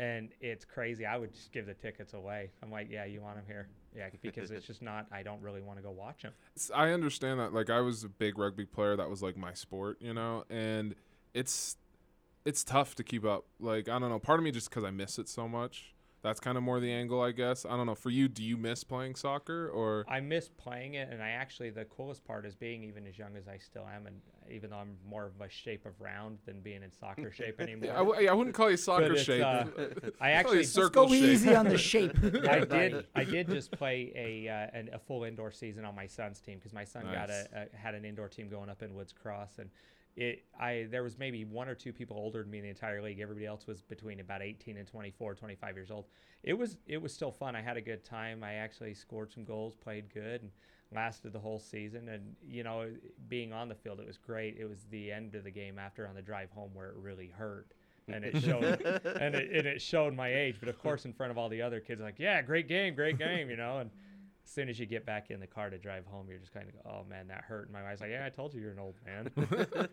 and it's crazy i would just give the tickets away i'm like yeah you want them here yeah because it's just not i don't really want to go watch them I understand that. Like I was a big rugby player. That was like my sport, you know, and it's it's tough to keep up. Like I don't know. Part of me just because I miss it so much. That's kind of more the angle, I guess. I don't know. For you, do you miss playing soccer or? I miss playing it, and I actually the coolest part is being even as young as I still am, and even though I'm more of a shape of round than being in soccer shape anymore. Yeah, I w- I wouldn't call you soccer shape. uh, I'd I call actually circle Let's go shape. easy on the shape. I did. I did just play a uh, an, a full indoor season on my son's team because my son got a, a had an indoor team going up in Woods Cross, and it I there was maybe one or two people older than me in the entire league. Everybody else was between about 18 and 24, 25 years old. It was it was still fun. I had a good time. I actually scored some goals, played good, and lasted the whole season. And you know, being on the field, it was great. It was the end of the game after on the drive home where it really hurt and it showed and it, and it showed my age but of course in front of all the other kids like yeah great game great game you know and as soon as you get back in the car to drive home, you're just kind of, oh man, that hurt. And my wife's like, yeah, I told you you're an old man.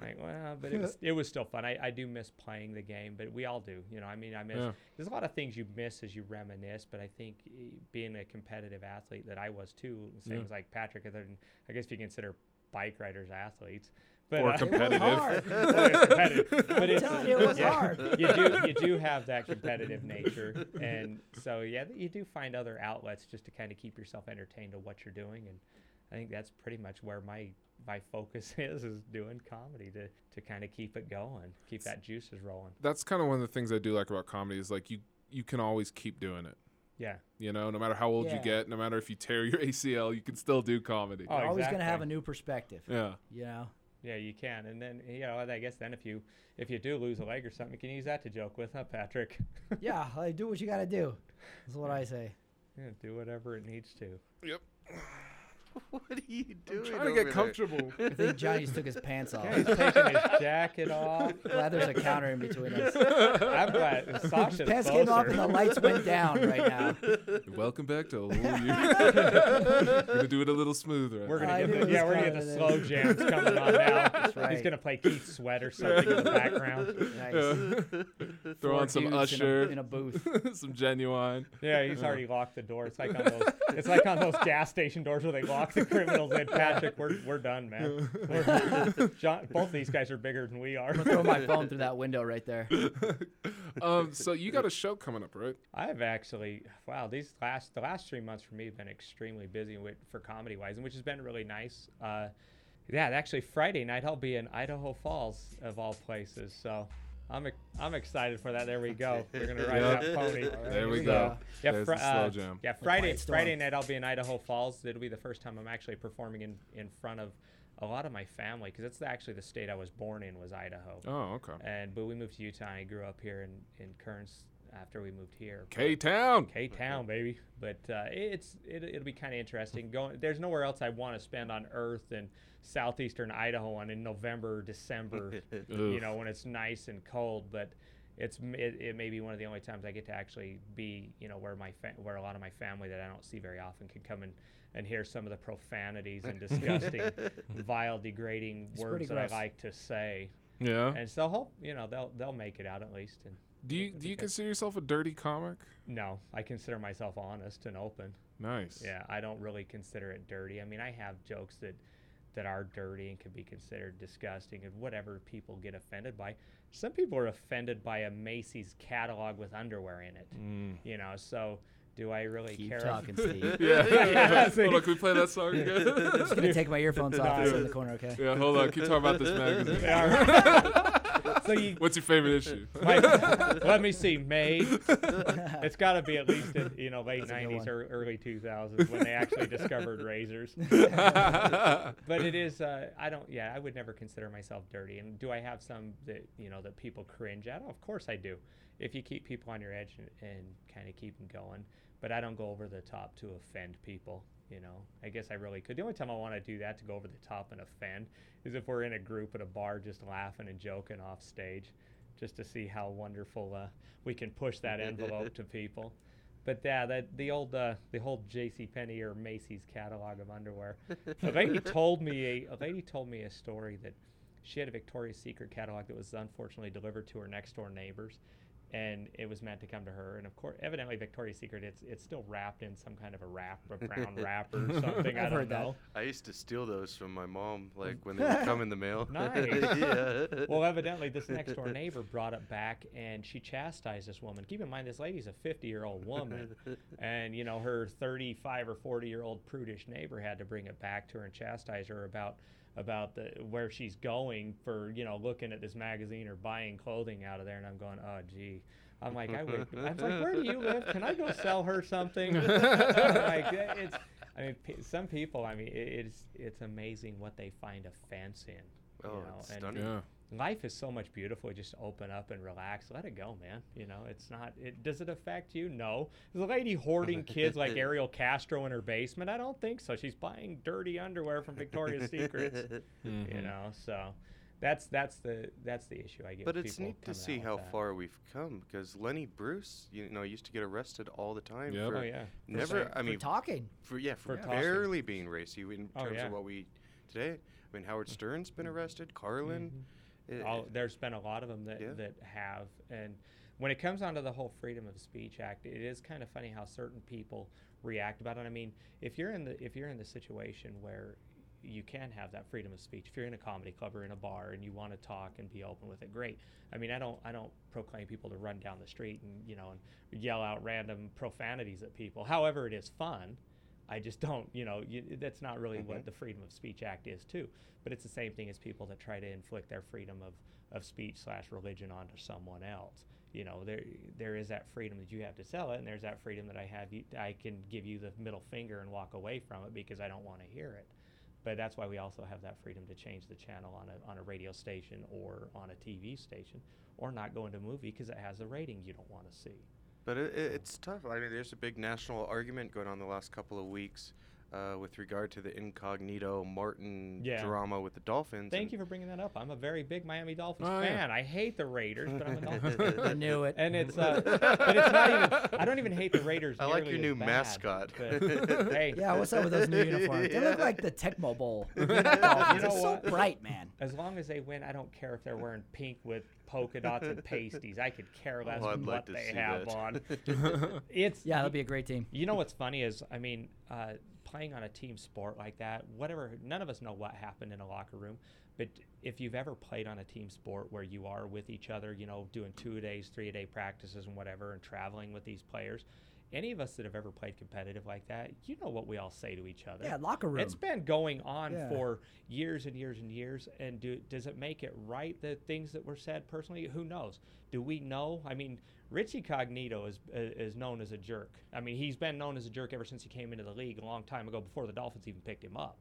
Like, well, but it was, it was still fun. I, I do miss playing the game, but we all do. You know, I mean, I miss. Yeah. There's a lot of things you miss as you reminisce, but I think eh, being a competitive athlete that I was too, same Yeah. as like Patrick. I guess if you consider bike riders athletes. But, Or uh, competitive. Or competitive. But it's, you, it was yeah, hard. You do you do have that competitive nature, and so yeah, you do find other outlets just to kind of keep yourself entertained of what you're doing, and I think that's pretty much where my my focus is is doing comedy to to kind of keep it going, keep that juices rolling. That's kind of one of the things I do like about comedy is like you you can always keep doing it. Yeah. You know, no matter how old you get, no matter if you tear your ACL, you can still do comedy. Oh, You're always going to have a new perspective. Yeah. You know? Yeah, you can, and then you know, I guess then if you if you do lose a leg or something, you can use that to joke with, huh, Patrick? yeah, like, do what you got to do. That's what I say. Yeah, do whatever it needs to. Yep. what are you doing? I'm trying to get there? comfortable. I think Johnny just took his pants off. Yeah, he's taking his jacket off. Glad there's a counter in between us. I'm glad Sasha's His pants came off and the lights went down right now. Welcome back to Old You. gonna do it a little smoother. We're gonna I get the, yeah, we're gonna get the slow in. jams coming on now. That's He's gonna play Keith Sweat or something in the background. Nice. Yeah. Throw Four on some dudes in a- Usher in a booth. some genuine. Yeah, he's already locked the door. It's like on those. It's like on those gas station doors where they lock the criminals in. Patrick, we're we're done, man. We're- John, both these guys are bigger than we are. I'm gonna throw my phone through that window right there. um, so you got a show coming up, right? I've actually wow these last the last three months for me have been extremely busy with for comedy wise, and which has been really nice. Uh, yeah, actually Friday night I'll be in Idaho Falls of all places, so I'm I'm excited for that. There we go. We're gonna ride Yep. that pony. There we we go. go. Yeah, There's fri- the slow uh, yeah. Friday Friday night I'll be in Idaho Falls. It'll be the first time I'm actually performing in in front of a lot of my family because it's actually the state I was born in was Idaho. Oh, okay. And but we moved to Utah. and I grew up here in in Kearns after we moved here. K Town. K Town, baby. But uh, it's it, it'll be kind of interesting. Going there's nowhere else I want to spend on Earth than southeastern Idaho on in November, December. you know when it's nice and cold, but. It's it, it may be one of the only times I get to actually be you know where my fa- where a lot of my family that I don't see very often can come and, and hear some of the profanities and disgusting, vile, degrading It's words that I like to say. Yeah. And so hope you know they'll they'll make it out at least. And Do you do you consider yourself a dirty comic? no, I consider myself honest and open. Nice. Yeah, I don't really consider it dirty. I mean, I have jokes that that are dirty and can be considered disgusting and whatever people get offended by. Some people are offended by a Macy's catalog with underwear in it. Mm. You know, so do I really Keep care? if- talking, Steve. Yeah. Yeah, Hold on, can we play that song again? I'm just gonna take my earphones off and No. in the corner, okay? Yeah, hold on. Keep talking about this magazine. Yeah. so you, What's your favorite issue? Mike, let me see. May. It's got to be at least in you know late That's '90s or early 2000s when they actually discovered razors. but it is. Uh, I don't. Yeah, I would never consider myself dirty. And do I have some that you know that people cringe at? of course I do. If you keep people on your edge and, and kind of keep them going, but I don't go over the top to offend people. You know, I guess I really could. The only time I want to do that to go over the top and offend is if we're in a group at a bar just laughing and joking off stage, just to see how wonderful uh, we can push that envelope to people. But yeah, that the old uh, the whole J.C. Penney or Macy's catalog of underwear. A lady told me a, a lady told me a story that she had a Victoria's Secret catalog that was unfortunately delivered to her next door neighbors, and it was meant to come to her. And of course, evidently Victoria's Secret, it's it's still wrapped in some kind of a wrap, a brown wrapper or something. I I've don't heard that. know. I used to steal those from my mom, like when they would come in the mail. Nice. yeah. Well, evidently, this next door neighbor brought it back, and she chastised this woman. Keep in mind, this lady's a 50 year old woman, and you know her 35 or 40 year old prudish neighbor had to bring it back to her and chastise her about about the where she's going for you know looking at this magazine or buying clothing out of there. And I'm going, oh gee. I'm like, I would. I was like, where do you live? Can I go sell her something? Like, it's. I mean, pe- some people. I mean, it, it's it's amazing what they find a offense in. Oh, you know, it's and stunning. Yeah. Life is so much beautiful. Just open up and relax. Let it go, man. You know, it's not. It does it affect you? No. Is the lady hoarding kids like Ariel Castro in her basement? I don't think so. She's buying dirty underwear from Victoria's Secrets. You Mhm. know, so. that's that's the that's the issue I get. But it's neat to see how that. far we've come because Lenny Bruce, you know, used to get arrested all the time. Yep. For Oh, yeah. For Never, saying- I for mean, talking. For yeah, for, For talking. barely being racy in Oh, terms yeah. of what we today. I mean, Howard Stern's been arrested. Carlin. It- All, there's been a lot of them that, Yeah. that have. And when it comes down to the whole Freedom of Speech Act, it is kind of funny how certain people react about it. I mean, if you're in the if you're in the situation where you can have that freedom of speech, if you're in a comedy club or in a bar and you want to talk and be open with it, great. I mean, I don't I don't proclaim people to run down the street and you know and yell out random profanities at people. However, it is fun. I just don't, you know, you, that's not really what Mhm. the Freedom of Speech Act is, too. But it's the same thing as people that try to inflict their freedom of, of speech slash religion onto someone else. You know, there there is that freedom that you have to sell it, and there's that freedom that I have. You, I can give you the middle finger and walk away from it because I don't want to hear it. But that's why we also have that freedom to change the channel on a on a radio station or on a TV station, or not go into a movie because it has a rating you don't want to see. But it, it, it's tough. I mean, there's a big national argument going on the last couple of weeks uh, with regard to the incognito Martin Yeah. drama with the Dolphins. Thank you for bringing that up. I'm a very big Miami Dolphins Oh, yeah. fan. I hate the Raiders, but I'm a Dolphins fan. I knew it. And it's, uh, but it's not even. I don't even hate the Raiders. I like your new bad, mascot. but, hey, Yeah, what's up with those new uniforms? They look like the Tecmo Bowl. You know, you know It's so bright, man. As long as they win, I don't care if they're wearing pink with polka dots and pasties. I could care less Oh, what like they have that. on. it's Yeah, that'll be a great team. You know what's funny is, I mean, uh, playing on a team sport like that, whatever, none of us know what happened in a locker room. But if you've ever played on a team sport where you are with each other, you know, doing two days, three a day practices and whatever, and traveling with these players, any of us that have ever played competitive like that, you know what we all say to each other. Yeah, locker room. It's been going on Yeah. for years and years and years. And do, does it make it right, the things that were said personally? Who knows? Do we know? I mean, Richie Incognito is, uh, is known as a jerk. I mean, he's been known as a jerk ever since he came into the league a long time ago, before the Dolphins even picked him up.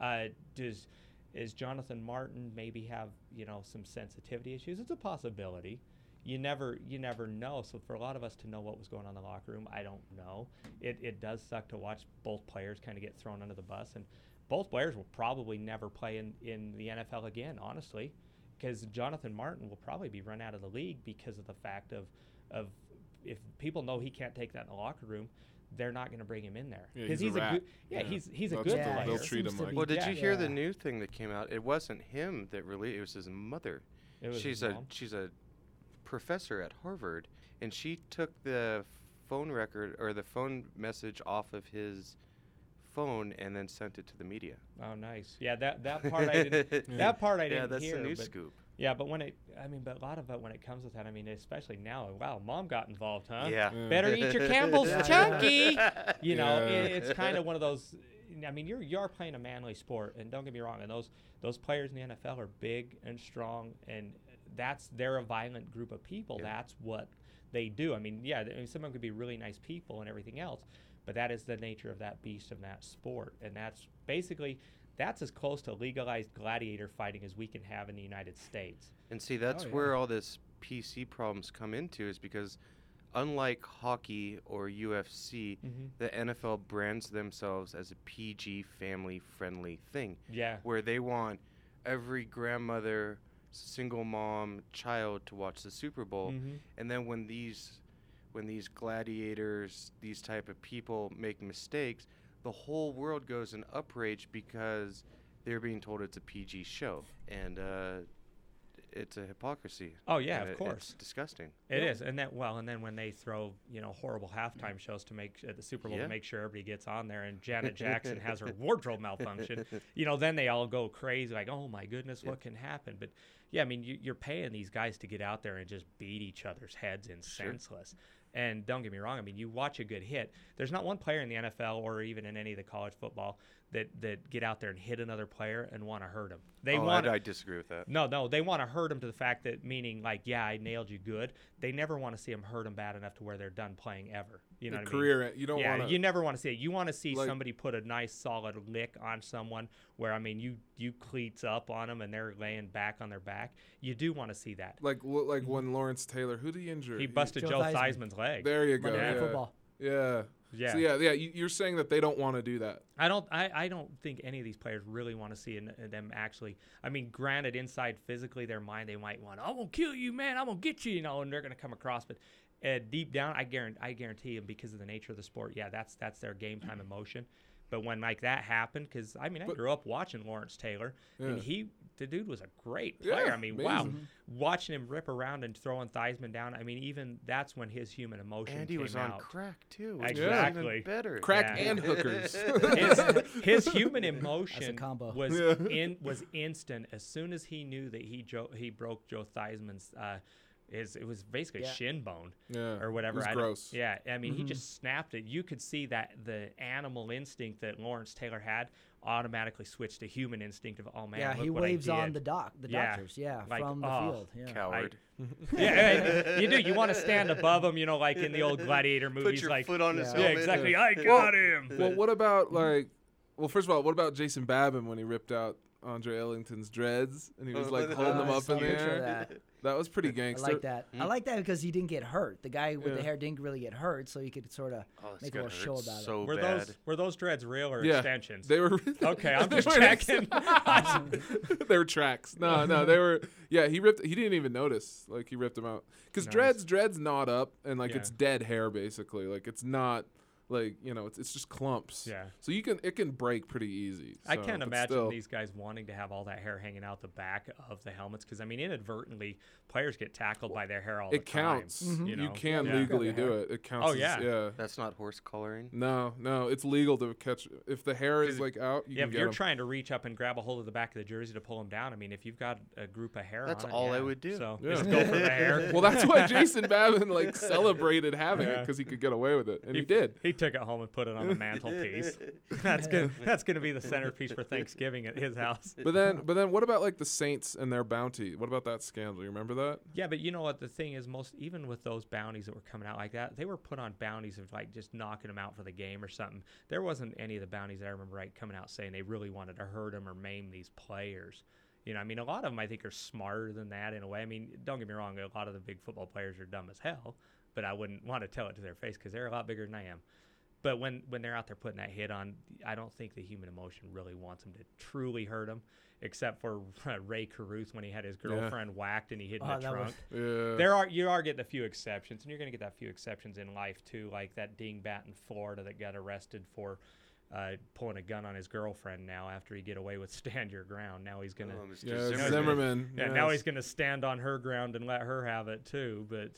Uh, does is Jonathan Martin maybe have you know some sensitivity issues? It's a possibility. You never you never know. So for a lot of us to know what was going on in the locker room, I don't know. It it does suck to watch both players kind of get thrown under the bus, and both players will probably never play in in the NFL again. Honestly, because Jonathan Martin will probably be run out of the league because of the fact of of if people know he can't take that in the locker room, they're not going to bring him in there Yeah, because he's a rat. good yeah, Yeah. he's he's a That's good what player. they'll treat him like. Well, did Yeah. you hear the new thing that came out? It wasn't him that really. It was his mother. It was she's his a mom? she's a professor at Harvard, and she took the phone record or the phone message off of his phone and then sent it to the media. Oh, nice. Yeah, that that part I didn't. That part I Yeah, didn't that's the hear. news but- scoop. Yeah, but when it, I mean, but a lot of it when it comes with that, I mean, especially now. Wow, mom got involved, huh? Yeah. Yeah. Better eat your Campbell's Yeah. chunky. You know, Yeah. it, it's kind of one of those. I mean, you're you are playing a manly sport, and don't get me wrong. And those those players in the NFL are big and strong, and that's they're a violent group of people. That's what they do. I mean, yeah, I mean, someone could be really nice people and everything else, but that is the nature of that beast of that sport, and that's basically that's as close to legalized gladiator fighting as we can have in the United States. And see, that's Oh, where all this PC problems come into, is because unlike hockey or UFC, Mhm. the NFL brands themselves as a PG family friendly thing. Yeah. Where they want every grandmother, single mom, child to watch the Super Bowl. Mhm. And then when these when these gladiators, these type of people make mistakes, the whole world goes in uprage because they're being told it's a PG show. And uh, it's a hypocrisy. Oh yeah, and of it- course. It's disgusting. It is, and then well, and then when they throw you know horrible halftime shows to make at the Super Bowl Yeah. to make sure everybody gets on there, and Janet Jackson has her wardrobe malfunction, you know, then they all go crazy like, oh my goodness, what can happen? But yeah, I mean, you, you're paying these guys to get out there and just beat each other's heads in senseless. And don't get me wrong, I mean, you watch a good hit. There's not one player in the NFL or even in any of the college football that that get out there and hit another player and want to hurt him. They Oh, I- want. I disagree with that. No, no, they want to hurt him to the fact that meaning like, yeah, I nailed you good. They never want to see him hurt him bad enough to where they're done playing ever. You know what career I mean? you don't yeah, wanna- you never want to see it. You want to see Like- somebody put a nice solid lick on someone where I mean you you cleats up on them and they're laying back on their back. You do want to see that. Like like mm-hmm. when Lawrence Taylor, who did he injure? He busted Joe Joe Theismann's leg. There you go. Yeah. Football. Yeah. Yeah. So yeah, yeah. You, you're saying that they don't want to do that. I don't. I, I don't think any of these players really want to see them actually. I mean, granted, inside physically, their mind they might want. I'm gonna kill you, man. I'm gonna get you, you know, and they're gonna come across. But uh, deep down, I guarantee, I guarantee them because of the nature of the sport. Yeah, that's that's their game time emotion. But when like that happened, because I mean, I grew up watching Lawrence Taylor, and he, the dude was a great player. Yeah, I mean, wow, watching him rip around and throwing Theismann down. I mean, even that's when his human emotion. And he came was on out. crack, too, Exactly. even better. Crack and hookers. his, his human emotion combo. was Yeah. in was instant as soon as he knew that he Joe he broke Joe Theismann's uh his it was basically Yeah. shin bone Yeah, or whatever. it was I don't- gross. Yeah, I mean he Mhm. just snapped it. You could see that the animal instinct that Lawrence Taylor had automatically switched to human instinct of oh man. Yeah, look he what I waves on the doc- the doctors, yeah, like, from the oh, field, yeah. Coward. I- yeah, and you do. You want to stand above him, you know, like in the old gladiator Put movies. your like foot on his yeah, helmet. exactly. Yeah. I Well- got him. Well, what about like? Well, first of all, what about Jason Babin when he ripped out Andre Ellington's dreads and he was like holding them Oh, I up in a the air? that. That was pretty gangster. I like that. I like that because he didn't get hurt. The guy with the hair didn't really get hurt, so he could sort of Oh, make a little show about so it. Were those were those dreads real or Yeah, extensions? They were. okay. I'm just checking. they were tracks. No, no, they were. Yeah, he ripped. He didn't even notice. Like he ripped them out because Nice. dreads, dreads knot up and like Yeah. it's dead hair basically. Like it's not like you know it's it's just clumps. Yeah. So you can it can break pretty easy. I can't imagine still. these guys wanting to have all that hair hanging out the back of the helmets because I mean, inadvertently, players get tackled by their hair all It the time. It counts. Mm-hmm. You, You can Yeah. legally do it. It counts. Oh as- yeah. yeah. That's not horse coloring. No, no, it's legal to catch if the hair is like out. You yeah, can if get you're 'em. trying to reach up and grab a hold of the back of the jersey to pull them down, I mean, if you've got a group of hair, That's on it, all I would do. So Yeah. just go for the hair. well, that's why Jason Babin like celebrated having it because he could get away with it, and he, did. He took it home and put it on the mantelpiece. that's good. That's going to be the centerpiece for Thanksgiving at his house. But then, but then, what about like the Saints and their bounty? What about that scandal? You remember that? Yeah, but you know what? The thing is, most even with those bounties that were coming out like that, they were put on bounties of like just knocking them out for the game or something. There wasn't any of the bounties that I remember right coming out saying they really wanted to hurt them or maim these players. You know, I mean, a lot of them I think are smarter than that in a way. I mean, don't get me wrong, a lot of the big football players are dumb as hell, but I wouldn't want to tell it to their face because they're a lot bigger than I am. But when when they're out there putting that hit on, I don't think the human emotion really wants them to truly hurt them, except for Rae Carruth when he had his Yeah. whacked and he hid in Oh, the that was- trunk. Yeah. There are you are getting a few exceptions, and you're going to get that few exceptions in life too, like that dingbat in Florida that got arrested for uh, pulling a gun on his girlfriend. Now after he get away with stand your ground, now he's gonna Oh, Mr. Yeah, now Zimmerman. yeah, now he's gonna stand on her ground and let her have it too. But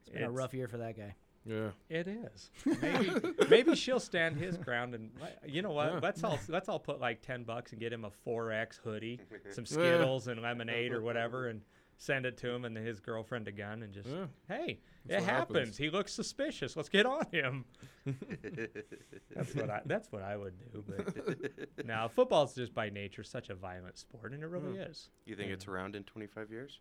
It's been a rough year for that guy. Yeah. It is. Maybe maybe she'll stand his ground and uh, you know what? Yeah. Let's all let's all put like ten bucks and get him a four X hoodie, some Skittles and lemonade or whatever, and send it to him and his girlfriend a gun and just Yeah. hey, That's it happens. happens. He looks suspicious. Let's get on him. that's what I that's what I would do. But now football's just by nature such a violent sport, and it really is. You think Yeah. it's around in 25 years?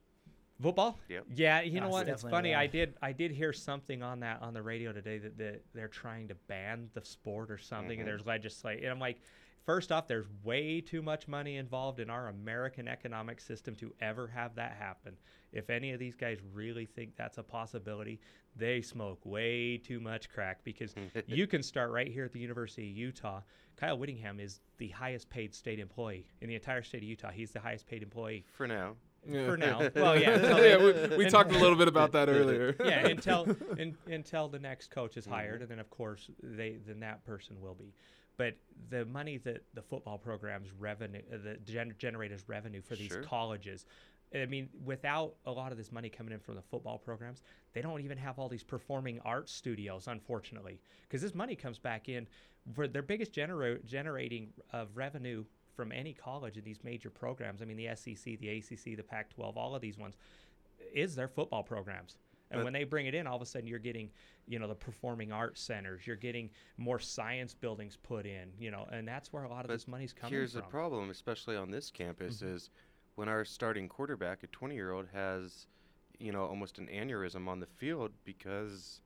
Football? Yep. Yeah, you know Yes, what? It's funny. around. I did I did hear something on that on the radio today that, that they're trying to ban the sport or something, and Mhm. there's legislation. And I'm like, first off, there's way too much money involved in our American economic system to ever have that happen. If any of these guys really think that's a possibility, they smoke way too much crack because you can start right here at the University of Utah. Kyle Whittingham is the highest paid state employee in the entire state of Utah. He's the highest paid employee For now. Yeah. for now. Well, yeah. until Yeah, they- we- we and- talked a little bit about that earlier. yeah, until in, until the next coach is hired, Mm-hmm. and then of course they then that person will be. But the money that the football programs revenue uh, that gen- generate as revenue for these Sure. colleges. I mean, without a lot of this money coming in from the football programs, they don't even have all these performing arts studios, unfortunately, because this money comes back in for their biggest genera- generating of revenue from any college in these major programs. I mean, the SEC, the ACC, the Pac-12, all of these ones is their football programs. And But- when they bring it in, all of a sudden you're getting, you know, the performing arts centers. You're getting more science buildings put in, you know, and that's where a lot of this money's coming here's from. Here's the problem, especially on this campus, Mhm. is when our starting quarterback, a 20 year old, has, you know, almost an aneurysm on the field because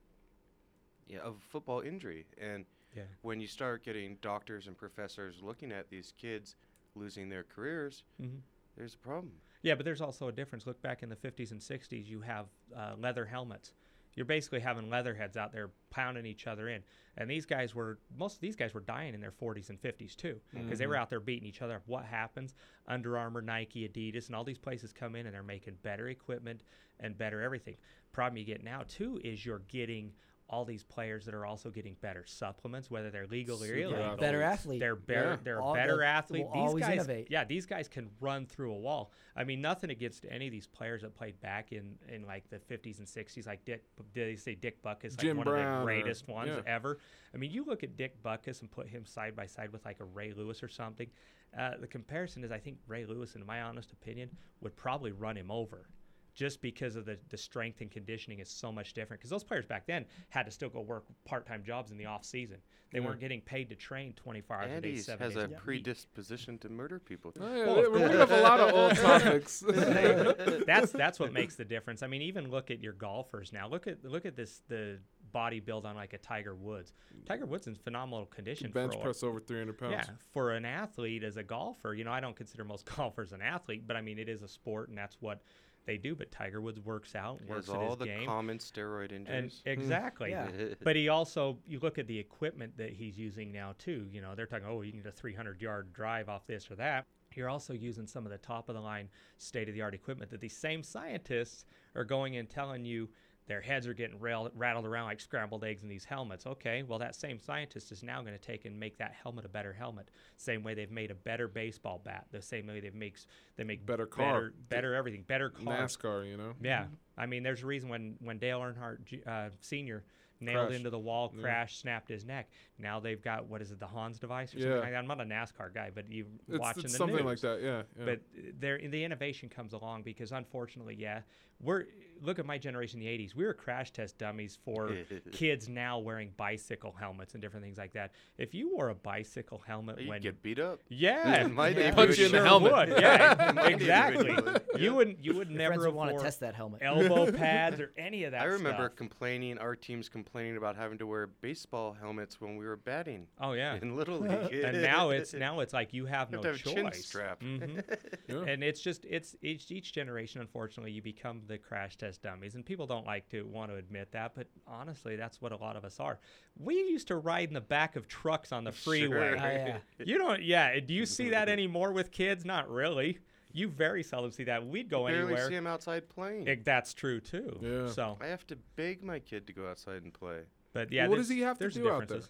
yeah, of football injury. And Yeah. when you start getting doctors and professors looking at these kids losing their careers, Mhm. there's a problem. Yeah, but there's also a difference. Look back in the 50s and 60s, you have uh, leather helmets. You're basically having leatherheads out there pounding each other in. And these guys were most of these guys were dying in their 40s and 50s too because they were Mhm. out there beating each other up. What happens? Under Armour, Nike, Adidas, and all these places come in and they're making better equipment and better everything. Problem you get now too is you're getting all these players that are also getting better supplements, whether they're legal or Super illegal. Better athlete. They're better. Yeah. They're All- a better they'll- athlete. will These always guys, innovate. yeah, these guys can run through a wall. I mean, nothing against any of these players that played back in, in like the 50s and 60s, like Dick. Did they say Dick Butkus, like Jim one Brown of the greatest ones yeah. ever? I mean, you look at Dick Butkus and put him side by side with like a Ray Lewis or something. Uh, the comparison is, I think Ray Lewis, in my honest opinion, would probably run him over. Just because of the, the strength and conditioning is so much different. Because those players back then had to still go work part time jobs in the off season. They Yeah. we're getting paid to train 24 hours a day, seven has days a week. predisposition to murder people. Oh, yeah, we- we have a lot of old topics. that's that's what makes the difference. I mean, even look at your golfers now. Look at look at this the body build on like a Tiger Woods. Tiger Woods in phenomenal condition. Bench for a- press over 300 pounds. Yeah, for an athlete as a golfer, you know, I don't consider most golfers an athlete, but I mean, it is a sport, and that's what they do. But Tiger Woods works out, He works has at all his the game. common steroid And injuries. Hmm. exactly. Yeah. but he also, you look at the equipment that he's using now too. You know, they're talking, oh, you need a 300 yard drive off this or that. You're also using some of the top of the line, state of the art equipment that these same scientists are going and telling you their heads are getting rail- rattled around like scrambled eggs in these helmets. Okay, well, that same scientist is now going to take and make that helmet a better helmet. Same way they've made a better baseball bat. The same way they makes they make Better car. better, better everything, better car. NASCAR, you know? Yeah, I mean, there's a reason when when Dale Earnhardt uh, Senior nailed Crashed. into the wall, Yeah. crashed, snapped his neck. Now they've got what is it, the Hans device or Yeah. something like that? I'm not a NASCAR guy, but you It's- watching it's the something news. like that, yeah, yeah. But there, the innovation comes along because unfortunately, yeah, we're look at my generation, in the '80s. We were crash test dummies for kids now wearing bicycle helmets and different things like that. If you wore a bicycle helmet You'd when get beat up. yeah, In my yeah. Punch you you in the sure helmet. would. Yeah, exactly. yeah. You wouldn't. You would Your never have wanna test that helmet. elbow pads or any of that. I remember stuff. complaining, our team's complaining about having to wear baseball helmets when we were batting. Oh yeah, in little league. and now it's now it's like you have You no have to have a chin choice. strap. Mhm. Yeah. And it's just it's each each generation. Unfortunately, you become the crash test dummies, and people don't like to want to admit that, but honestly, that's what a lot of us are. We used to ride in the back of trucks on the freeway. Sure. Oh, yeah. You don't. Yeah. Do you see that anymore with kids? Not really. You very seldom see that. We'd go barely anywhere. see him outside playing. It- that's true too. Yeah. So, I have to beg my kid to go outside and play. but yeah, what does he have to do out there?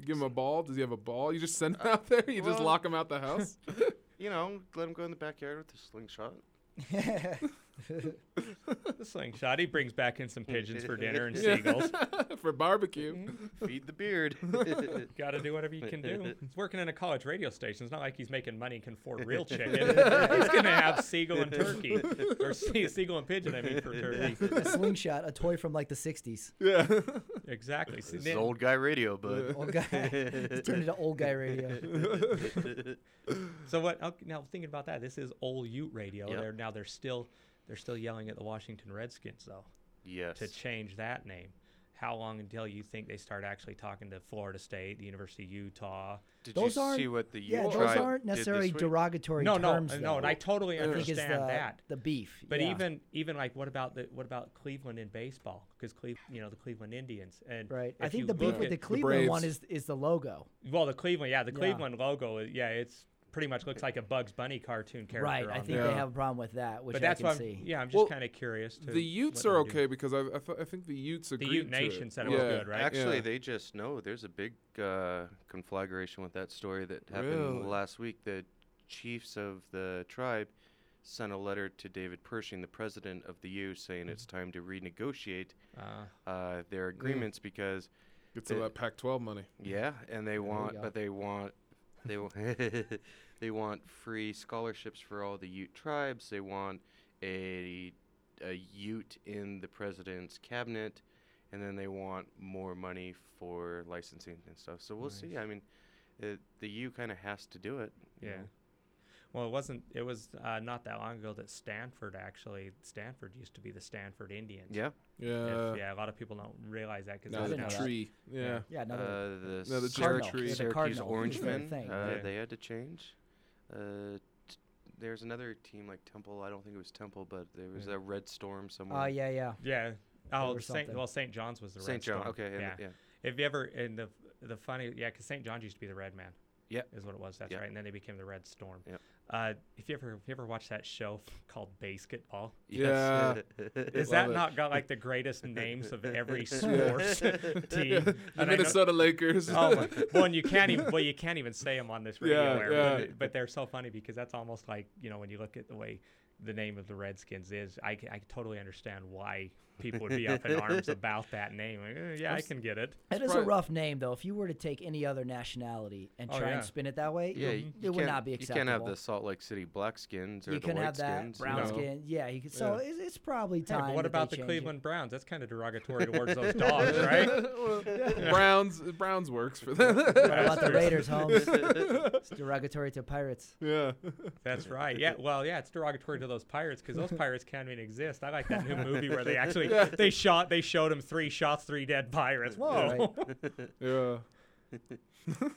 You give him a ball? Does he have a ball? You just send him uh, out there? You just lock him out the house? You know, let him go in the backyard with a slingshot. the slingshot. He brings back in some pigeons for dinner and seagulls. For barbecue. Mm-hmm. Feed the beard. Got to do whatever you can do. He's working in a college radio station. It's not like he's making money and can afford real chicken. he's going to have seagull and turkey. Or se- seagull and pigeon, I mean, for turkey. a slingshot, a toy from like the '60s. Yeah. Exactly. See, This is then- old guy radio, bud. Old guy. It's turned into old guy radio. so what? Okay, now thinking about that, this is old Ute radio. Yep. They're now they're still they're still yelling at the Washington Redskins though. Yes. To change that name. How long until you think they start actually talking to Florida State, the University of Utah? Did Those you aren't, see what the yeah, those aren't necessarily derogatory no, terms. no, no, no, and. I totally I think understand the, that. The beef. But yeah. even even like what about the what about Cleveland in baseball? Because Cleve, you know, the Cleveland Indians and right, I think the beef with the at- Cleveland one is is the logo. well, the Cleveland, yeah, the Yeah. Cleveland logo, is- yeah, it's pretty much looks like a Bugs Bunny cartoon character. Right, I think there. they have a problem with that, which but that's can what I'm, see. yeah, I'm just Well, kind of curious. To The Utes are they do. okay because I I, th- I think the Utes agreed Ute to Nation it. said it was good, right? Actually, Yeah. they just know there's a big uh, conflagration with that story that happened Really? last week. The chiefs of the tribe sent a letter to David Pershing, the president of the U, saying it's time to renegotiate Ah. uh, their agreements because Get some the- of that Pac-12 money. Yeah, and they want, but they want, they wa- they want free scholarships for all the Ute tribes. They want a a Ute in the president's cabinet, and then they want more money for licensing and stuff. So we'll see. I mean, it, the U kind of has to do it. Yeah. know. Well, it wasn't. It was uh, not that long ago that Stanford actually. Stanford used to be the Stanford Indians. Yeah. Yeah. If- yeah. A lot of people don't realize that because Now the tree. Yeah. Yeah, another Uh, the No, the Syrac- tree. Yeah, the Syracuse Cardinal. It's Orangemen, their uh, Yeah. they had to change. Uh, t- there's another team like Temple. I don't think it was Temple, but there was Yeah. a Red Storm somewhere. Oh yeah, yeah. Yeah. Oh, Saint, well, St. John's was the St. Red John, Storm. okay, and- yeah. yeah. If you ever in the the funny, yeah, because St. John's used to be the Red Man. Yeah, is what it was. That's Yeah. right. And then they became the Red Storm. Yep. Uh, if you ever if you ever watched that show called Basketball, Yeah. is that it. not got like the greatest names of every Yeah. sports Yeah. team? The And I know- Minnesota Lakers. Oh, my- well, and you can't even well you can't even say them on this radio Yeah, air, yeah. But, but they're so funny because that's almost like you know when you look at the way the name of the Redskins is, I, I totally understand why people would be up in arms about that name. Like, eh, yeah, I can get it. It is a rough name, though. If you were to take any other nationality and Oh, try yeah. and spin it that way, Yeah, it, you, it would can't- not be You can't have the Salt Lake City Blackskins or you the can have that Whiteskins. brown skin. Yeah, you could, so Yeah. it's, it's probably Hey, time. but what about the change it. Cleveland Browns? That's kind of derogatory towards those dogs, right? Well, Browns Browns works for them. What about the Raiders, Holmes? it's derogatory to Pirates. Yeah. That's right. Yeah. Well, yeah, it's derogatory to those pirates because those pirates can't even exist. I like that new movie where they actually Yeah. they shot they showed him three shots, three dead pirates. Whoa. yeah.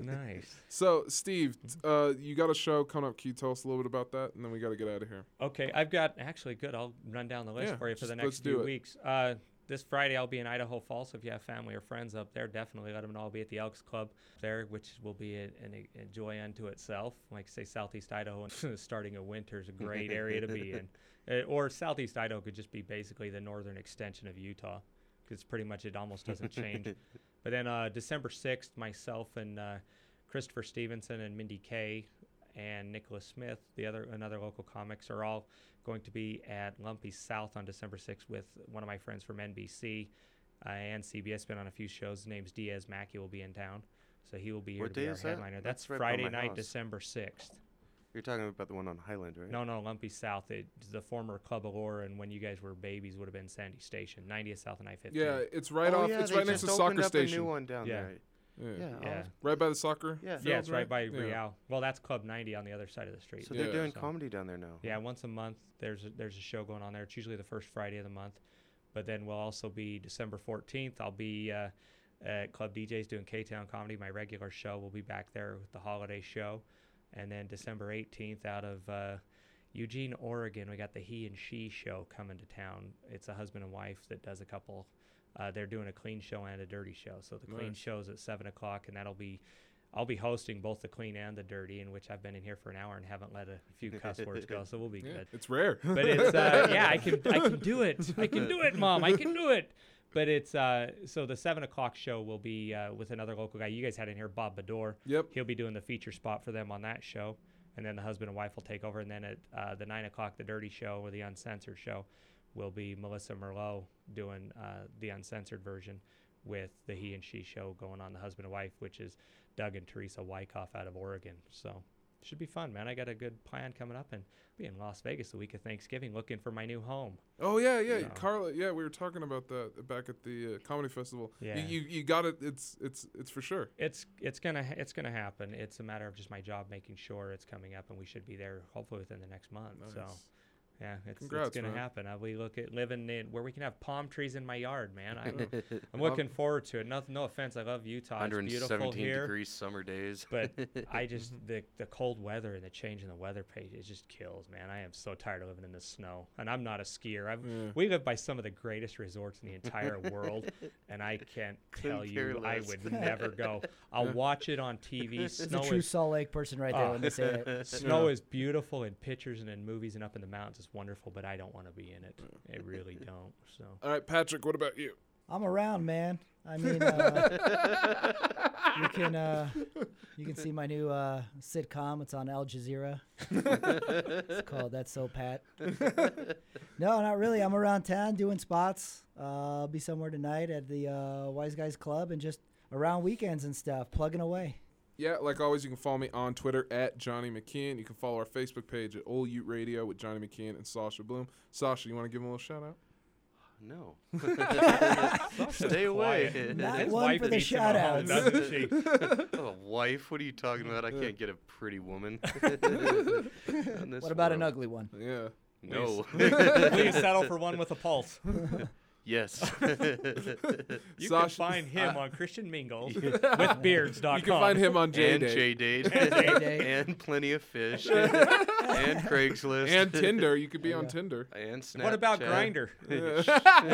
nice. So, Steve, uh, you got a show coming up. Can you tell us a little bit about that? And then we got to get out of here. Okay, I've got actually good. I'll run down the list Yeah, for you for the next let's do few it. weeks. Uh, this Friday I'll be in Idaho Falls. So if you have family or friends up there, definitely let them know. I'll be at the Elks Club there, which will be a, an, a joy unto itself. Like say Southeast Idaho, and starting of winter is a great area to be in. Uh, or Southeast Idaho could just be basically the northern extension of Utah, because pretty much it almost doesn't change. But then uh, December sixth, myself and uh, Christopher Stevenson and Mindy Kay and Nicholas Smith, the other another local comics, are all going to be at Lumpy South on December 6th with one of my friends from NBC uh, and CBS. Been on a few shows. His name's Diaz Mackey. Will be in town, so he will be here What to be our is that? headliner. That's, That's right Friday night, house. December 6th. You're talking about the one on Highland, right? No, no, Lumpy South. It's the former Club Allure, and when you guys were babies, would have been Sandy Station, 90th South and I-15. Yeah, it's right Oh, off. yeah, it's right next to opened soccer up a new station. one down Yeah. there. Yeah. Yeah, Yeah. Right by the soccer. Yeah. Yeah, it's right by Yeah. Real. Well, that's Club 90 on the other side of the street. So they're Yeah. doing So- comedy down there now. Yeah, once a month there's a, there's a show going on there. It's usually the first Friday of the month, but then we'll also be December 14th. I'll be uh, at Club DJs doing K Town comedy. My regular show will be back there with the holiday show, and then December 18th out of uh, Eugene, Oregon, we got the He and She show coming to town. It's a husband and wife that does a couple. Uh, they're doing a clean show and a dirty show. So the clean Nice. show's at seven o'clock, and that'll be. I'll be hosting both the clean and the dirty, in which I've been in here for an hour and haven't let a few cuss words go, so we'll be Yeah, good. it's rare. but it's uh, yeah, I can I can do it. I can do it, mom. I can do it. But it's uh, so the seven o'clock show will be uh, with another local guy you guys had in here, Bob Bador. Yep. He'll be doing the feature spot for them on that show, and then the husband and wife will take over. And then at uh, the nine o'clock, the dirty show or the uncensored show, will be Melissa Merlot doing uh, the uncensored version with the he and she show going on the husband and wife, which is Doug and Teresa Wyckoff out of Oregon. So should be fun, man. I got a good plan coming up and be in Las Vegas the week of Thanksgiving looking for my new home. Oh yeah, yeah, So- Carla. Yeah, we were talking about that back at the uh, comedy festival. You- Yeah. you, you got it. It's it's it's for sure. It's it's gonna ha- it's gonna happen. It's a matter of just my job making sure it's coming up, and we should be there hopefully within the next month. So, Nice. Yeah, it's, Congrats, it's gonna man. happen. Uh, we look at living in where we can have palm trees in my yard, man. I, I'm looking forward to it. No, no offense, I love Utah. It's beautiful 117 here. degrees summer days. but I just the the cold weather and the change in the weather page it just kills, man. I am so tired of living in the snow, and I'm not a skier. I've, Yeah. We live by some of the greatest resorts in the entire world, and I can't tell you I would never go. I'll watch it on TV. It's Snow a true is Salt Lake person right there Oh, when they say it. Snow Yeah. is beautiful in pictures and in movies and up in the mountains. It's wonderful, but I don't want to be in it. I really don't. So All right, Patrick. What about you? I'm around, man. I mean, uh, you can uh, you can see my new uh, sitcom. It's on Al Jazeera. it's called That's So Pat. no, not really. I'm around town doing spots. Uh, I'll be somewhere tonight at the uh, Wise Guys Club and just around weekends and stuff, plugging away. Yeah, like always, you can follow me on Twitter at Johnny McKeon. You can follow our Facebook page at Old Ute Radio with Johnny McKeon and Sasha Blume. Sasha, you want to give him a little shout out? No. Stay away. Not His one wife for the beats him at home, shout-outs. doesn't oh, wife? What are you talking about? I can't get a pretty woman. What about an ugly one? Yeah. No. Please settle for one with a pulse. Yes. You Sasha- can find him I- on Christian Mingles You with beards.com. You can find him on J and Date. J Date And J-Date. and Plenty of Fish and Craigslist and Tinder. You could be on Tinder. and Snapchat. What about Grindr? I was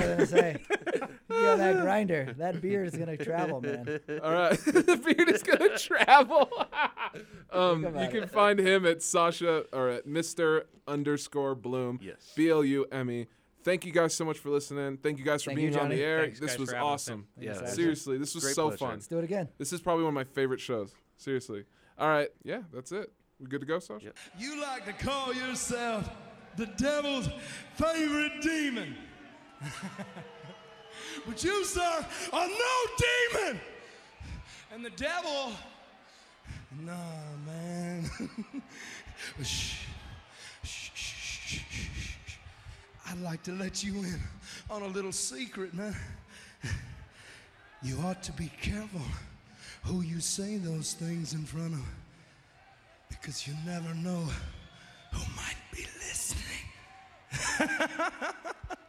gonna say, you got that grinder. That beard is gonna travel, man. All right, the beard is gonna travel. um, you can it. find him at Sasha or at Mister underscore Blume. Yes. B L U M E. Thank you guys so much for listening. Thank you guys for Thank being you, on the Johnny. air. Thanks, this guys, was for having us awesome. in. Yeah, Thanks, Seriously, this was Great so pleasure. fun. Let's do it again. This is probably one of my favorite shows. Seriously. All right. Yeah, that's it. We good to go, Sasha? Yep. You like to call yourself the devil's favorite demon. but you, sir, are no demon. And the devil, nah, man. shh, shh, shh, shh, shh, shh. I'd like to let you in on a little secret, man. You ought to be careful who you say those things in front of because you never know who might be listening.